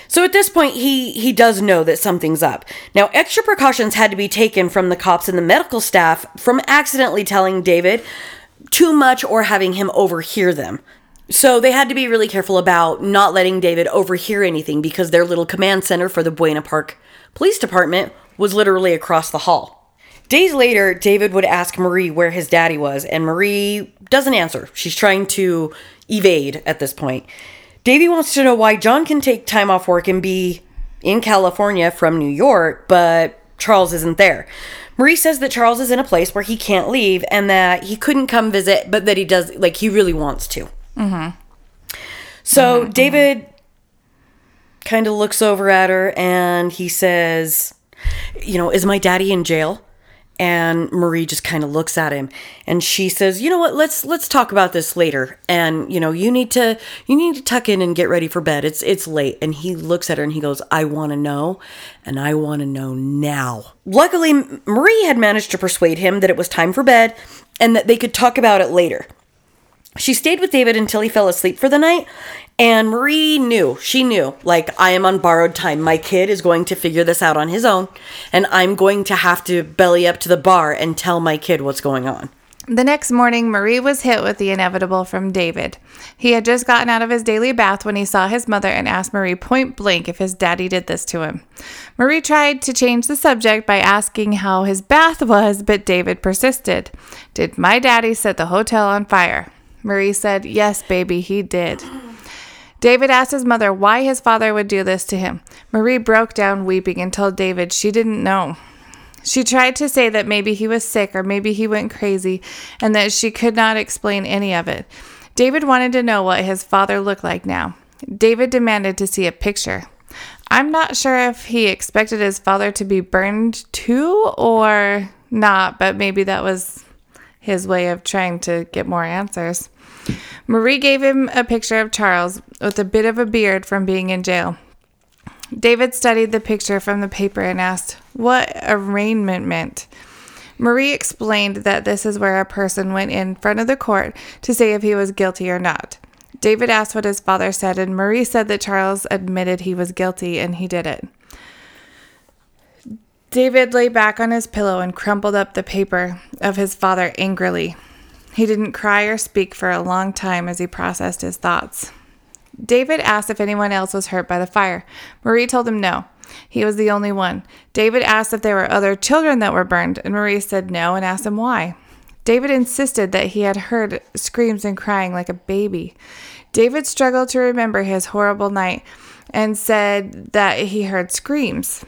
so at this point, he he does know that something's up. Now, extra precautions had to be taken from the cops and the medical staff from accidentally telling David too much or having him overhear them. So they had to be really careful about not letting David overhear anything because their little command center for the Buena Park Police Department was literally across the hall. Days later, David would ask Marie where his daddy was, and Marie doesn't answer. She's trying to evade at this point. Davy wants to know why John can take time off work and be in California from New York, but Charles isn't there. Marie says that Charles is in a place where he can't leave and that he couldn't come visit, but that he does, like, he really wants to. Mm-hmm. So uh-huh, uh-huh. David kind of looks over at her and he says, You know, is my daddy in jail? And Marie just kind of looks at him and she says, "You know what? Let's let's talk about this later. And you know, you need to you need to tuck in and get ready for bed. It's it's late." And he looks at her and he goes, "I want to know, and I want to know now." Luckily, Marie had managed to persuade him that it was time for bed and that they could talk about it later. She stayed with David until he fell asleep for the night. And Marie knew, she knew, like, I am on borrowed time. My kid is going to figure this out on his own. And I'm going to have to belly up to the bar and tell my kid what's going on. The next morning, Marie was hit with the inevitable from David. He had just gotten out of his daily bath when he saw his mother and asked Marie point blank if his daddy did this to him. Marie tried to change the subject by asking how his bath was, but David persisted. Did my daddy set the hotel on fire? Marie said, Yes, baby, he did. David asked his mother why his father would do this to him. Marie broke down weeping and told David she didn't know. She tried to say that maybe he was sick or maybe he went crazy and that she could not explain any of it. David wanted to know what his father looked like now. David demanded to see a picture. I'm not sure if he expected his father to be burned too or not, but maybe that was his way of trying to get more answers. Marie gave him a picture of Charles with a bit of a beard from being in jail. David studied the picture from the paper and asked what arraignment meant. Marie explained that this is where a person went in front of the court to say if he was guilty or not. David asked what his father said, and Marie said that Charles admitted he was guilty and he did it. David lay back on his pillow and crumpled up the paper of his father angrily. He didn't cry or speak for a long time as he processed his thoughts. David asked if anyone else was hurt by the fire. Marie told him no. He was the only one. David asked if there were other children that were burned, and Marie said no and asked him why. David insisted that he had heard screams and crying like a baby. David struggled to remember his horrible night and said that he heard screams.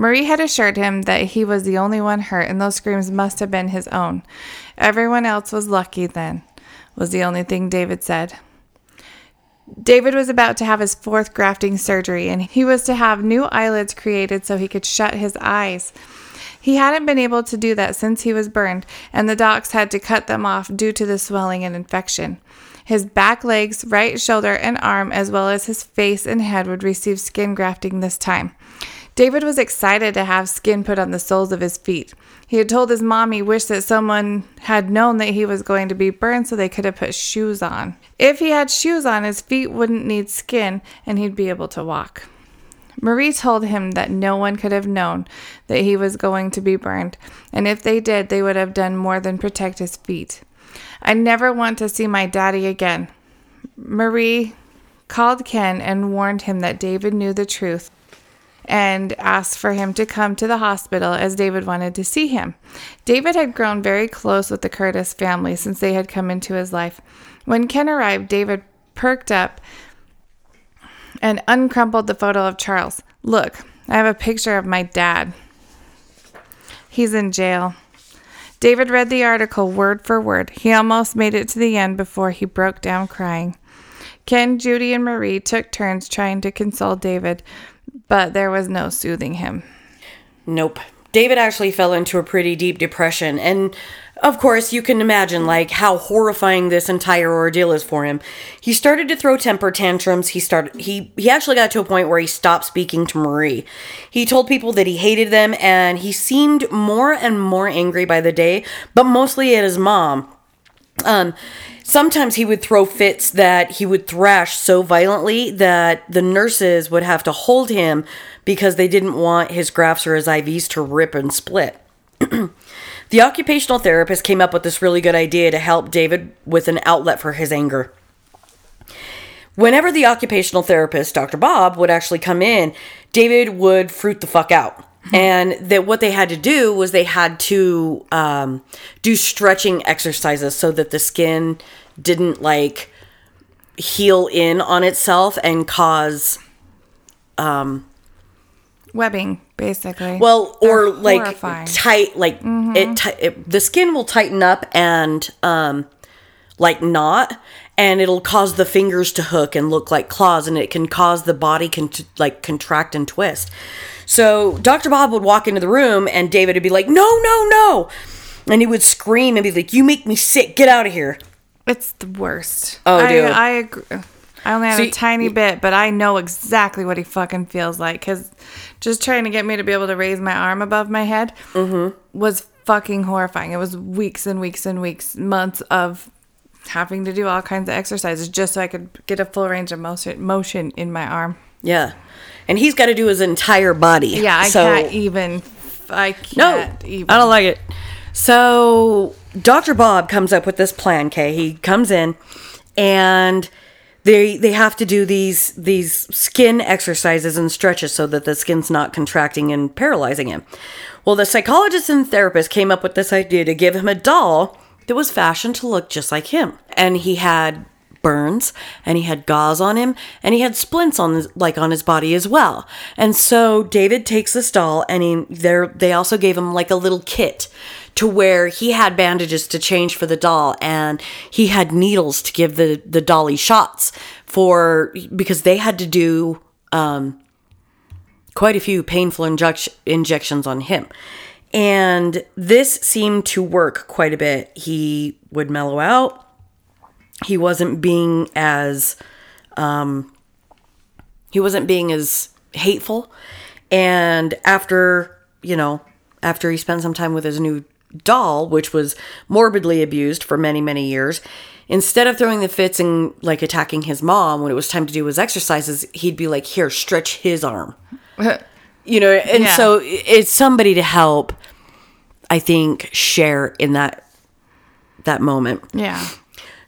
Marie had assured him that he was the only one hurt and those screams must have been his own. Everyone else was lucky then, was the only thing David said. David was about to have his fourth grafting surgery and he was to have new eyelids created so he could shut his eyes. He hadn't been able to do that since he was burned, and the docs had to cut them off due to the swelling and infection. His back legs, right shoulder, and arm, as well as his face and head, would receive skin grafting this time. David was excited to have skin put on the soles of his feet. He had told his mom he wished that someone had known that he was going to be burned so they could have put shoes on. If he had shoes on, his feet wouldn't need skin and he'd be able to walk. Marie told him that no one could have known that he was going to be burned, and if they did, they would have done more than protect his feet. I never want to see my daddy again. Marie called Ken and warned him that David knew the truth and asked for him to come to the hospital as David wanted to see him. David had grown very close with the Curtis family since they had come into his life. When Ken arrived, David perked up and uncrumpled the photo of Charles. Look, I have a picture of my dad. He's in jail. David read the article word for word. He almost made it to the end before he broke down crying. Ken, Judy, and Marie took turns trying to console David, but there was no soothing him. Nope. David actually fell into a pretty deep depression and of course, you can imagine like how horrifying this entire ordeal is for him. He started to throw temper tantrums. He started he he actually got to a point where he stopped speaking to Marie. He told people that he hated them and he seemed more and more angry by the day, but mostly at his mom. Um sometimes he would throw fits that he would thrash so violently that the nurses would have to hold him because they didn't want his grafts or his IVs to rip and split. The occupational therapist came up with this really good idea to help David with an outlet for his anger. Whenever the occupational therapist, Dr. Bob, would actually come in, David would fruit the fuck out. And that what they had to do was they had to um, do stretching exercises so that the skin didn't like heal in on itself and cause um Webbing, basically. Well, or They're like horrifying. tight, like it, ti- it. The skin will tighten up and um, like knot, and it'll cause the fingers to hook and look like claws, and it can cause the body can t- like contract and twist. So Dr. Bob would walk into the room, and David would be like, "No, no, no!" And he would scream and be like, "You make me sick! Get out of here!" It's the worst. Oh, I, dude. I agree. I only had See, a tiny bit, but I know exactly what he fucking feels like. Because just trying to get me to be able to raise my arm above my head Mm-hmm. was fucking horrifying. It was weeks and weeks and weeks, months of having to do all kinds of exercises just so I could get a full range of motion, motion in my arm. Yeah, and he's got to do his entire body. Yeah, I So- can't even. I can't no, even. I don't like it. So Dr. Bob comes up with this plan. Okay, he comes in, and they they have to do these these skin exercises and stretches so that the skin's not contracting and paralyzing him. Well, the psychologist and therapist came up with this idea to give him a doll that was fashioned to look just like him, and he had burns and he had gauze on him and he had splints on his, like on his body as well. And so David takes this doll and he there they also gave him like a little kit to where he had bandages to change for the doll and he had needles to give the the dolly shots for because they had to do um quite a few painful inject- injections on him. And this seemed to work quite a bit. He would mellow out he wasn't being as um he wasn't being as hateful and after you know after he spent some time with his new doll which was morbidly abused for many many years instead of throwing the fits and like attacking his mom when it was time to do his exercises he'd be like here stretch his arm you know and Yeah. so it's somebody to help i think share in that that moment yeah.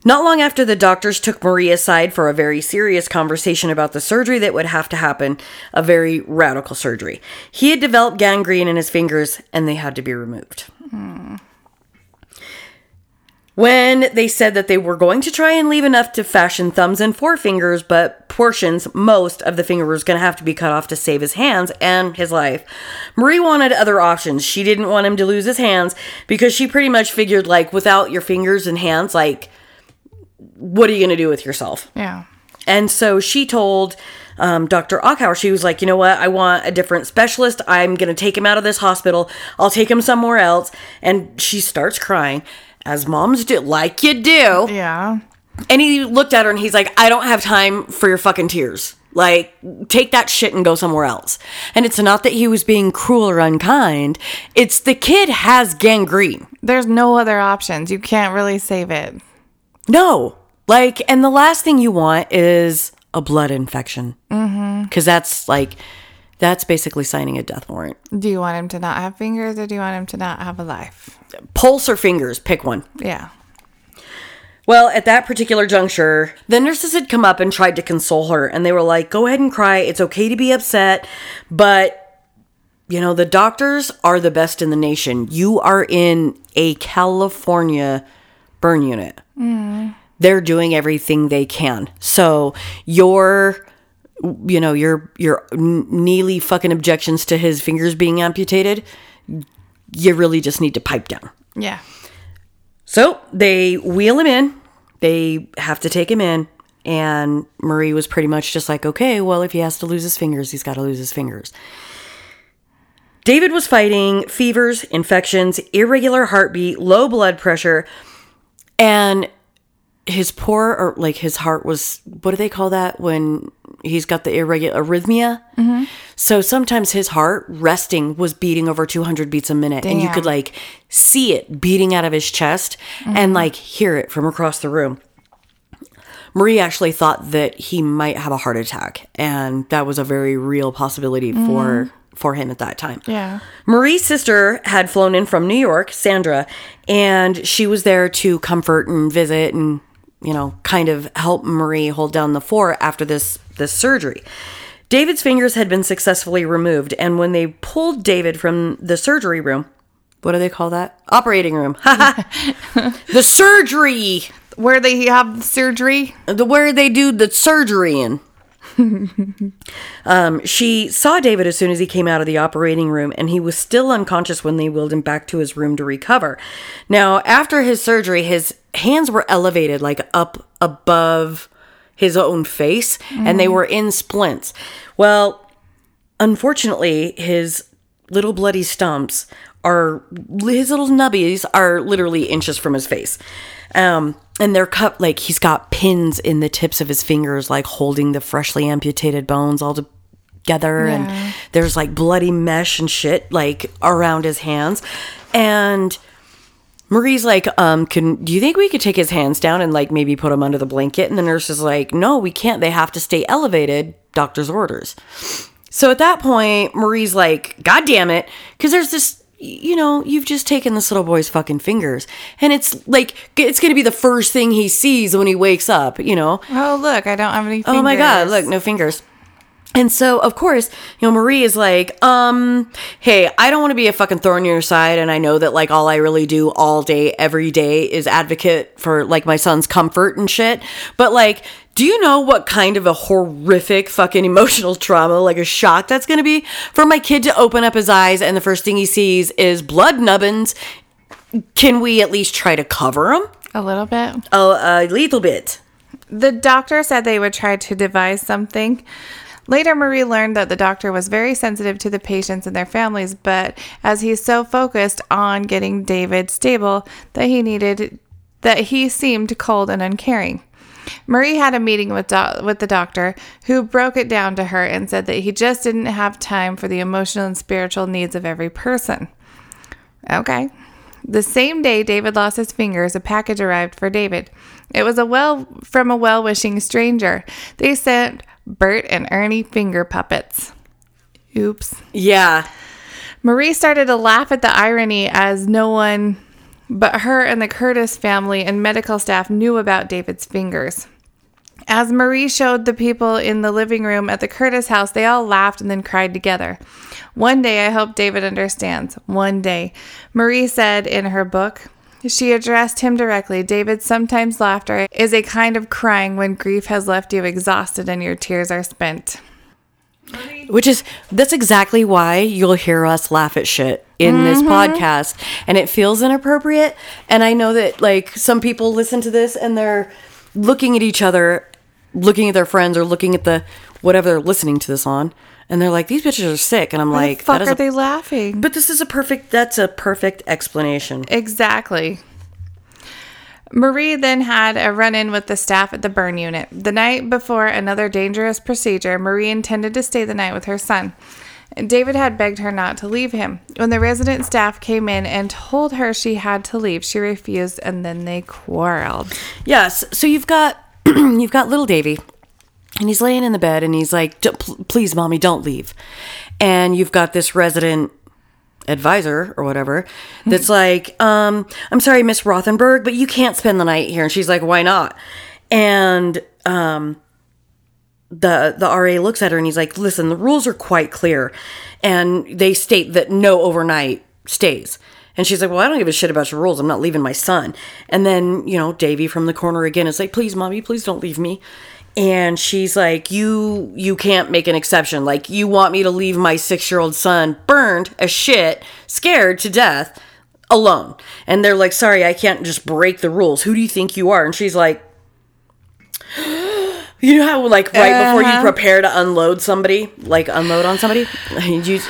Not long after the doctors took Marie aside for a very serious conversation about the surgery that would have to happen, a very radical surgery. He had developed gangrene in his fingers and they had to be removed. When they said that they were going to try and leave enough to fashion thumbs and forefingers, but portions, most of the finger was going to have to be cut off to save his hands and his life. Marie wanted other options. She didn't want him to lose his hands because she pretty much figured, like, without your fingers and hands, like, what are you going to do with yourself? Yeah. And so she told um, Dr. Achauer, she was like, you know what? I want a different specialist. I'm going to take him out of this hospital. I'll take him somewhere else. And she starts crying, as moms do, like you do. Yeah. And he looked at her and he's like, I don't have time for your fucking tears. Like, take that shit and go somewhere else. And it's not that he was being cruel or unkind, it's the kid has gangrene. There's no other options. You can't really save it. No. Like, and the last thing you want is a blood infection. Mm-hmm. Because that's like, that's basically signing a death warrant. Do you want him to not have fingers or do you want him to not have a life? Pulse or fingers, pick one. Yeah. Well, at that particular juncture, the nurses had come up and tried to console her, and they were like, go ahead and cry. It's okay to be upset, but, you know, the doctors are the best in the nation. You are in a California burn unit. They're doing everything they can. So, your you know your your Neely fucking objections to his fingers being amputated you really just need to pipe down Yeah. so they wheel him in. They have to take him in. And Marie was pretty much just like, okay, well, if he has to lose his fingers, he's got to lose his fingers. David was fighting fevers, infections, irregular heartbeat, low blood pressure, and his poor, or like his heart was, what do they call that when he's got the irregular arrhythmia? Mm-hmm. So sometimes his heart resting was beating over 200 beats a minute, and you could like see it beating out of his chest and mm-hmm. like hear it from across the room. Marie actually thought that he might have a heart attack, and that was a very real possibility mm-hmm. for for him at that time. Yeah. Marie's sister had flown in from New York, Sandra, and she was there to comfort and visit and you know kind of help Marie hold down the fort after this this surgery. David's fingers had been successfully removed, and when they pulled David from the surgery room, what do they call that? Operating room. the surgery Where they have surgery. the where they do the surgery in. um, she saw David as soon as he came out of the operating room, and he was still unconscious when they wheeled him back to his room to recover. Now, after his surgery, his hands were elevated, like up above his own face, and they were in splints. Well, unfortunately, his little bloody stumps are his little nubbies are literally inches from his face. Um, and they're cut like he's got pins in the tips of his fingers, like holding the freshly amputated bones all together. And there's like bloody mesh and shit like around his hands. And Marie's like, um, can do you think we could take his hands down and like maybe put him under the blanket? And the nurse is like, no, we can't. They have to stay elevated. Doctor's orders. So at that point, Marie's like, God damn it. Because there's this, you know, you've just taken this little boy's fucking fingers. And it's like, it's going to be the first thing he sees when he wakes up, you know? Oh, look, I don't have any Oh my God, look, no fingers. And so, of course, you know, Marie is like, um, hey, I don't want to be a fucking thorn in your side. And I know that, like, all I really do all day, every day is advocate for, like, my son's comfort and shit. But, like, do you know what kind of a horrific fucking emotional trauma, like a shock that's going to be for my kid to open up his eyes and the first thing he sees is blood nubbins? Can we at least try to cover him? A little bit. A, a little bit. The doctor said they would try to devise something. Later, Marie learned that the doctor was very sensitive to the patients and their families, but as he's so focused on getting David stable that he needed that he seemed cold and uncaring. Marie had a meeting with do- with the doctor, who broke it down to her and said that he just didn't have time for the emotional and spiritual needs of every person. Okay. The same day David lost his fingers, a package arrived for David. It was a well from a well-wishing stranger. They sent Bert and Ernie finger puppets. Oops. Yeah. Marie started to laugh at the irony as no one but her and the Curtis family and medical staff knew about David's fingers. As Marie showed the people in the living room at the Curtis house, they all laughed and then cried together. One day, I hope David understands. One day. Marie said in her book, she addressed him directly. David, sometimes laughter is a kind of crying when grief has left you exhausted and your tears are spent. Which is that's exactly why you'll hear us laugh at shit in this mm-hmm. podcast and it feels inappropriate and I know that like some people listen to this and they're looking at each other, looking at their friends or looking at the whatever they're listening to this on and they're like these bitches are sick and I'm Why like the fuck that is are a- they laughing? But this is a perfect that's a perfect explanation. Exactly. Marie then had a run in with the staff at the burn unit. The night before another dangerous procedure, Marie intended to stay the night with her son. David had begged her not to leave him. When the resident staff came in and told her she had to leave, she refused and then they quarreled. Yes. So you've got you've got little Davy, and he's laying in the bed, and he's like, "Please, mommy, don't leave." And you've got this resident advisor or whatever that's like, um, I'm sorry, Miss Rothenberg, but you can't spend the night here. And she's like, why not? And um, the the RA looks at her and he's like, listen, the rules are quite clear, and they state that no overnight stays. And she's like, well, I don't give a shit about your rules. I'm not leaving my son. And then you know, Davy from the corner again is like, please, mommy, please don't leave me. And she's like, you you can't make an exception. Like you want me to leave my six year old son burned as shit, scared to death, alone. And they're like, sorry, I can't just break the rules. Who do you think you are? And she's like. You know how, like, right before you Uh-huh. prepare to unload somebody, like unload on somebody, you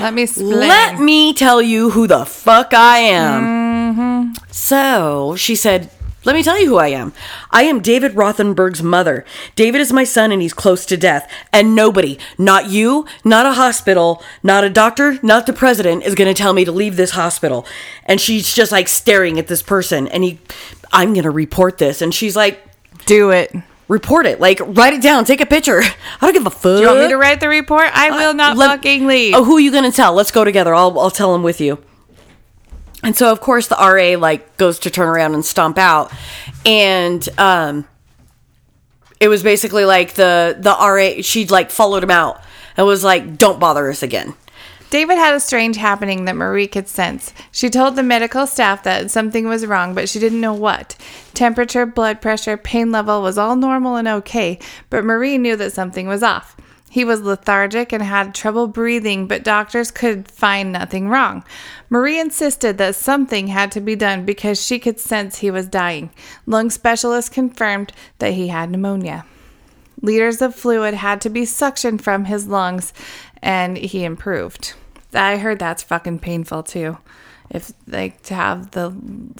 Let me explain. let me tell you who the fuck I am. Mm-hmm. So she said, Let me tell you who I am. I am David Rothenberg's mother. David is my son and he's close to death. And nobody, not you, not a hospital, not a doctor, not the president, is going to tell me to leave this hospital. And she's just like staring at this person. And he, I'm going to report this. And she's like, Do it. Report it. Like, write it down. Take a picture. I don't give a fuck. You want me to write the report? I will not Let- fucking leave. Oh, who are you gonna tell? Let's go together. I'll I'll tell him with you. And so of course the RA like goes to turn around and stomp out, and um, it was basically like the the RA she like followed him out and was like, "Don't bother us again." David had a strange happening that Marie could sense. She told the medical staff that something was wrong, but she didn't know what. Temperature, blood pressure, pain level was all normal and okay, but Marie knew that something was off. He was lethargic and had trouble breathing, but doctors could find nothing wrong. Marie insisted that something had to be done because she could sense he was dying. Lung specialists confirmed that he had pneumonia. Liters of fluid had to be suctioned from his lungs, and he improved. I heard that's fucking painful too. If like to have the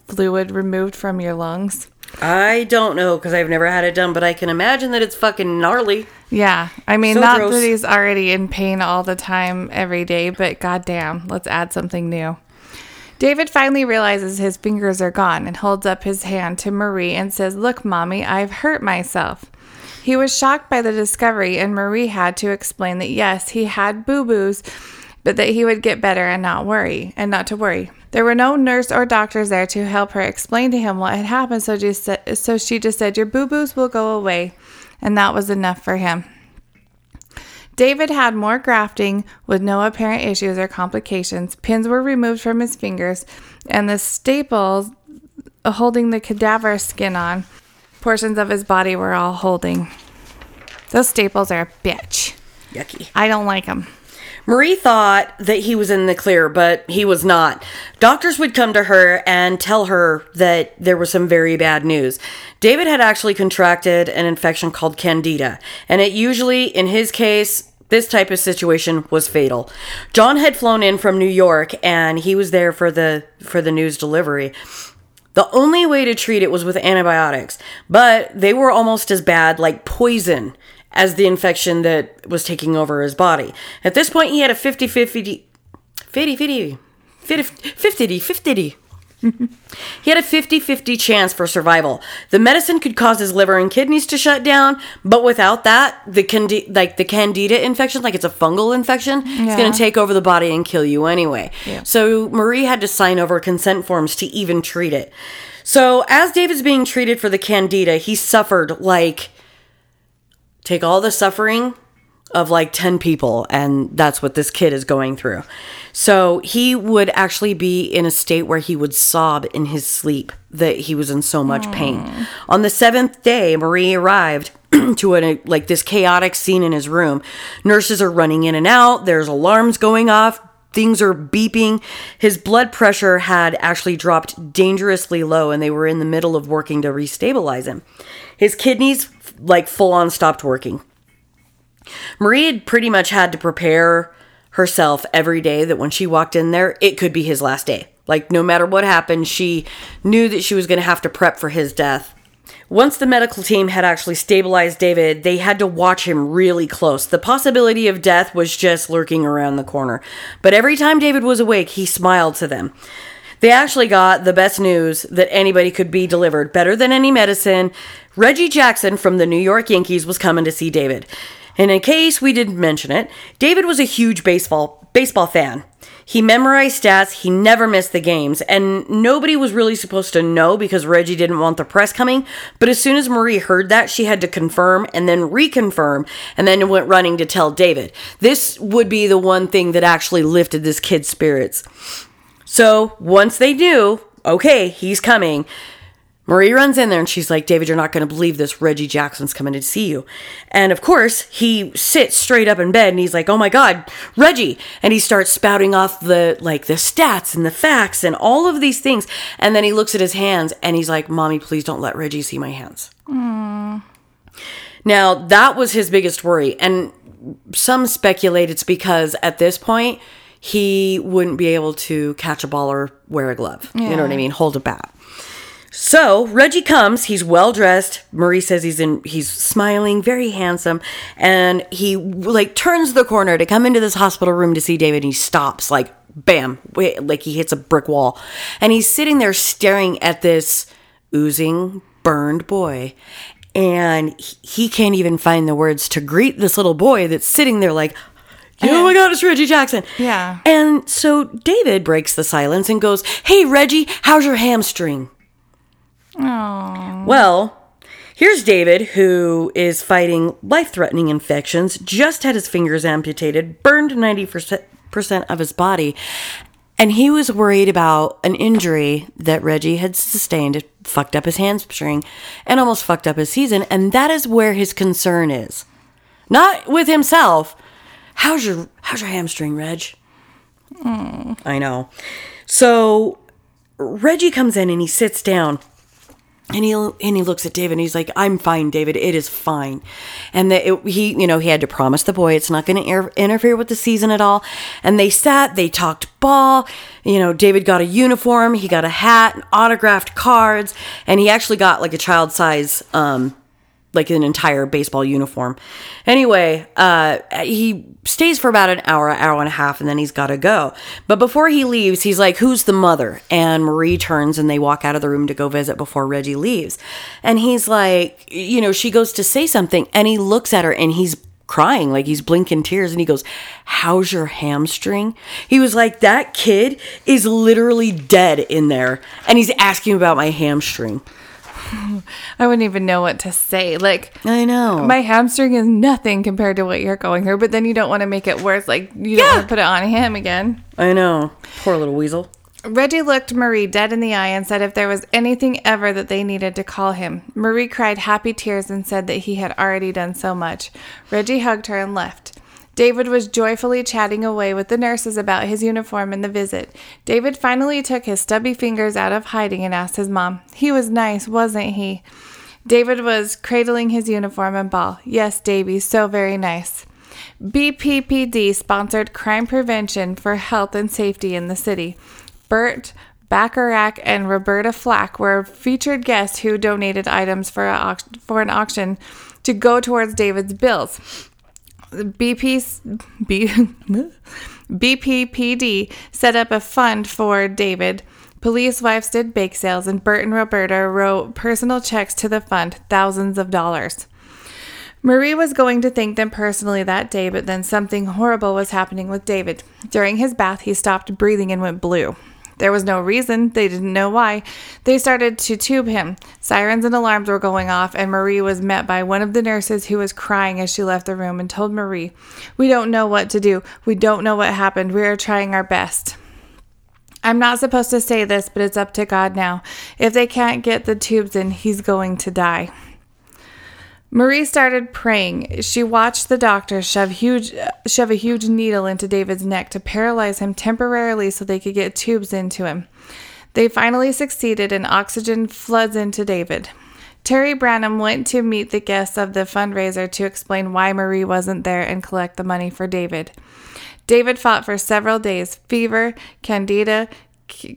fluid removed from your lungs. I don't know because I've never had it done, but I can imagine that it's fucking gnarly. Yeah, I mean, So not gross. that he's already in pain all the time, every day, but goddamn, let's add something new. David finally realizes his fingers are gone and holds up his hand to Marie and says, Look, mommy, I've hurt myself. He was shocked by the discovery, and Marie had to explain that yes, he had boo boos, but that he would get better and not worry, and not to worry. There were no nurse or doctors there to help her explain to him what had happened, so, just so she just said, Your boo boos will go away. And that was enough for him. David had more grafting with no apparent issues or complications. Pins were removed from his fingers, and the staples holding the cadaver skin on portions of his body were all holding. Those staples are a bitch. Yucky. I don't like them. Marie thought that he was in the clear, but he was not. Doctors would come to her and tell her that there was some very bad news. David had actually contracted an infection called candida, and it usually, in his case, this type of situation was fatal. John had flown in from New York and he was there for the for the news delivery. The only way to treat it was with antibiotics, but they were almost as bad, like poison, as the infection that was taking over his body. At this point, he had a 50 50 50 50 50 50 he had a 50 50 chance for survival. The medicine could cause his liver and kidneys to shut down, but without that, the candi- like the candida infection, like it's a fungal infection, it's going to take over the body and kill you anyway. So Marie had to sign over consent forms to even treat it. So as David's being treated for the candida, he suffered like take all the suffering of like 10 people and that's what this kid is going through. So he would actually be in a state where he would sob in his sleep that he was in so much pain. On the 7th day, Marie arrived to a, like this chaotic scene in his room. Nurses are running in and out, there's alarms going off, things are beeping. His blood pressure had actually dropped dangerously low and they were in the middle of working to restabilize him. His kidneys like full on stopped working. Marie had pretty much had to prepare herself every day that when she walked in there, it could be his last day. Like, no matter what happened, she knew that she was going to have to prep for his death. Once the medical team had actually stabilized David, they had to watch him really close. The possibility of death was just lurking around the corner. But every time David was awake, he smiled to them. They actually got the best news that anybody could be delivered, better than any medicine. Reggie Jackson from the New York Yankees was coming to see David. And in case we didn't mention it, David was a huge baseball baseball fan. He memorized stats, he never missed the games, and nobody was really supposed to know because Reggie didn't want the press coming. But as soon as Marie heard that, she had to confirm and then reconfirm, and then went running to tell David. This would be the one thing that actually lifted this kid's spirits. So once they knew, okay, he's coming, Marie runs in there and she's like, David, you're not going to believe this. Reggie Jackson's coming to see you. And of course, he sits straight up in bed and he's like, oh my God, Reggie. And he starts spouting off the, like, the stats and the facts and all of these things. And then he looks at his hands and he's like, Mommy, please don't let Reggie see my hands. Now, that was his biggest worry. And some speculate it's because at this point, he wouldn't be able to catch a ball or wear a glove. You know what I mean? Hold a bat. So Reggie comes. He's well dressed. Marie says he's in. He's smiling, very handsome, and he like turns the corner to come into this hospital room to see David. And he stops, like bam, wait, like he hits a brick wall, and he's sitting there staring at this oozing, burned boy, and he can't even find the words to greet this little boy that's sitting there like. Oh my God, it's Reggie Jackson. Yeah. And so David breaks the silence and goes, Hey, Reggie, how's your hamstring? Oh. Well, here's David, who is fighting life threatening infections, just had his fingers amputated, burned 90% of his body, and he was worried about an injury that Reggie had sustained. It fucked up his hamstring and almost fucked up his season, and that is where his concern is. Not with himself. How's your how's your hamstring, Reg? I know. So Reggie comes in and he sits down and he and he looks at David and he's like, "I'm fine, David. It is fine." And that he, you know, he had to promise the boy it's not going to inter- interfere with the season at all. And they sat, they talked ball. You know, David got a uniform, he got a hat, and autographed cards, and he actually got like a child size um like an entire baseball uniform. Anyway, uh, he stays for about an hour, hour and a half, and then he's got to go. But before he leaves, he's like, Who's the mother? And Marie turns and they walk out of the room to go visit before Reggie leaves. And he's like, You know, she goes to say something, and he looks at her and he's crying like he's blinking tears and he goes how's your hamstring he was like that kid is literally dead in there and he's asking about my hamstring I wouldn't even know what to say. Like, i know my hamstring is nothing compared to what you're going through, but then you don't want to make it worse. Like, you don't Yeah. want to put it on him again. I know. Poor little weasel. Reggie looked Marie dead in the eye and said if there was anything ever that they needed to call him. Marie cried happy tears and said that he had already done so much. Reggie hugged her and left. David was joyfully chatting away with the nurses about his uniform and the visit. David finally took his stubby fingers out of hiding and asked his mom. He was nice, wasn't he? David was cradling his uniform and ball. Yes, Davy, so very nice. BPPD sponsored crime prevention for health and safety in the city. Burt Bacharach and Roberta Flack were featured guests who donated items for, for an auction to go towards David's bills. BP, B, BPPD set up a fund for David. Police wives did bake sales, and Burt and Roberta wrote personal checks to the fund, thousands of dollars. Marie was going to thank them personally that day, but then something horrible was happening with David. During his bath, he stopped breathing and went blue. There was no reason, they didn't know why. They started to tube him. Sirens and alarms were going off, and Marie was met by one of the nurses who was crying as she left the room and told Marie, We don't know what to do. We don't know what happened. We are trying our best. I'm not supposed to say this, but it's up to God now. If they can't get the tubes in, he's going to die. Marie started praying. She watched the doctor shove huge shove a huge needle into David's neck to paralyze him temporarily so they could get tubes into him. They finally succeeded and oxygen floods into David. Terry Branham went to meet the guests of the fundraiser to explain why Marie wasn't there and collect the money for David. David fought for several days. Fever, candida,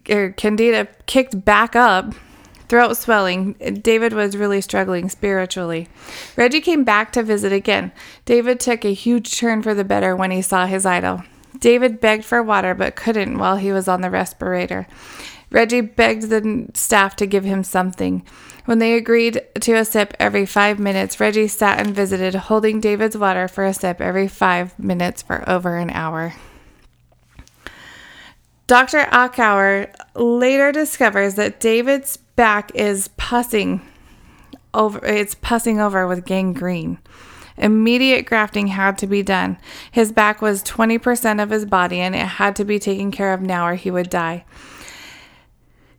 er, candida kicked back up, throat swelling. David was really struggling spiritually. Reggie came back to visit again. David took a huge turn for the better when he saw his idol. David begged for water but couldn't while he was on the respirator. Reggie begged the staff to give him something. When they agreed to a sip every five minutes, Reggie sat and visited, holding David's water for a sip every five minutes for over an hour. Dr. Achauer later discovers that David's back is pussing over it's pussing over with gangrene. Immediate grafting had to be done. His back was 20% of his body and it had to be taken care of now or he would die.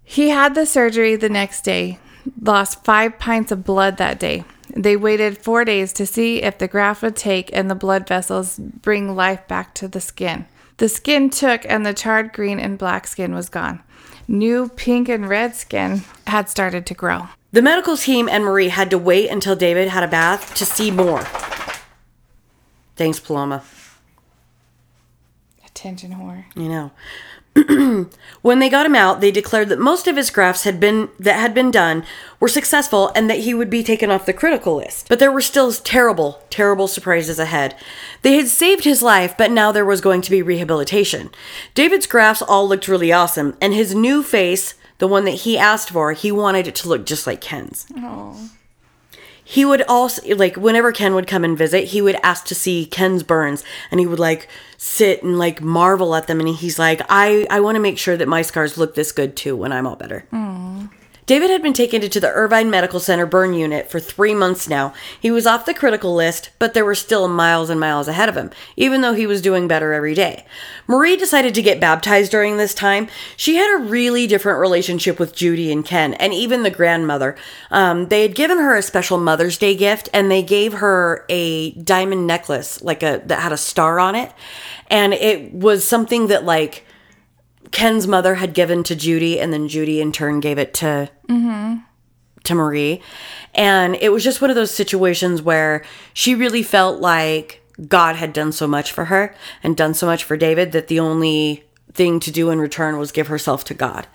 He had the surgery the next day, lost five pints of blood that day. They waited four days to see if the graft would take and the blood vessels bring life back to the skin. The skin took and the charred green and black skin was gone. New pink and red skin had started to grow. The medical team and Marie had to wait until David had a bath to see more. Thanks, Paloma. Attention whore. You know. when they got him out, they declared that most of his grafts had been that had been done were successful and that he would be taken off the critical list. But there were still terrible, terrible surprises ahead. They had saved his life, but now there was going to be rehabilitation. David's grafts all looked really awesome, and his new face, the one that he asked for, he wanted it to look just like Ken's. Oh. He would also like whenever Ken would come and visit, he would ask to see Ken's burns and he would like sit and like marvel at them and he's like, I, I want to make sure that my scars look this good too when I'm all better. Hmm. David had been taken to the Irvine Medical Center burn unit for three months now. He was off the critical list, but there were still miles and miles ahead of him, even though he was doing better every day. Marie decided to get baptized during this time. She had a really different relationship with Judy and Ken, and even the grandmother. Um, they had given her a special Mother's Day gift, and they gave her a diamond necklace, like a that had a star on it, and it was something that like Ken's mother had given to Judy, and then Judy in turn gave it to to Marie. And it was just one of those situations where she really felt like God had done so much for her and done so much for David that the only thing to do in return was give herself to God.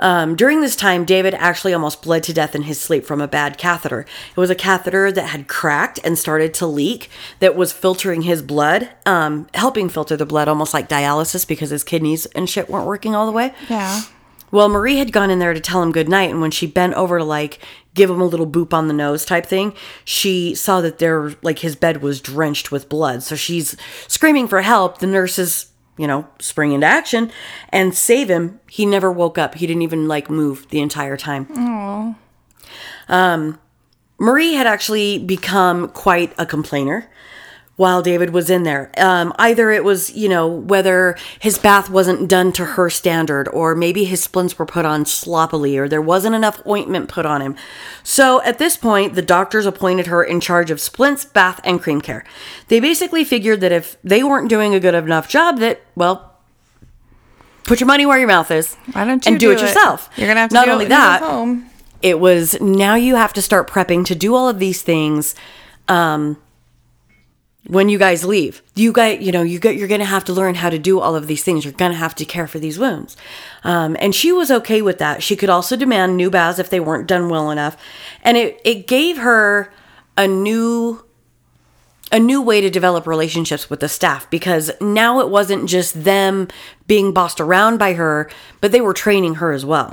Um, during this time, David actually almost bled to death in his sleep from a bad catheter. It was a catheter that had cracked and started to leak that was filtering his blood, um, helping filter the blood almost like dialysis because his kidneys and shit weren't working all the way. Yeah. Well, Marie had gone in there to tell him good night, and when she bent over to like give him a little boop on the nose type thing, she saw that there like his bed was drenched with blood. So she's screaming for help. The nurses, you know, spring into action and save him. He never woke up. He didn't even like move the entire time. Um, Marie had actually become quite a complainer while David was in there. Um, either it was, you know, whether his bath wasn't done to her standard, or maybe his splints were put on sloppily, or there wasn't enough ointment put on him. So at this point, the doctors appointed her in charge of splints, bath, and cream care. They basically figured that if they weren't doing a good enough job, that, well, put your money where your mouth is. Why don't you and do, it yourself? You're gonna have to Not do only it that, home. it was now you have to start prepping to do all of these things um when you guys leave you guys you know you get you're gonna have to learn how to do all of these things. You're gonna have to care for these wounds. Um, and she was okay with that. She could also demand new baths if they weren't done well enough. And it it gave her a new a new way to develop relationships with the staff because now it wasn't just them being bossed around by her, but they were training her as well.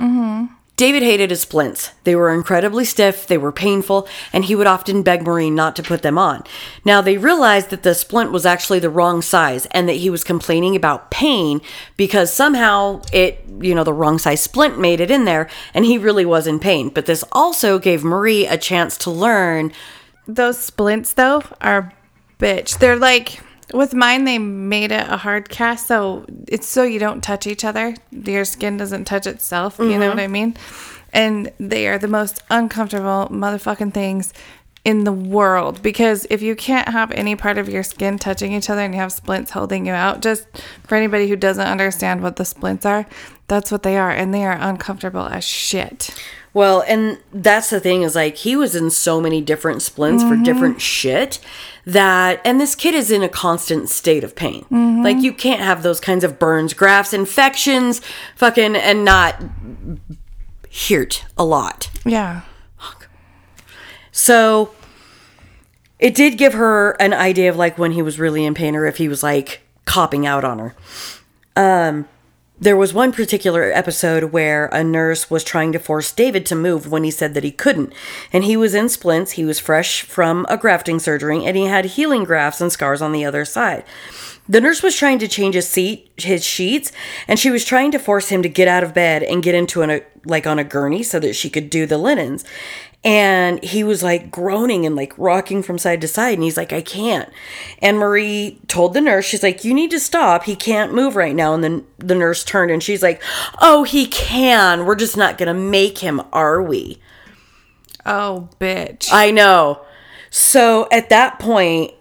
David hated his splints. They were incredibly stiff, they were painful, and he would often beg Marie not to put them on. Now, they realized that the splint was actually the wrong size and that he was complaining about pain because somehow it, you know, the wrong size splint made it in there and he really was in pain. But this also gave Marie a chance to learn Those splints though are bitch. They're like with mine they made it a hard cast so it's so you don't touch each other. Your skin doesn't touch itself, you know what mm-hmm. I mean? And they are the most uncomfortable motherfucking things in the world because if you can't have any part of your skin touching each other and you have splints holding you out, just for anybody who doesn't understand what the splints are, that's what they are and they are uncomfortable as shit. Well, and that's the thing is like he was in so many different splints for different mm-hmm. shit that and this kid is in a constant state of pain. Like you can't have those kinds of burns, grafts, infections, fucking and not hurt a lot. Yeah. So it did give her an idea of like when he was really in pain or if he was like copping out on her. Um there was one particular episode where a nurse was trying to force David to move when he said that he couldn't. And he was in splints, he was fresh from a grafting surgery, and he had healing grafts and scars on the other side. The nurse was trying to change his seat, his sheets, and she was trying to force him to get out of bed and get into an, a, like on a gurney so that she could do the linens. And he was like groaning and like rocking from side to side. And he's like, I can't. And Marie told the nurse, she's like, You need to stop. He can't move right now. And then the nurse turned and she's like, Oh, he can. We're just not going to make him, are we? Oh, bitch. I know. So at that point,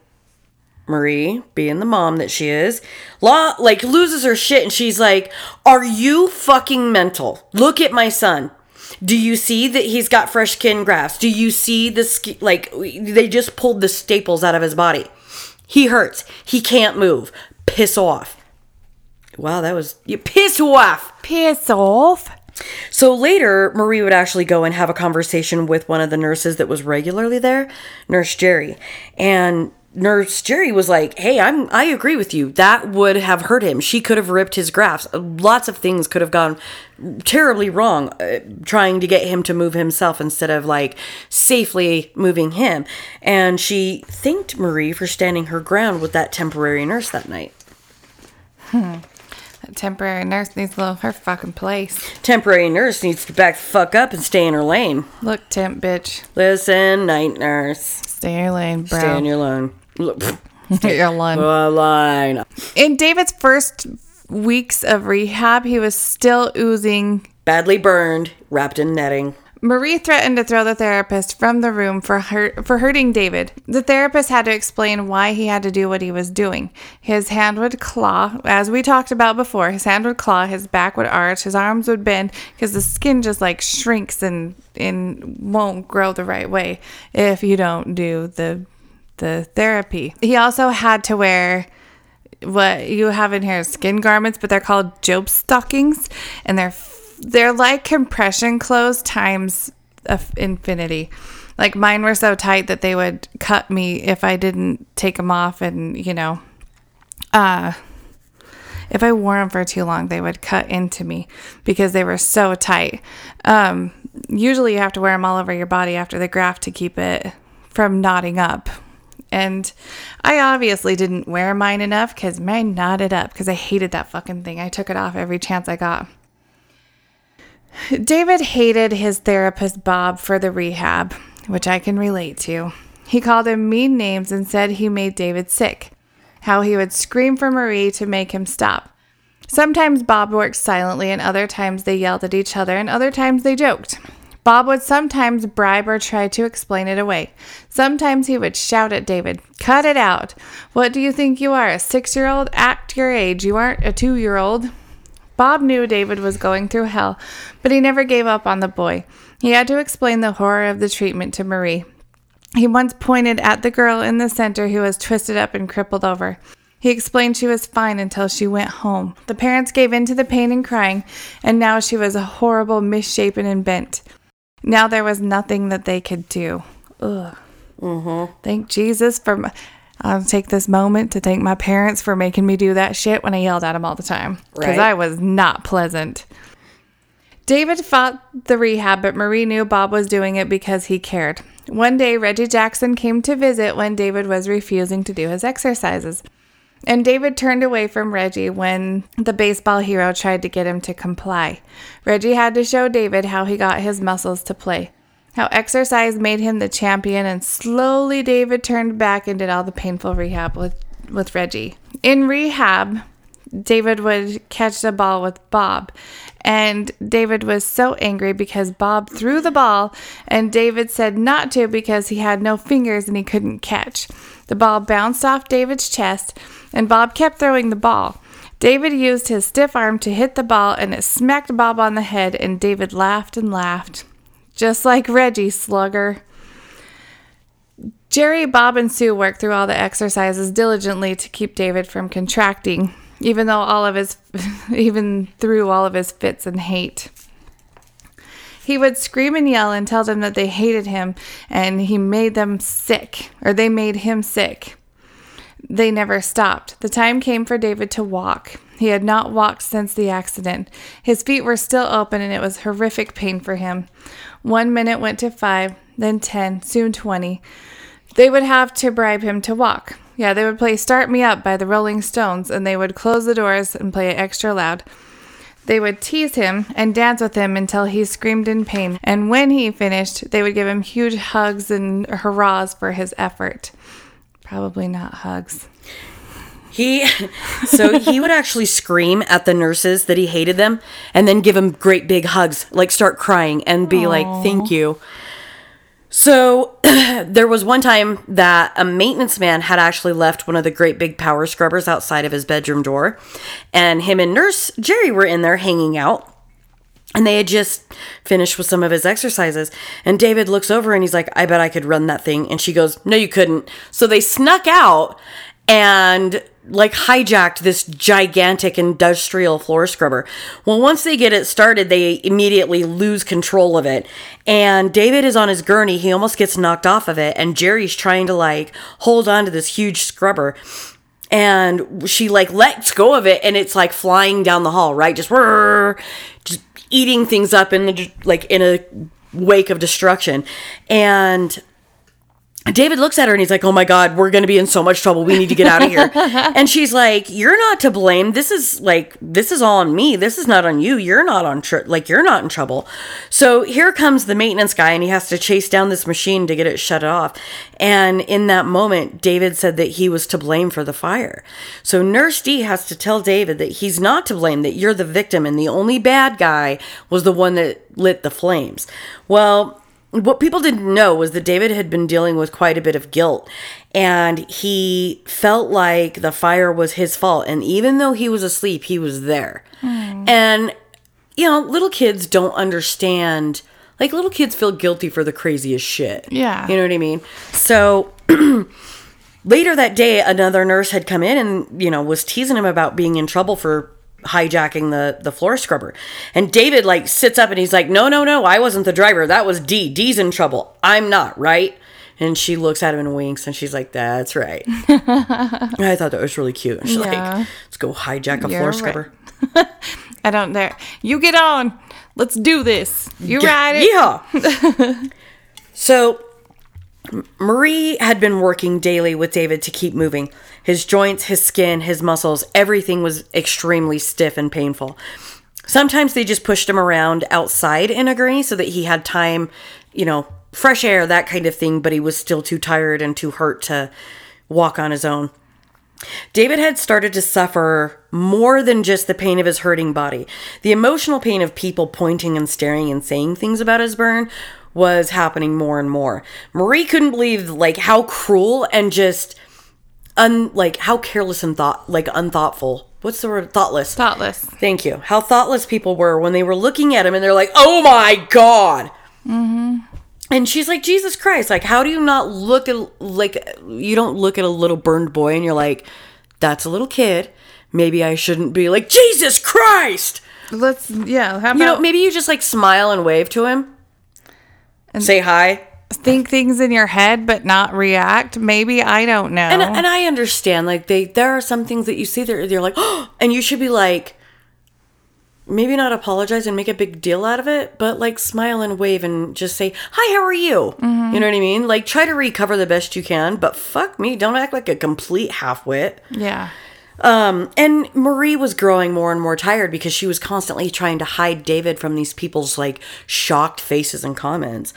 Marie, being the mom that she is, law like loses her shit and she's like, "Are you fucking mental? Look at my son. Do you see that he's got fresh skin grafts? Do you see the like they just pulled the staples out of his body? He hurts. He can't move. Piss off." Wow, that was you piss off. Piss off. So later, Marie would actually go and have a conversation with one of the nurses that was regularly there, Nurse Jerry. And Nurse Jerry was like, "Hey, I'm I agree with you. That would have hurt him. She could have ripped his grafts. Lots of things could have gone terribly wrong uh, trying to get him to move himself instead of like safely moving him." And she thanked Marie for standing her ground with that temporary nurse that night. That temporary nurse needs to leave her fucking place. Temporary nurse needs to back the fuck up and stay in her lane. Look, temp bitch. Listen, night nurse, Stay in your lane, bro. stay in your lane. Look, Stay your lane. line. In David's first weeks of rehab, he was still oozing. Badly burned, wrapped in netting. Marie threatened to throw the therapist from the room for for hurting David. The therapist had to explain why he had to do what he was doing. His hand would claw, as we talked about before. His hand would claw, his back would arch, his arms would bend because the skin just like shrinks and and won't grow the right way if you don't do the the therapy. He also had to wear what you have in here skin garments, but they're called Jobst stockings, and they're they're like compression clothes times infinity. Like mine were so tight that they would cut me if I didn't take them off, and you know, uh, if I wore them for too long, they would cut into me because they were so tight. Um, usually, you have to wear them all over your body after the graft to keep it from knotting up. And I obviously didn't wear mine enough because mine knotted up because I hated that fucking thing. I took it off every chance I got. David hated his therapist, Bob, for the rehab, which I can relate to. He called him mean names and said he made David sick, how he would scream for Marie to make him stop. Sometimes Bob worked silently, and other times they yelled at each other, and other times they joked. Bob would sometimes bribe or try to explain it away. Sometimes he would shout at David, Cut it out. What do you think you are, a six year old? Act your age. You aren't a two year old. Bob knew David was going through hell, but he never gave up on the boy. He had to explain the horror of the treatment to Marie. He once pointed at the girl in the center who was twisted up and crippled over. He explained she was fine until she went home. The parents gave in to the pain and crying, and now she was a horrible, misshapen, and bent. Now there was nothing that they could do. Ugh. Mm-hmm. Thank Jesus for. My, I'll take this moment to thank my parents for making me do that shit when I yelled at them all the time. Because Right. I was not pleasant. David fought the rehab, but Marie knew Bob was doing it because he cared. One day, Reggie Jackson came to visit when David was refusing to do his exercises. And David turned away from Reggie when the baseball hero tried to get him to comply. Reggie had to show David how he got his muscles to play, how exercise made him the champion, and slowly David turned back and did all the painful rehab with, with Reggie. In rehab, David would catch the ball with Bob. And David was so angry because Bob threw the ball, and David said not to because he had no fingers and he couldn't catch. The ball bounced off David's chest, and Bob kept throwing the ball. David used his stiff arm to hit the ball, and it smacked Bob on the head, and David laughed and laughed. Just like Reggie, slugger. Jerry, Bob, and Sue worked through all the exercises diligently to keep David from contracting, even though all of his, even through all of his fits and hate. He would scream and yell and tell them that they hated him and he made them sick, or they made him sick. They never stopped. The time came for David to walk. He had not walked since the accident. His feet were still open and it was horrific pain for him. One minute went to five, then 10, soon 20. They would have to bribe him to walk. Yeah, they would play Start Me Up by the Rolling Stones and they would close the doors and play it extra loud. They would tease him and dance with him until he screamed in pain. And when he finished, they would give him huge hugs and hurrahs for his effort. Probably not hugs. He so he would actually scream at the nurses that he hated them and then give them great big hugs, like start crying and be like, "Thank you." So there was one time that a maintenance man had actually left one of the great big power scrubbers outside of his bedroom door, and him and nurse Jerry were in there hanging out. And they had just finished with some of his exercises. And David looks over and he's like, I bet I could run that thing. And she goes, No, you couldn't. So they snuck out and like hijacked this gigantic industrial floor scrubber. Well, once they get it started, they immediately lose control of it. And David is on his gurney. He almost gets knocked off of it. And Jerry's trying to like hold on to this huge scrubber. And she like lets go of it and it's like flying down the hall, right? Just, just eating things up in the, like in a wake of destruction. And David looks at her and he's like, "Oh my god, we're going to be in so much trouble. We need to get out of here." and she's like, "You're not to blame. This is like this is all on me. This is not on you. You're not on tr- like you're not in trouble." So here comes the maintenance guy and he has to chase down this machine to get it shut off. And in that moment, David said that he was to blame for the fire. So Nurse D has to tell David that he's not to blame, that you're the victim and the only bad guy was the one that lit the flames. Well, what people didn't know was that David had been dealing with quite a bit of guilt and he felt like the fire was his fault. And even though he was asleep, he was there. Mm. And, you know, little kids don't understand. Like, little kids feel guilty for the craziest shit. Yeah. You know what I mean? So. later that day, another nurse had come in and, you know, was teasing him about being in trouble for hijacking the the floor scrubber. And David like sits up and he's like, "No, no, no, I wasn't the driver. That was D. D's in trouble. I'm not, right?" And she looks at him and winks and she's like, "That's right." I thought that was really cute. And she's yeah. like, "Let's go hijack a You're floor scrubber." Right. I don't dare. You get on. Let's do this. You ride it. Yeah. so Marie had been working daily with David to keep moving. His joints, his skin, his muscles, everything was extremely stiff and painful. Sometimes they just pushed him around outside in a gurney so that he had time, you know, fresh air, that kind of thing, but he was still too tired and too hurt to walk on his own. David had started to suffer more than just the pain of his hurting body. The emotional pain of people pointing and staring and saying things about his burn was happening more and more. Marie couldn't believe like how cruel and just un like how careless and thought like unthoughtful. What's the word? Thoughtless. Thoughtless. Thank you. How thoughtless people were when they were looking at him and they're like, "Oh my god." Mm-hmm. And she's like, "Jesus Christ! Like, how do you not look at like you don't look at a little burned boy and you're like, that's a little kid. Maybe I shouldn't be like Jesus Christ." Let's yeah. How about you know? Maybe you just like smile and wave to him and say hi think things in your head but not react? Maybe i don't know. and, and i understand like they there are some things that you see there you're like oh and you should be like maybe not apologize and make a big deal out of it but like smile and wave and just say hi how are you? Mm-hmm. you know what i mean? Like try to recover the best you can but fuck me don't act like a complete half-wit yeah. Um, and Marie was growing more and more tired because she was constantly trying to hide David from these people's like shocked faces and comments.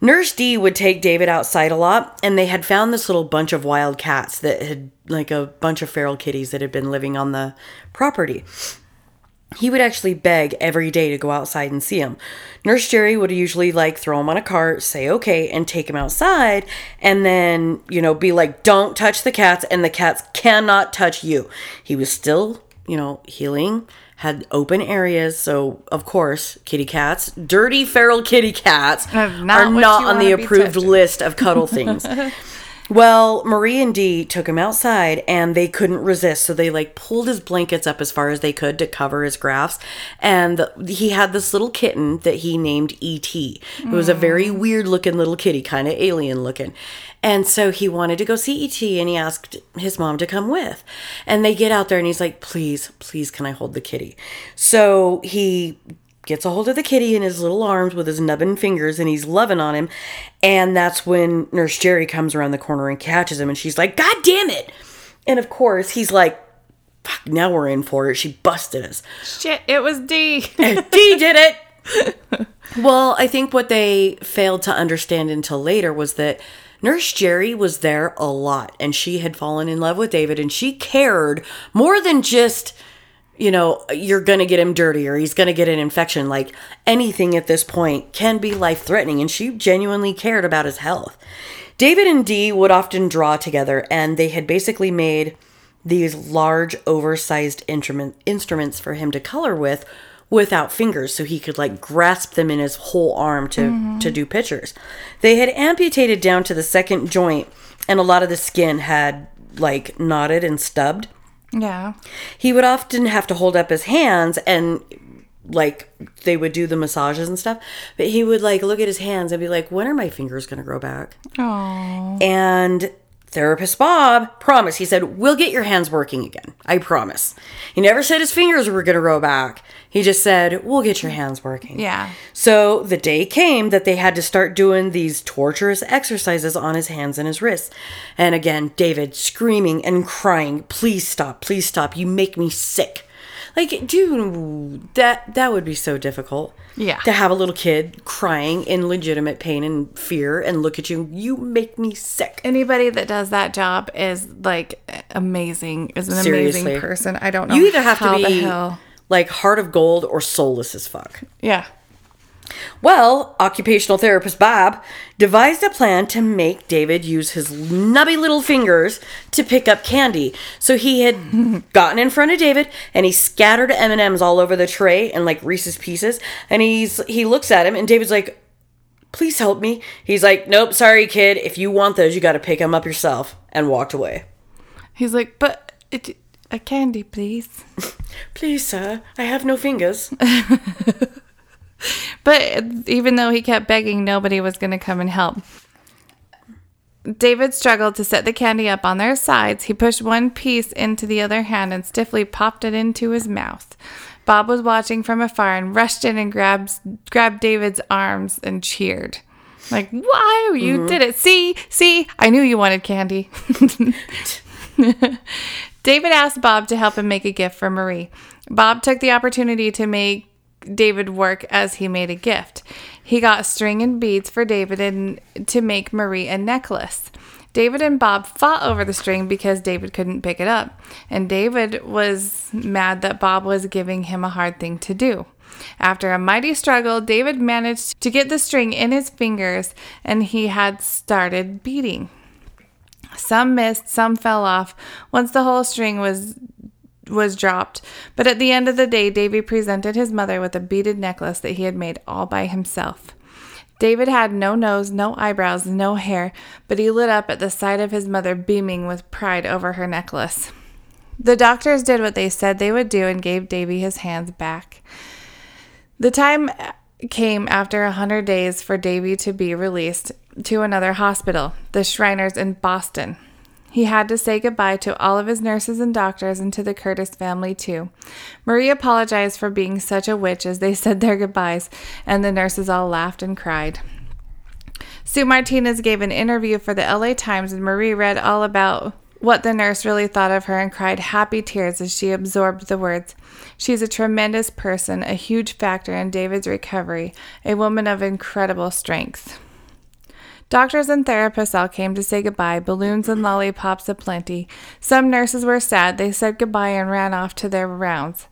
Nurse D would take David outside a lot, and they had found this little bunch of wild cats that had, like, a bunch of feral kitties that had been living on the property. He would actually beg every day to go outside and see him. Nurse Jerry would usually, like, throw him on a cart, say okay, and take him outside, and then, you know, be like, don't touch the cats, and the cats cannot touch you. He was still, you know, healing had open areas. So, of course, kitty cats, dirty feral kitty cats, not are not on the approved list of cuddle things. well, Marie and Dee took him outside and they couldn't resist. So they like pulled his blankets up as far as they could to cover his grafts. And the, he had this little kitten that he named E.T. It was a very weird looking little kitty, kind of alien looking. And so he wanted to go see ET and he asked his mom to come with. And they get out there and he's like, please, please, can I hold the kitty? So he gets a hold of the kitty in his little arms with his nubbin fingers and he's loving on him. And that's when Nurse Jerry comes around the corner and catches him and she's like, God damn it. And of course, he's like, fuck, now we're in for it. She busted us. Shit, it was D. D did it. well, I think what they failed to understand until later was that Nurse Jerry was there a lot and she had fallen in love with David and she cared more than just, you know, you're going to get him dirty or he's going to get an infection. Like anything at this point can be life threatening and she genuinely cared about his health. David and Dee would often draw together and they had basically made these large oversized instrument, instruments for him to color with without fingers so he could like grasp them in his whole arm to mm-hmm. to do pictures. They had amputated down to the second joint and a lot of the skin had like knotted and stubbed. Yeah. He would often have to hold up his hands and like they would do the massages and stuff, but he would like look at his hands and be like, "When are my fingers going to grow back?" Oh. And therapist Bob promised. He said, We'll get your hands working again. I promise. He never said his fingers were going to grow back. He just said, We'll get your hands working. Yeah. So the day came that they had to start doing these torturous exercises on his hands and his wrists. And again, David screaming and crying, Please stop, please stop. You make me sick. Like, dude, that that would be so difficult. Yeah. To have a little kid crying in legitimate pain and fear and look at you, you make me sick. Anybody that does that job is like amazing. Is an Seriously. amazing person. I don't know. You either have to be like heart of gold or soulless as fuck. Yeah. Well, occupational therapist Bob devised a plan to make David use his nubby little fingers to pick up candy. So he had gotten in front of David and he scattered M&Ms all over the tray and like Reese's pieces and he's he looks at him and David's like please help me. He's like, "Nope, sorry kid. If you want those, you got to pick them up yourself." And walked away. He's like, but it, a candy, please. "Please, sir. I have no fingers." But even though he kept begging, nobody was going to come and help. David struggled to set the candy up on their sides. He pushed one piece into the other hand and stiffly popped it into his mouth. Bob was watching from afar and rushed in and grabbed, grabbed David's arms and cheered. Like, wow, you mm-hmm. did it. See, see, I knew you wanted candy. David asked Bob to help him make a gift for Marie. Bob took the opportunity to make David work as he made a gift. He got string and beads for David and to make Marie a necklace. David and Bob fought over the string because David couldn't pick it up, and David was mad that Bob was giving him a hard thing to do. After a mighty struggle, David managed to get the string in his fingers and he had started beating. Some missed, some fell off. Once the whole string was was dropped, but at the end of the day, Davy presented his mother with a beaded necklace that he had made all by himself. David had no nose, no eyebrows, no hair, but he lit up at the sight of his mother beaming with pride over her necklace. The doctors did what they said they would do and gave Davy his hands back. The time came after a hundred days for Davy to be released to another hospital, the Shriners in Boston. He had to say goodbye to all of his nurses and doctors and to the Curtis family, too. Marie apologized for being such a witch as they said their goodbyes, and the nurses all laughed and cried. Sue Martinez gave an interview for the LA Times, and Marie read all about what the nurse really thought of her and cried happy tears as she absorbed the words. She's a tremendous person, a huge factor in David's recovery, a woman of incredible strength. Doctors and therapists all came to say goodbye, balloons and lollipops aplenty. Some nurses were sad. They said goodbye and ran off to their rounds.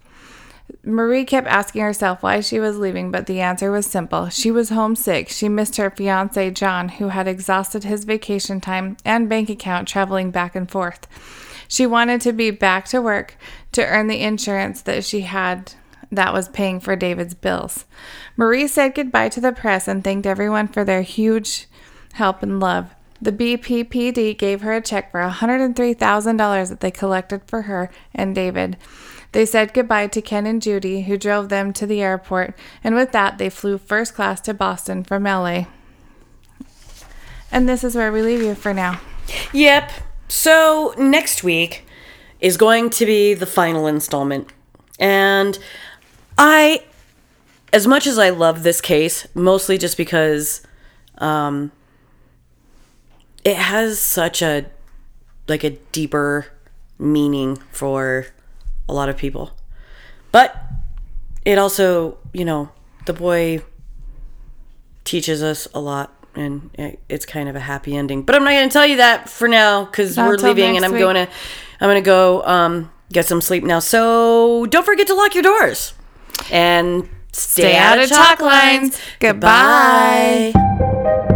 Marie kept asking herself why she was leaving, but the answer was simple. She was homesick. She missed her fiance, John, who had exhausted his vacation time and bank account traveling back and forth. She wanted to be back to work to earn the insurance that she had that was paying for David's bills. Marie said goodbye to the press and thanked everyone for their huge help and love. The BPPD gave her a check for $103,000 that they collected for her and David. They said goodbye to Ken and Judy, who drove them to the airport, and with that, they flew first class to Boston from LA. And this is where we leave you for now. Yep. So next week is going to be the final installment. And I as much as I love this case, mostly just because um it has such a like a deeper meaning for a lot of people. But it also, you know, the boy teaches us a lot and it- it's kind of a happy ending. But I'm not going to tell you that for now cuz we're leaving and I'm week. going to I'm going to go um get some sleep now. So don't forget to lock your doors. And stay, Stay out of talk lines. Goodbye. Goodbye.